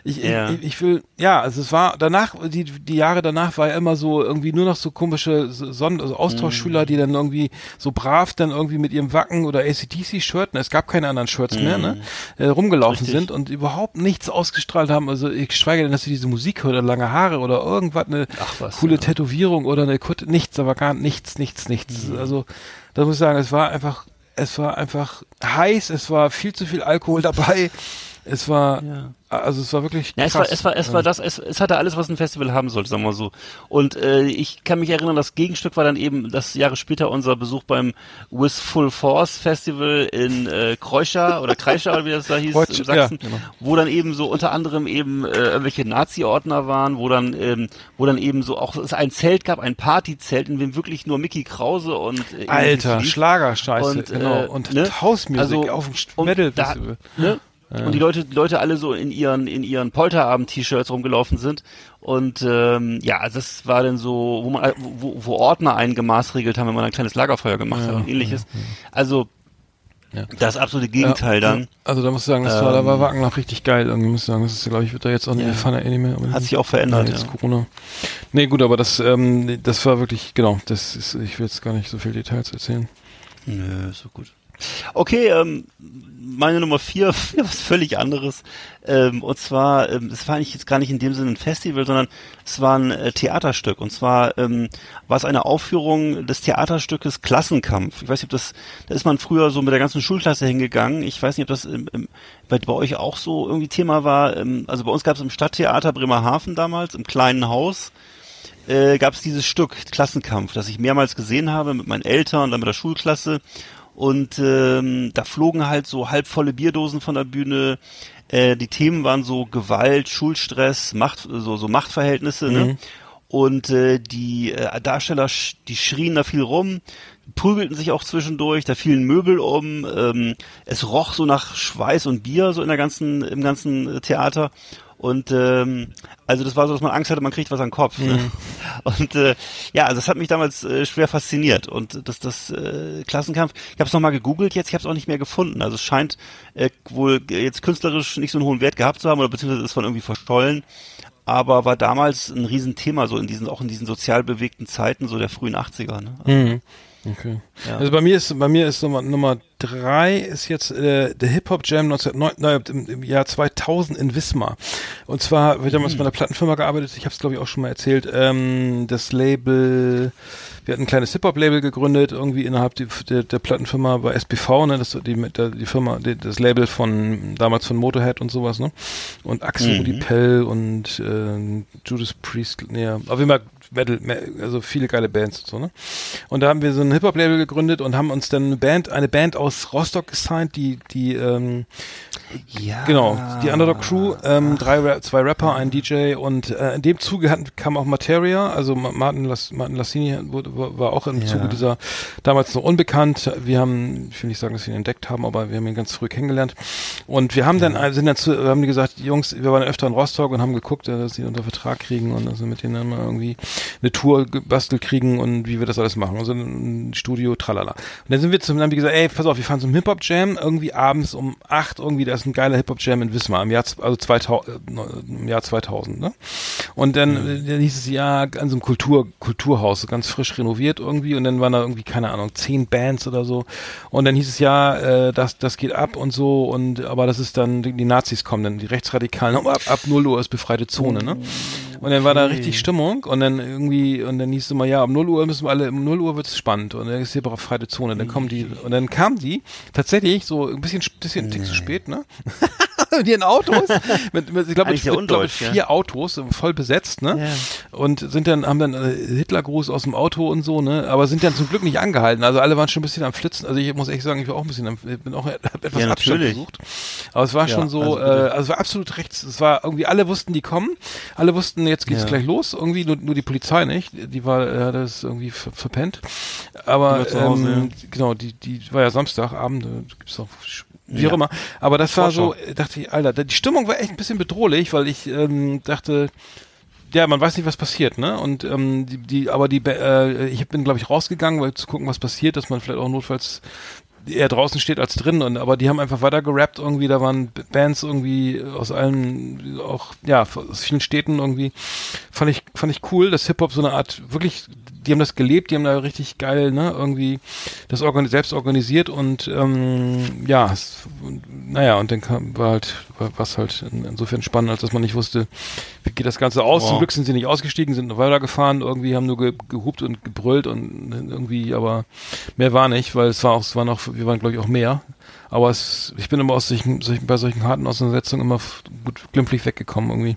ich, Ja. ich, ich will, ja, also es war danach, die, die Jahre danach war ja immer so irgendwie nur noch so komische Sonnen, also Austauschschüler, Mhm. die dann irgendwie so brav dann irgendwie mit ihrem Wacken oder ACDC-Shirt, ne, es gab keine anderen Shirts mehr, ne, äh, rumgelaufen. Richtig. sind und überhaupt nichts ausgestrahlt haben. Also ich schweige denn, dass sie diese Musik hören oder lange Haare oder irgendwas, eine was, coole ja. Tätowierung oder eine Kutte, nichts, aber gar nichts, nichts, nichts. Mhm. Also da muss ich sagen, es war einfach, es war einfach heiß, es war viel zu viel Alkohol dabei. Es war, Ja. Also es war wirklich Ja, es krass. war, es war, es war das, es, es hatte alles, was ein Festival haben sollte, sagen wir mal so. Und äh, ich kann mich erinnern, das Gegenstück war dann eben das Jahre später unser Besuch beim With Full Force Festival in äh, Kreuscha oder Kreischa oder wie das da hieß, Kreutsch- in Sachsen, ja, genau. wo dann eben so unter anderem eben äh, irgendwelche Nazi-Ordner waren, wo dann, ähm, wo dann eben so auch es ein Zelt gab, ein Partyzelt, in dem wirklich nur Mickey Krause und äh, Alter. Schlagerscheiße, Und, genau. äh, und ne? Hausmusik Also, auf dem Metal Festival. Ne? Und die Leute, die Leute alle so in ihren, in ihren Polterabend-T-Shirts rumgelaufen sind. Und ähm, ja, also das war dann so, wo man, wo, wo Ordner einen gemaßregelt haben, wenn man ein kleines Lagerfeuer gemacht hat und ähnliches. Also Ja. das absolute Gegenteil dann. Also da muss ich sagen, das war, da war Ähm, Wacken noch richtig geil irgendwie, muss ich sagen. Das ist, glaube ich, wird da jetzt auch nicht, Ja. ja eh nicht mehr. Hat sich auch verändert, Ja, jetzt ja. Corona. Nee, gut, aber das, ähm, das war wirklich, genau, das ist, ich will jetzt gar nicht so viel Details erzählen. Nö, so gut. Okay, ähm, meine Nummer vier, was völlig anderes. Ähm, und zwar, ähm, das war eigentlich jetzt gar nicht in dem Sinne ein Festival, sondern es war ein äh, Theaterstück. Und zwar ähm, war es eine Aufführung des Theaterstückes Klassenkampf. Ich weiß nicht, ob das, da ist man früher so mit der ganzen Schulklasse hingegangen. Ich weiß nicht, ob das im, im, bei, bei euch auch so irgendwie Thema war. Ähm, also bei uns gab es im Stadttheater Bremerhaven damals, im kleinen Haus äh, gab es dieses Stück Klassenkampf, das ich mehrmals gesehen habe mit meinen Eltern und dann mit der Schulklasse. Und ähm, da flogen halt so halbvolle Bierdosen von der Bühne. Äh, die Themen waren so Gewalt, Schulstress, Macht, so, so Machtverhältnisse. Ne? Und äh, die äh, Darsteller, sch- die schrien da viel rum, prügelten sich auch zwischendurch, da fielen Möbel um, ähm, es roch so nach Schweiß und Bier so in der ganzen, im ganzen äh, Theater. Und ähm, also das war so, dass man Angst hatte, man kriegt was an den Kopf. Ne? Und äh, ja, also das hat mich damals äh, schwer fasziniert. Und das, das äh, Klassenkampf, ich habe es nochmal gegoogelt jetzt, ich habe es auch nicht mehr gefunden. Also es scheint äh, wohl jetzt künstlerisch nicht so einen hohen Wert gehabt zu haben oder beziehungsweise ist von irgendwie verschollen. Aber war damals ein Riesenthema, so in diesen, auch in diesen sozial bewegten Zeiten, so der frühen 80er. Ne? Mhm. Okay. Ja. Also bei mir ist bei mir ist Nummer, Nummer drei ist jetzt äh, der Hip Hop Jam 1909, nein, im, im Jahr 2000 in Wismar. Und zwar habe ich damals bei einer Plattenfirma gearbeitet. Ich habe es glaube ich auch schon mal erzählt. Ähm, das Label, wir hatten ein kleines Hip Hop Label gegründet irgendwie innerhalb die, der, der Plattenfirma bei SPV, ne, das die der, die Firma, die, das Label von damals von Motorhead und sowas, ne. Und Axel Rudi Pell und äh, Judas Priest, nee, auf jeden Fall Metal, Me- also viele geile Bands und so, ne? Und da haben wir so ein Hip-Hop-Label gegründet und haben uns dann eine Band, eine Band aus Rostock gesigned, die, die, ähm, Ja. genau, die Underdog Crew, ähm, drei, zwei Rapper, ein DJ und äh, in dem Zuge hatten, kam auch Materia, also Ma- Martin, Las, Martin Lassini wurde, war, auch im Zuge dieser, damals noch unbekannt. Wir haben, ich will nicht sagen, dass wir ihn entdeckt haben, aber wir haben ihn ganz früh kennengelernt. Und wir haben dann, äh, sind dann zu, haben die gesagt, Jungs, wir waren öfter in Rostock und haben geguckt, äh, dass sie unter Vertrag kriegen und also mit denen dann mal irgendwie eine Tour gebastelt kriegen und wie wir das alles machen. Also ein Studio, tralala. Und dann sind wir zum, dann haben die gesagt, ey, pass auf, wir fahren zum Hip-Hop-Jam, irgendwie abends um acht, irgendwie, da ist ein geiler Hip-Hop-Jam in Wismar, im Jahr, also 2000, äh, im Jahr 2000, ne? Und dann, äh, dann hieß es ja, an so einem Kultur, Kulturhaus, so ganz frisch renoviert irgendwie und dann waren da irgendwie, keine Ahnung, zehn Bands oder so. Und dann hieß es ja, äh, das, das geht ab und so und, aber das ist dann, die, Nazis kommen dann, die Rechtsradikalen, ab, ab 0 Uhr ist befreite Zone, ne? Und dann war da richtig Stimmung und dann irgendwie, und dann hieß es immer, ja, um 0 Uhr müssen wir alle, um 0 Uhr wird es spannend und dann ist hier befreite Zone. Dann kommen die, und dann kamen die tatsächlich so ein bisschen, bisschen, ein Tick zu spät, ne? mit ihren Autos, mit, mit, ich glaube, mit, mit, glaub, mit undeutsch, ja. vier Autos, voll besetzt, ne? Und sind dann, haben dann äh, Hitlergruß aus dem Auto und so, ne? Aber sind dann zum Glück nicht angehalten. Also alle waren schon ein bisschen am Flitzen. Also ich muss echt sagen, ich war auch ein bisschen am, ich bin auch hab etwas Ja, Abstand gesucht. Aber es war Ja, schon so, also äh, also es war absolut rechts. Es war irgendwie, alle wussten, die kommen. Alle wussten, jetzt geht's Ja. gleich los. Irgendwie nur, nur die Polizei nicht. Die war, hat das irgendwie ver verpennt. Aber Die Hause, ähm, genau, die, die war ja Samstagabend, gibt's auch wie Ja. auch immer. Aber das war so, Vorschau. dachte ich, Alter, die Stimmung war echt ein bisschen bedrohlich, weil ich ähm, dachte, ja, man weiß nicht, was passiert, ne? Und ähm, die, die, aber die, äh, ich bin, glaube ich, rausgegangen, weil zu gucken, was passiert, dass man vielleicht auch notfalls eher draußen steht als drin und aber die haben einfach weiter gerappt irgendwie da waren Bands irgendwie aus allen auch ja aus vielen Städten irgendwie. Fand ich fand ich cool dass Hip Hop so eine Art wirklich die haben das gelebt die haben da richtig geil ne irgendwie das organi selbst organisiert und ähm, ja es, naja und dann kam war halt war was halt in, insofern spannend als dass man nicht wusste wie geht das Ganze aus Wow. zum Glück sind sie nicht ausgestiegen sind noch weitergefahren irgendwie haben nur ge, gehupt und gebrüllt und irgendwie aber mehr war nicht weil es war auch es waren auch wir waren glaube ich auch mehr aber es, ich bin immer aus solchen, solchen bei solchen harten Auseinandersetzungen immer gut glimpflich weggekommen irgendwie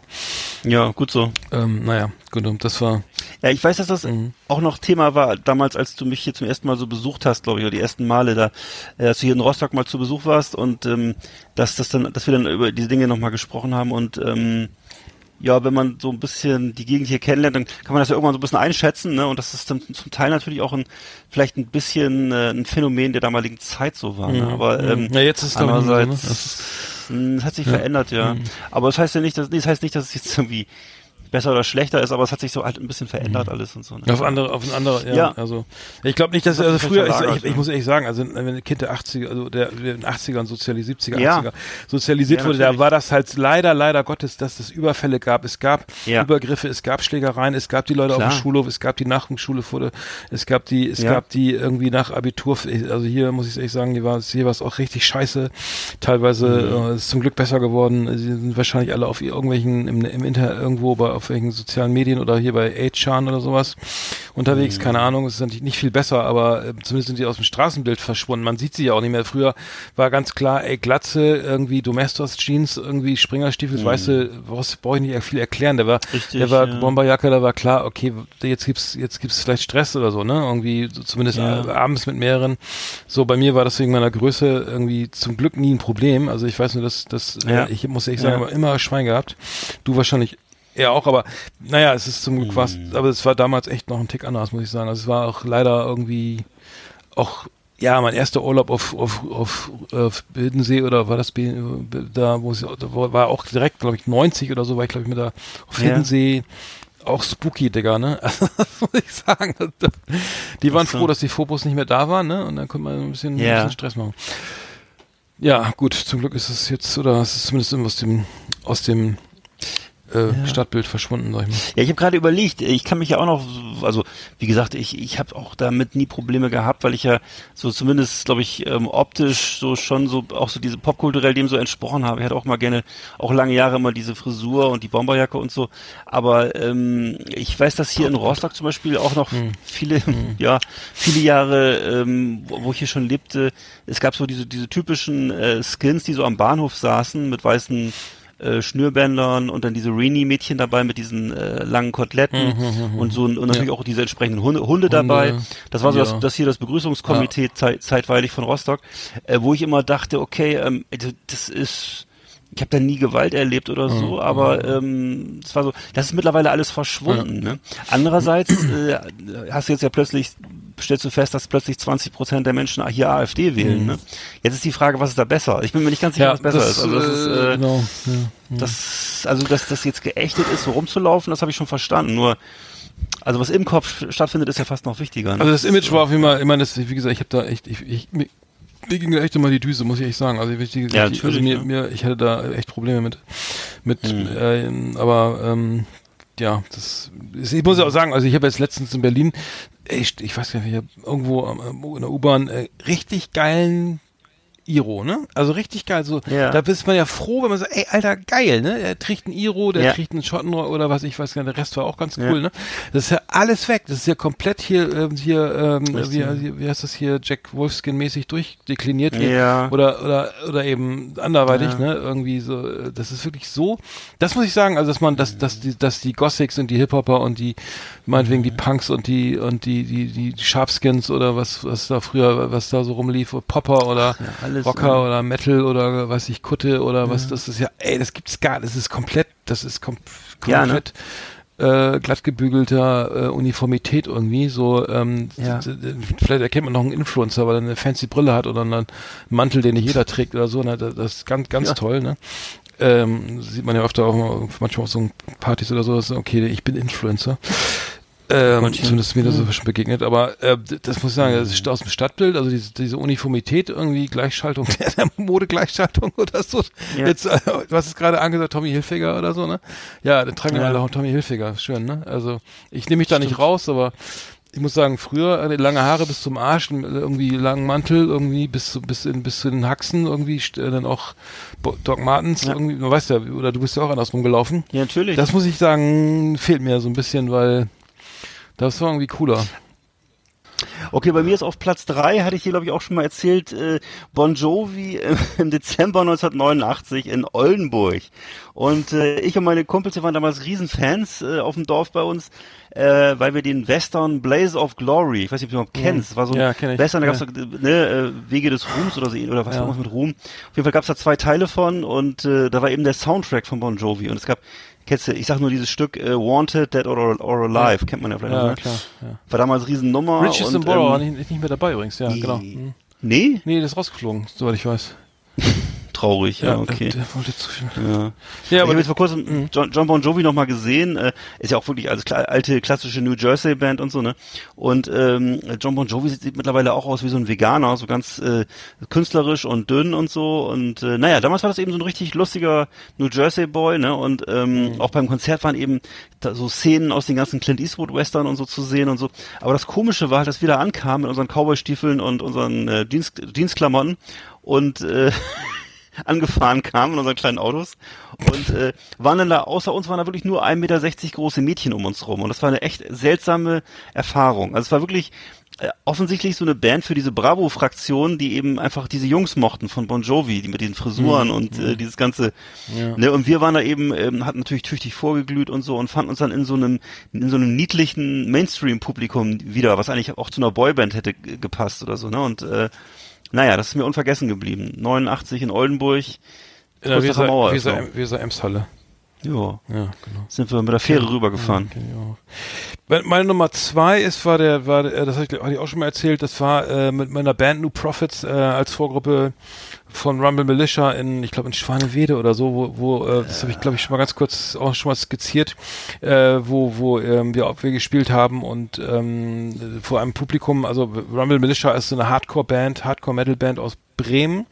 Ja, gut so. ähm, naja gut das war Ja, ich weiß, dass das Mhm. auch noch Thema war, damals, als du mich hier zum ersten Mal so besucht hast, glaube ich, oder die ersten Male da, äh, als du hier in Rostock mal zu Besuch warst und ähm, dass das dann, dass wir dann über diese Dinge nochmal gesprochen haben und ähm, ja, wenn man so ein bisschen die Gegend hier kennenlernt, dann kann man das ja irgendwann so ein bisschen einschätzen, ne? Und das ist dann zum Teil natürlich auch ein vielleicht ein bisschen äh, ein Phänomen der damaligen Zeit so war. Ne? Aber ähm, ja jetzt ist es nicht so, ne? andererseits, Das- Hm, Das hat sich verändert, ja. Aber das heißt ja nicht, dass, nee, das heißt nicht, dass es jetzt irgendwie besser oder schlechter ist, aber es hat sich so halt ein bisschen verändert alles und so. Ne? Auf andere, auf ein andere, ja, Ja. also ich glaube nicht, dass Das also früher, ich, ich, ich muss ehrlich sagen, also wenn ein Kind der 80er, also der der in den 80ern sozialisiert, 70er, Ja. 80er sozialisiert Ja, wurde, da war das halt leider, leider Gottes, dass es Überfälle gab, es gab. Übergriffe, es gab Schlägereien, es gab die Leute auf Klar. dem Schulhof, es gab die Nachwuchsschule wurde, es gab die, es gab die irgendwie nach Abitur, also hier muss ich ehrlich sagen, die war, hier war es auch richtig scheiße, teilweise Mhm. äh, ist zum Glück besser geworden, sie sind wahrscheinlich alle auf irgendwelchen, im, im Internet irgendwo, bei, auf welchen sozialen Medien oder hier bei 8chan oder sowas unterwegs, keine Ahnung, es ist natürlich nicht viel besser, aber äh, zumindest sind sie aus dem Straßenbild verschwunden. Man sieht sie ja auch nicht mehr. Früher war ganz klar, ey, Glatze, irgendwie Domestos Jeans, irgendwie Springerstiefel, weißt du, was brauche ich nicht viel erklären. Der war, Richtig, der war ja. Bomberjacke, da war klar, okay, jetzt gibt's, jetzt gibt's vielleicht Stress oder so, ne? Irgendwie, so zumindest Ja. abends mit mehreren. So, bei mir war das wegen meiner Größe irgendwie zum Glück nie ein Problem. Also ich weiß nur, dass, dass Ja. äh, ich muss ehrlich Ja. sagen, aber immer Schwein gehabt. Du wahrscheinlich ja, auch, aber naja, es ist zum Glück was, Mhm. aber es war damals echt noch ein Tick anders, muss ich sagen. Also es war auch leider irgendwie auch, ja, mein erster Urlaub auf, auf, auf, auf Bildensee oder war das da, wo es, da war auch direkt, glaube ich, 90 oder so, war ich, glaube ich, mit da auf Ja. Hiddensee. Auch spooky, Digga, ne? Also, das muss ich sagen. Die waren so. froh, dass die Phobos nicht mehr da waren, ne? Und dann konnte man ein bisschen, ein Ja. bisschen Stress machen. Ja, gut, zum Glück ist es jetzt, oder es ist zumindest aus dem, aus dem äh, Stadtbild verschwunden, sag ich mal. Ja, ich habe gerade überlegt, ich kann mich ja auch noch, also wie gesagt, ich, ich habe auch damit nie Probleme gehabt, weil ich ja so zumindest, glaube ich, ähm, optisch so schon so auch so diese popkulturell dem so entsprochen habe. Ich hatte auch mal gerne, auch lange Jahre immer diese Frisur und die Bomberjacke und so. Aber ähm, ich weiß, dass hier in Rostock zum Beispiel auch noch viele, ja, viele Jahre, ähm, wo wo ich hier schon lebte, es gab so diese, diese typischen äh, Skins, die so am Bahnhof saßen mit weißen äh, Schnürbändern und dann diese Rini-Mädchen dabei mit diesen äh, langen Koteletten und so und natürlich auch diese entsprechenden Hunde, Hunde dabei. Das war so ja. das, das hier das Begrüßungskomitee zei zeitweilig von Rostock, äh, wo ich immer dachte, okay, ähm, also das ist ich habe da nie Gewalt erlebt oder so, aber ähm, es war so, das ist mittlerweile alles verschwunden. Ne? Andererseits äh, hast du jetzt ja plötzlich, stellst du fest, dass plötzlich 20 Prozent der Menschen hier AfD wählen. Ne? Jetzt ist die Frage, was ist da besser? Ich bin mir nicht ganz sicher, was besser ist. Also das ist, äh, genau, ja. das, also dass das jetzt geächtet ist, so rumzulaufen, das habe ich schon verstanden. Nur, also was im Kopf stattfindet, ist ja fast noch wichtiger. Ne? Also das Image war auf jeden Fall, ich meine, das, wie gesagt, ich habe da echt, ich, ich, mir, ging echt immer die Düse, muss ich echt sagen. Also, ich, ich, Ja, also mir, ja. mir, ich hatte da echt Probleme mit, mit, Hm. äh, aber ähm, ja, das, ist- ich muss ja auch sagen, also ich habe jetzt letztens in Berlin, echt, ich weiß gar nicht, ich habe irgendwo in der U-Bahn äh, richtig geilen Iro, ne? Also richtig geil. So, Ja. da ist man ja froh, wenn man sagt, ey, Alter, geil, ne? Er trägt ein Iro, der Ja. trägt einen Schotten oder was, ich weiß gar nicht, der Rest war auch ganz Ja. cool, ne? Das ist ja alles weg. Das ist ja komplett hier, ähm, hier, ähm, wie, wie heißt das hier, Jack Wolfskin-mäßig durchdekliniert. Ja. Oder, oder, oder eben anderweitig, ne? Irgendwie so, äh, das ist wirklich so. Das muss ich sagen, also dass man, dass, dass die, dass die Gothics und die Hip-Hopper und die, meinetwegen die Punks und die, und die, die, die Sharpskins oder was, was da früher, was da so rumlief, Popper oder ja, alles, Rocker ja. oder Metal oder weiß ich, Kutte oder was, das ist ja, ey, das gibt's gar, das ist komplett, das ist kom Ja, ne? komplett äh, glatt gebügelter äh, Uniformität irgendwie, so, ähm, Ja. vielleicht erkennt man noch einen Influencer, weil er eine fancy Brille hat oder einen Mantel, den nicht jeder trägt oder so, ne, das, das ist ganz, ganz Ja. toll, ne. Ähm, sieht man ja öfter auch mal, manchmal auf so Partys oder so, okay, ich bin Influencer. Ähm, zumindest ist mir das so schon begegnet, aber äh, das muss ich sagen, das ist aus dem Stadtbild, also diese, diese Uniformität irgendwie, Gleichschaltung, der, der Modegleichschaltung oder so. Ja. Jetzt, äh, du hast es gerade angesagt, Tommy Hilfiger oder so, ne? Ja, dann tragen wir Ja. alle auch Tommy Hilfiger, schön, ne? Also ich nehme mich da nicht raus, aber ich muss sagen, früher äh, lange Haare bis zum Arsch, äh, irgendwie langen Mantel, irgendwie bis zu, bis in, bis zu den Haxen, irgendwie äh, dann auch Doc Martens, Ja. irgendwie, man weiß ja, oder du bist ja auch andersrum gelaufen. Ja, natürlich. Das muss ich sagen, fehlt mir so ein bisschen, weil das war irgendwie cooler. Okay, bei mir ist auf Platz drei hatte ich hier, glaube ich, auch schon mal erzählt, äh, Bon Jovi im Dezember 1989 in Oldenburg. Und äh, ich und meine Kumpels, wir waren damals Riesenfans äh, auf dem Dorf bei uns, äh, weil wir den Western Blaze of Glory, ich weiß nicht, ob du überhaupt kennst, das war so Ja, kenn ich. Western, da gab's Ja. äh, ne, äh, Wege des Ruhms oder so, oder was Ja. irgendwas mit Ruhm. Auf jeden Fall gab's da zwei Teile von und äh, da war eben der Soundtrack von Bon Jovi und es gab Kennst du, ich sag nur dieses Stück äh, Wanted, Dead or, or Alive, kennt man ja vielleicht noch, Ja, ne? klar. Ja. War damals Riesennummer. Richie Sambora war ähm, nicht, nicht mehr dabei übrigens, ja, genau. Hm. Nee, Nee, das ist rausgeflogen, soweit ich weiß. traurig. Ja, okay. Der, der wollte zu viel. Ja. Ja, ich aber habe jetzt vor kurzem John, John Bon Jovi noch mal gesehen. Äh, ist ja auch wirklich als kla alte klassische New Jersey Band und so ne. Und ähm, John Bon Jovi sieht, sieht mittlerweile auch aus wie so ein Veganer, so ganz äh, künstlerisch und dünn und so. Und äh, naja, damals war das eben so ein richtig lustiger New Jersey Boy ne. Und ähm, Mhm. auch beim Konzert waren eben so Szenen aus den ganzen Clint Eastwood Western und so zu sehen und so. Aber das Komische war halt, dass wir da ankamen mit unseren Cowboy-Stiefeln und unseren äh, Dienst, Dienstklamotten und äh, angefahren kamen in unseren kleinen Autos. Und äh, waren dann da, außer uns waren da wirklich nur 1,60 Meter große Mädchen um uns rum. Und das war eine echt seltsame Erfahrung. Also es war wirklich äh, offensichtlich so eine Band für diese Bravo-Fraktion, die eben einfach diese Jungs mochten von Bon Jovi, die mit diesen Frisuren und äh, dieses ganze, ne, und wir waren da eben, ähm, hatten natürlich tüchtig vorgeglüht und so und fanden uns dann in so einem, in so einem niedlichen Mainstream-Publikum wieder, was eigentlich auch zu einer Boyband hätte gepasst oder so, ne, und äh, naja, das ist mir unvergessen geblieben. 89 in Oldenburg, in der kurz nach der Mauer. Weser, Weser, Weser Emshalle. Ja, Ja, genau. sind wir mit der Fähre rübergefahren. Okay, ja. Meine- Nummer zwei ist, war der, war der, das hatte ich, hatte ich auch schon mal erzählt, das war äh, mit meiner Band New Prophets äh, als Vorgruppe von Rumble Militia in, ich glaube in Schwanewede oder so, wo, wo äh, das habe ich glaube ich schon mal ganz kurz auch schon mal skizziert, äh, wo wo ähm, wir, wir gespielt haben und ähm, vor einem Publikum, also Rumble Militia ist so eine Hardcore-Band, Hardcore-Metal-Band aus Bremen.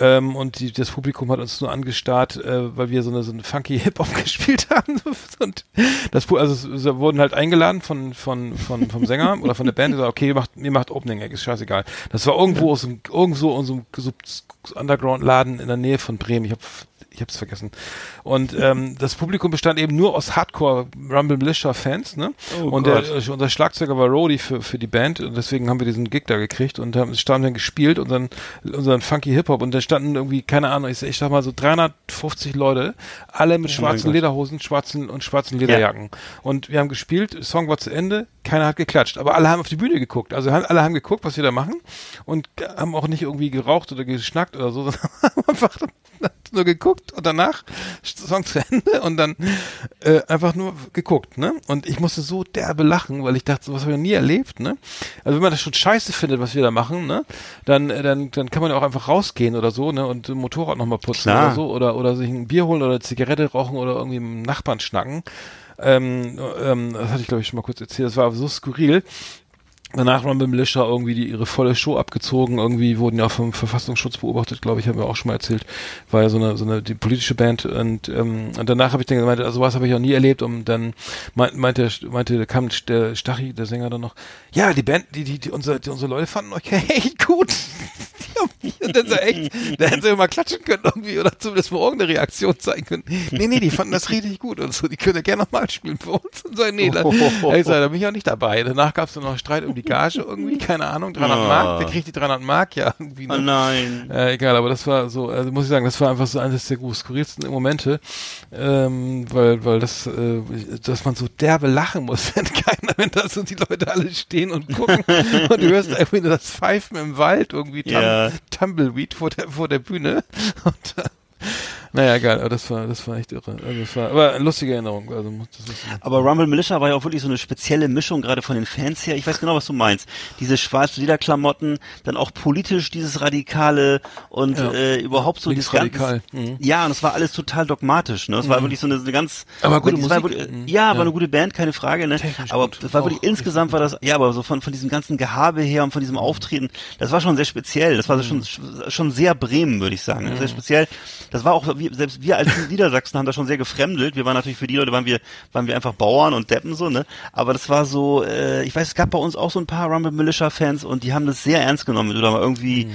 Ähm, und die, das Publikum hat uns nur angestarrt, äh, weil wir so eine, so eine funky Hip-Hop gespielt haben. und das, also es, wir wurden halt eingeladen von, von, von, vom Sänger oder von der Band, die sagt, okay, ihr macht, ihr macht Opening Act, ist scheißegal. Das war irgendwo aus dem, irgendwo in so einem Underground-Laden in der Nähe von Bremen. Ich habe ich hab's vergessen. Und ähm, das Publikum bestand eben nur aus Hardcore Rumble Militia Fans, ne? Oh und der, äh, unser Schlagzeuger war Rody für, für die Band und deswegen haben wir diesen Gig da gekriegt und haben standen dann gespielt unseren unseren funky Hip Hop und da standen irgendwie keine Ahnung, ich, ich sag mal so 350 Leute, alle mit schwarzen Gott. Lederhosen, schwarzen und schwarzen Lederjacken. Und wir haben gespielt, Song war zu Ende, keiner hat geklatscht, aber alle haben auf die Bühne geguckt. Also alle haben geguckt, was wir da machen und haben auch nicht irgendwie geraucht oder geschnackt oder so, sondern haben einfach nur geguckt und danach Song zu Ende und dann äh, einfach nur geguckt, ne? Und ich musste so derbe lachen, weil ich dachte, sowas habe ich noch nie erlebt, ne? Also wenn man das schon scheiße findet, was wir da machen, ne? Dann, äh, dann, dann kann man ja auch einfach rausgehen oder so, ne? Und ein Motorrad nochmal putzen Klar. oder so oder oder sich ein Bier holen oder eine Zigarette rauchen oder irgendwie mit dem Nachbarn schnacken. Ähm, ähm, das hatte ich glaube ich schon mal kurz erzählt. Das war so skurril. Danach haben mit Militia irgendwie die, ihre volle Show abgezogen. Irgendwie wurden ja vom Verfassungsschutz beobachtet, glaube ich, haben wir auch schon mal erzählt. War ja so eine, so eine die politische Band. Und, ähm, und danach habe ich dann gemeint, also was habe ich auch nie erlebt. Und dann meint, meinte, meinte, kam der Stachy, der Sänger dann noch, ja, die Band, die, die, die, unsere, die, unsere Leute fanden euch echt gut. Mich- Und dann so echt, da hätten sie mal klatschen können irgendwie oder zumindest mal irgendeine Reaktion zeigen können. Nee, nee, die fanden das richtig gut und so. Die können ja gerne nochmal spielen für uns. Und so, nee, da, ich sag, da bin ich auch nicht dabei. Danach gab es dann noch Streit um die Gage irgendwie, keine Ahnung, 300 Mark. Wer kriegt die 300 Mark? Ja, irgendwie. Oh Ne? nein. Äh, egal, aber das war so, also muss ich sagen, das war einfach so eines der skurrilsten Momente, ähm, weil, weil das, äh, dass man so derbe lachen muss, wenn keiner, wenn da so die Leute alle stehen und gucken und du hörst irgendwie nur das Pfeifen im Wald, irgendwie Ja. Tumbleweed vor der, vor der Bühne. Und äh, naja, egal, aber das war, das war echt irre. Also das war, aber lustige Erinnerung. Also das Aber Rumble Militia war ja auch wirklich so eine spezielle Mischung, gerade von den Fans her. Ich weiß genau, was du meinst. Diese schwarzen Lederklamotten, dann auch politisch dieses Radikale und Ja. äh, überhaupt so dieses ganze. Mhm. Ja, und es war alles total dogmatisch. Ne? Es war wirklich so eine, eine ganz. Aber gute es war Musik. Wirklich, Mhm. ja, war Ja. eine gute Band, keine Frage. Ne? Technisch Aber es war wirklich insgesamt war das. Ja, aber so von von diesem ganzen Gehabe her und von diesem Auftreten, das war schon sehr speziell. Das war Mhm. schon schon sehr Bremen, würde ich sagen. Sehr speziell. Das war auch wir, selbst wir als Niedersachsen haben da schon sehr gefremdelt. Wir waren natürlich für die Leute waren wir waren wir einfach Bauern und Deppen so, ne? Aber das war so, äh, ich weiß, es gab bei uns auch so ein paar Rumble Militia Fans und die haben das sehr ernst genommen, wenn du da mal irgendwie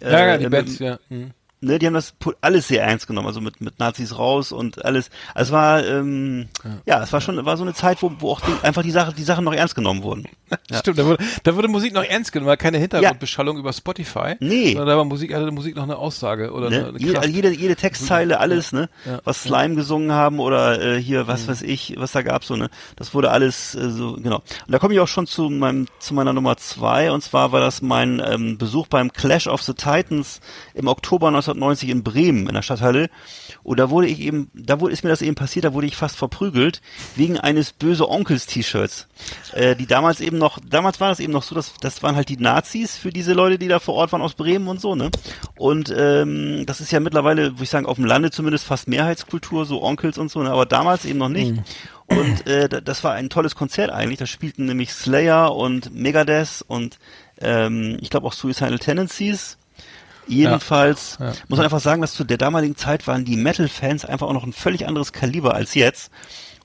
äh, ja, ja, die mit- Bands, ja. Mhm. Ne, die haben das alles sehr ernst genommen, also mit, mit Nazis raus und alles. Also es war, ähm, ja. es war schon, war so eine Zeit, wo, wo auch die, einfach die Sache, die Sachen noch ernst genommen wurden. Ja. Stimmt, da wurde, da wurde Musik noch ernst genommen, war keine Hintergrundbeschallung über Spotify. Nee. Sondern da war Musik, hatte Musik noch eine Aussage oder Ne? eine Jede, Kraft. jede, jede Textzeile, alles, ne? Ja. Was Slime gesungen haben oder äh, hier, was weiß ich, was da gab's so, ne? Das wurde alles äh, so, genau. Und da komme ich auch schon zu meinem, zu meiner Nummer zwei, und zwar war das mein ähm, Besuch beim Clash of the Titans im Oktober 1990 in Bremen in der Stadthalle. Und da wurde ich eben, da wurde, ist mir das eben passiert, da wurde ich fast verprügelt wegen eines böse Onkels T-Shirts. Äh, die damals eben noch, damals war das eben noch so, dass das waren halt die Nazis für diese Leute, die da vor Ort waren aus Bremen und so, ne? Und ähm, das ist ja mittlerweile, würde ich sagen, auf dem Lande zumindest fast Mehrheitskultur, so Onkels und so, ne? aber damals eben noch nicht. Und äh, da- das war ein tolles Konzert eigentlich. Da spielten nämlich Slayer und Megadeth und ähm, ich glaube auch Suicidal Tendencies. Jedenfalls Ja, ja. muss man einfach sagen, dass zu der damaligen Zeit waren die Metal-Fans einfach auch noch ein völlig anderes Kaliber als jetzt.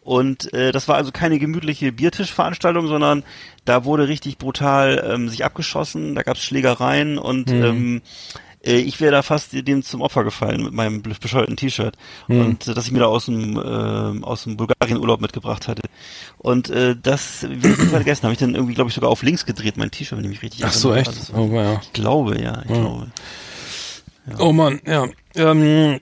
Und äh, das war also keine gemütliche Biertischveranstaltung, sondern da wurde richtig brutal ähm, sich abgeschossen, da gab es Schlägereien und ähm, äh, ich wäre da fast dem zum Opfer gefallen mit meinem be- bescheuerten T-Shirt und äh, das ich mir da aus dem äh, aus dem Bulgarien-Urlaub mitgebracht hatte. Und äh, das will ich vergessen, habe ich dann irgendwie, glaube ich, sogar auf links gedreht, mein T-Shirt, wenn ich mich richtig Ach so, echt? Also, Oh, ja. ich glaube, ja, ich glaube. Oh Mann, ja. Ähm,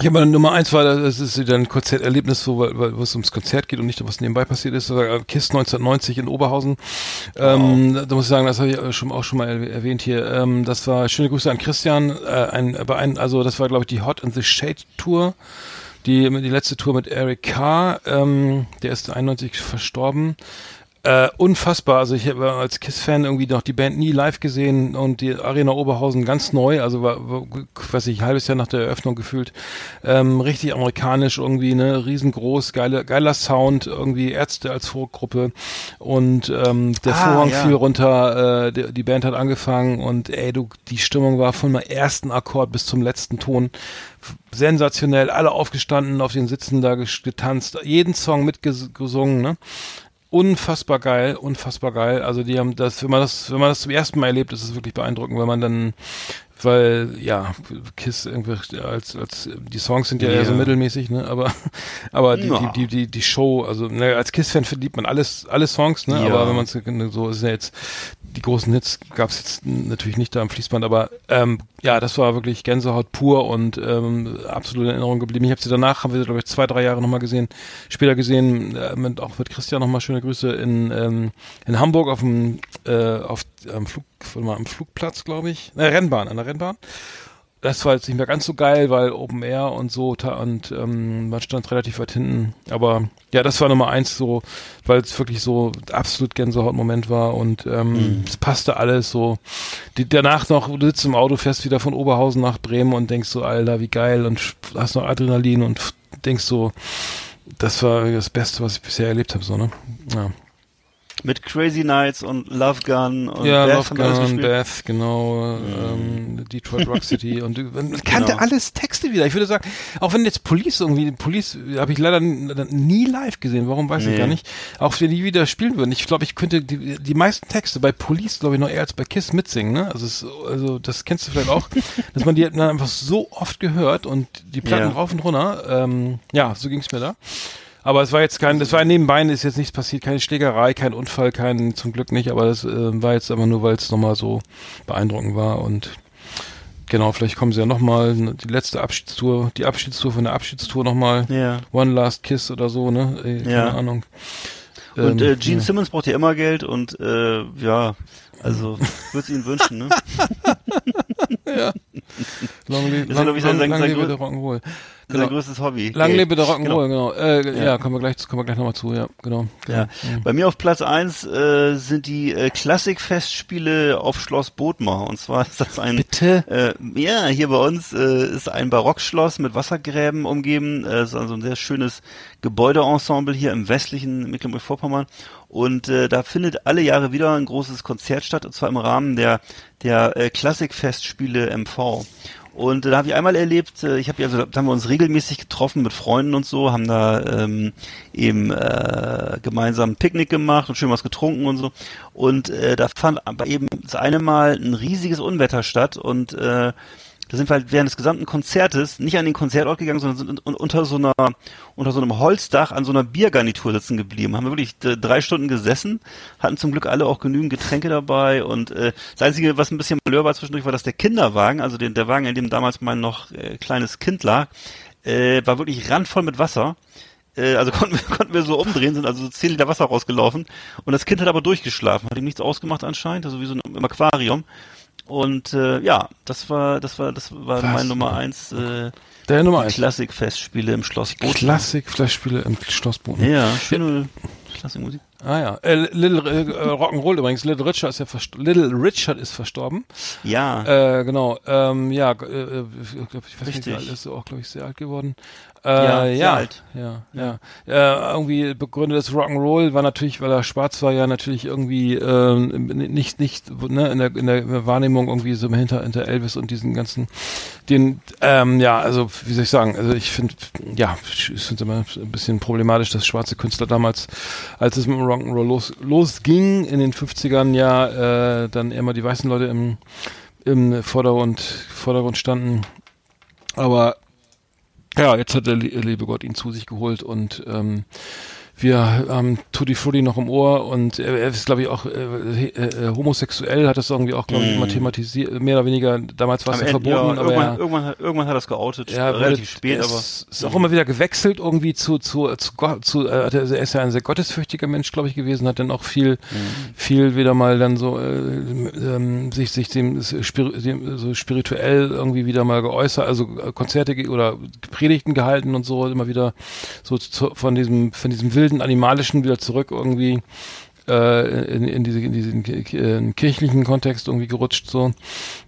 ich habe meine Nummer eins war, das ist wieder ein Konzerterlebnis, wo, weil, wo es ums Konzert geht und nicht, was nebenbei passiert ist. War KISS 1990 in Oberhausen. Ähm, da, da muss ich sagen, das habe ich äh, schon, auch schon mal erwäh- erwähnt hier. Ähm, das war, schöne Grüße an Christian, äh, ein, bei ein, also das war, glaube ich, die Hot in the Shade Tour. Die, die letzte Tour mit Eric Carr, ähm, der ist 91 verstorben. Äh, unfassbar. Also ich habe als Kiss-Fan irgendwie noch die Band nie live gesehen und die Arena Oberhausen ganz neu, also war, war weiß ich, ein halbes Jahr nach der Eröffnung gefühlt. Ähm, richtig amerikanisch irgendwie, ne, riesengroß, geile, geiler Sound, irgendwie Ärzte als Vorgruppe und ähm, der Ah, Vorhang ja. fiel runter, äh, die, die Band hat angefangen und ey, du, die Stimmung war von dem ersten Akkord bis zum letzten Ton sensationell, alle aufgestanden, auf den Sitzen da getanzt, jeden Song mitgesungen, ne? Unfassbar geil, unfassbar geil. Also die haben das, wenn man das, wenn man das zum ersten Mal erlebt, ist es wirklich beeindruckend, wenn man dann, weil ja, Kiss irgendwie als als die Songs sind ja, eher so Ja. mittelmäßig, ne? Aber aber die, Ja. die, die, die, die Show, also ne, als Kiss-Fan verliebt man alles, alle Songs, ne? Ja. Aber wenn man so ist ja jetzt die großen Hits gab es jetzt natürlich nicht da am Fließband, aber ähm, ja, das war wirklich Gänsehaut pur und ähm, absolut in Erinnerung geblieben. Ich habe sie danach, haben wir glaube ich zwei, drei Jahre nochmal gesehen, später gesehen, äh, mit, auch mit Christian nochmal schöne Grüße in, ähm, in Hamburg auf dem äh, auf am Flug, mal, am Flugplatz, glaube ich, äh, Rennbahn, an der Rennbahn. Das war jetzt nicht mehr ganz so geil, weil Open Air und so und ähm, man stand relativ weit hinten. Aber ja, das war Nummer eins so, weil es wirklich so absolut Gänsehaut-Moment war und ähm, es passte alles so. Die, danach noch, du sitzt im Auto, fährst wieder von Oberhausen nach Bremen und denkst so, Alter, wie geil und hast noch Adrenalin und denkst so, das war das Beste, was ich bisher erlebt habe, so, ne? Ja. Mit Crazy Nights und Love Gun und Ja, Beth Love Gun. Mhm. Beth, genau, ähm, Detroit Rock City und man kannte Genau. alles Texte wieder. Ich würde sagen, auch wenn jetzt Police irgendwie, Police habe ich leider nie live gesehen, warum weiß ich Nee. gar nicht. Auch wenn die wieder spielen würden. Ich glaube, ich könnte die, die meisten Texte bei Police, glaube ich, noch eher als bei Kiss mitsingen, ne? Also, es, also das kennst du vielleicht auch, dass man die dann einfach so oft gehört und die Platten Ja. rauf und runter. Ähm, ja, so ging es mir da. Aber es war jetzt kein, das war nebenbei, ist jetzt nichts passiert, keine Schlägerei, kein Unfall, kein, zum Glück nicht, aber das äh, war jetzt einfach nur, weil es nochmal so beeindruckend war und genau, vielleicht kommen sie ja nochmal, die letzte Abschiedstour, die Abschiedstour von der Abschiedstour nochmal, Ja. One Last Kiss oder so, ne, äh, keine Ja. Ahnung. Und Ähm, äh, Gene ja. Simmons braucht ja immer Geld und äh, ja, also würde es ihn wünschen, ne? Long, ja, lang, ich, lang, sein- lang sein lebe der Rock'n'Roll. Sein Genau. größtes Hobby. Lang Geld. lebe der Rock'n'Roll, genau. Äh, ja. Ja. kommen wir gleich, kommen wir gleich nochmal zu, ja, genau. Ja. Bei mir auf Platz eins äh, sind die äh, Klassikfestspiele auf Schloss Bodmar. Und zwar ist das ein Bitte? Äh, ja, hier bei uns äh, ist ein Barockschloss mit Wassergräben umgeben. Äh, ist also ein sehr schönes Gebäudeensemble hier im westlichen Mecklenburg-Vorpommern. Und äh, da findet alle Jahre wieder ein großes Konzert statt, und zwar im Rahmen der, der äh, Klassikfestspiele MV. Und äh, da habe ich einmal erlebt, äh, ich habe ja, also da haben wir uns regelmäßig getroffen mit Freunden und so, haben da ähm, eben äh, gemeinsam ein Picknick gemacht und schön was getrunken und so. Und äh, da fand aber eben das eine Mal ein riesiges Unwetter statt und äh, da sind wir halt während des gesamten Konzertes nicht an den Konzertort gegangen, sondern sind un- unter so einer, unter so einem Holzdach an so einer Biergarnitur sitzen geblieben. Haben wir wirklich äh, drei Stunden gesessen, hatten zum Glück alle auch genügend Getränke dabei und äh, das Einzige, was ein bisschen malheur war zwischendurch, war, dass der Kinderwagen, also den, der Wagen, in dem damals mein noch äh, kleines Kind lag, äh, war wirklich randvoll mit Wasser. Äh, also konnten wir, konnten wir so umdrehen, sind also so 10 Liter Wasser rausgelaufen und das Kind hat aber durchgeschlafen, hat ihm nichts ausgemacht anscheinend, also wie so im Aquarium. Und äh, ja, das war, das war, das war Was? mein Nummer eins. Äh, Der Nummer eins. Klassikfestspiele im Schloss Bochum. Klassik-Flashspiele im Schlossboden. Ja, schöne Klassikmusik. Ah ja. Äh, Little äh, Rock'n'Roll übrigens. Little Richard ist ja Little Richard ist verstorben. Ja, Äh, genau. Ähm, ja, äh, äh, ich, glaub, ich weiß nicht, Richtig. alt ist auch, glaube ich, sehr alt geworden. Äh, Ja, ja, sehr alt. Ja, ja. Äh, irgendwie begründet das Rock'n'Roll war natürlich, weil er schwarz war, ja natürlich irgendwie ähm, nicht, nicht, ne, in der, in der Wahrnehmung irgendwie so hinter, hinter Elvis und diesen ganzen, den, ähm, ja, also wie soll ich sagen, also ich finde, ja, ich finde immer ein bisschen problematisch, dass schwarze Künstler damals, als es mit Rock'n'Roll los, losging in den 50ern, ja, äh, dann immer die weißen Leute im, im Vordergrund, Vordergrund standen. Aber ja, jetzt hat der lie- liebe Gott ihn zu sich geholt und ähm, wir haben Tutti Frutti noch im Ohr und er, ist, glaube ich, auch äh, äh, homosexuell, hat das irgendwie auch, glaube ich, immer thematisiert, mehr oder weniger, damals war es ja Ende, verboten, ja, aber irgendwann, er, irgendwann, hat- irgendwann hat er es geoutet, ja, relativ wurde- spät, aber ist auch immer wieder gewechselt irgendwie zu zu zu, Gott, zu äh, er ist ja ein sehr gottesfürchtiger Mensch, glaube ich, gewesen, hat dann auch viel Mhm. viel wieder mal dann so äh, ähm, sich sich dem, dem so spirituell irgendwie wieder mal geäußert, also äh, Konzerte oder Predigten gehalten und so immer wieder so zu, von diesem von diesem wilden animalischen wieder zurück irgendwie äh, in, in, diese, in diesen äh, kirchlichen Kontext irgendwie gerutscht so.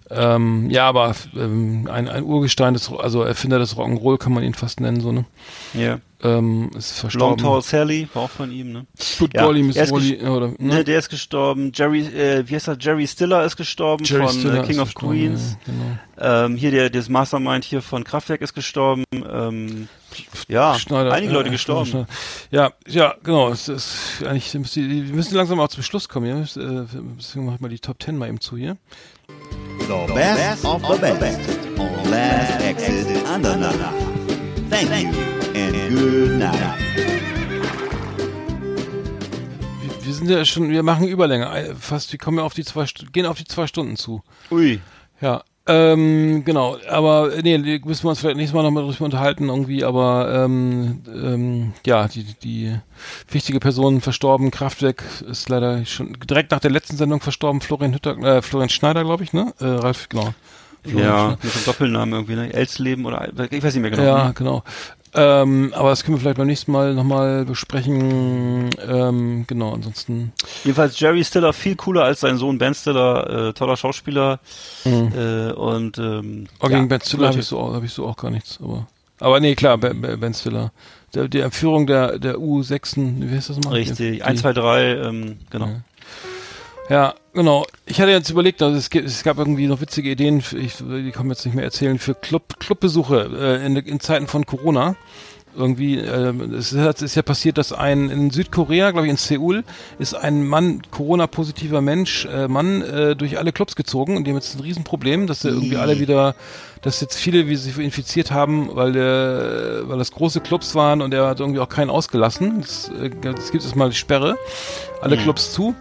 Ähm, ja, aber ähm, ein, ein Urgestein des, also Erfinder des Rock'n'Roll kann man ihn fast nennen, so, ne? ja. Ähm, ist Long verstorben. Tall Sally war auch von ihm, ne? Good Ja, Golly, Miss Wally, oder, Ne, ne? der ist gestorben. Jerry, äh, wie heißt er? Jerry Stiller ist gestorben Jerry von Stiller äh, King ist of Queens. Ja, genau. Ähm, hier der, das Mastermind hier von Kraftwerk ist gestorben. Ähm, ja, Schneider, einige Leute ja, gestorben. Schneider. Ja, ja, genau. Es ist eigentlich, wir müssen, wir müssen langsam auch zum Schluss kommen. Ja? Äh, Deswegen mach ich mal die Top Ten mal eben zu hier. The best of the best on Last Exit Andernach. Thank you and good night. Wir, sind ja schon, wir machen Überlänge. Äh, Fast, wir kommen ja auf die zwei, gehen auf die zwei Stunden zu. Ui. Ja, ähm, genau. Aber nee, müssen wir uns vielleicht nächstes Mal nochmal drüber unterhalten irgendwie. Aber ähm, ähm, ja, die, die wichtige Person verstorben. Kraftwerk ist leider schon direkt nach der letzten Sendung verstorben. Florian Hütter, äh, Florian Schneider, glaube ich, ne? Äh, Ralf, genau. Florian Ja, Schneider. mit einem Doppelnamen irgendwie, ne? Elsleben oder ich weiß nicht mehr genau. Ja, genau. Ähm, aber das können wir vielleicht beim nächsten Mal nochmal besprechen. Ähm, genau, ansonsten. Jedenfalls Jerry Stiller viel cooler als sein Sohn Ben Stiller, äh, toller Schauspieler äh, und ähm, Oh, gegen ja, Ben Stiller habe ich, so, hab ich so auch gar nichts. Aber, aber nee, klar, Ben, Ben Stiller. Der, die Führung der, der U6, wie heißt das mal? Richtig, Die- 1, 2, 3, ähm, genau. Ja. Ja, genau. Ich hatte jetzt überlegt, also es, gibt, es gab irgendwie noch witzige Ideen, für, ich, die kann man jetzt nicht mehr erzählen, für Club, Clubbesuche äh, in, in Zeiten von Corona. Irgendwie, ähm, es ist, es ja passiert, dass ein in Südkorea, glaube ich in Seoul, ist ein Mann, Corona-positiver Mensch, äh, Mann, äh, durch alle Clubs gezogen und die haben jetzt ein Riesenproblem, dass sie irgendwie alle wieder, dass jetzt viele wie sich infiziert haben, weil der, weil das große Clubs waren und er hat irgendwie auch keinen ausgelassen. Es äh, es gibt jetzt mal die Sperre, alle Clubs zu.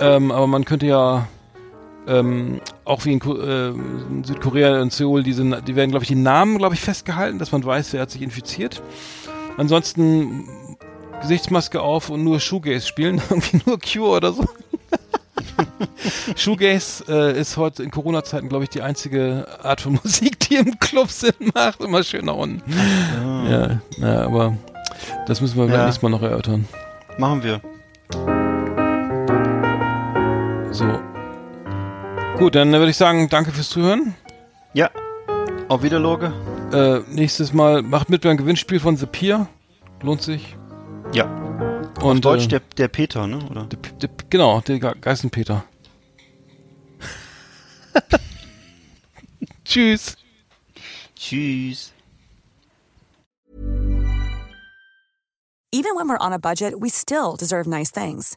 Ähm, aber man könnte ja ähm, auch wie in, äh, in Südkorea und Seoul, diese, die werden, glaube ich, die Namen, glaube ich, festgehalten, dass man weiß, wer hat sich infiziert. Ansonsten Gesichtsmaske auf und nur Shoegaze spielen, irgendwie nur Cure oder so. Shoegaze äh, ist heute in Corona-Zeiten, glaube ich, die einzige Art von Musik, die im Club Sinn macht. Immer schön nach unten. Ja, ja, aber das müssen wir beim Ja. nächsten Mal noch erörtern. Machen wir. So. Gut, dann würde ich sagen, danke fürs Zuhören. Ja. Auf Wiederloge. Äh, nächstes Mal macht mit beim Gewinnspiel von The Pier. Lohnt sich. Ja. Und, Auf Deutsch äh, der, der Peter, ne? Oder? der, der, genau, der Ge- Geißenpeter. Tschüss. Tschüss. Even when we're on a budget, we still deserve nice things.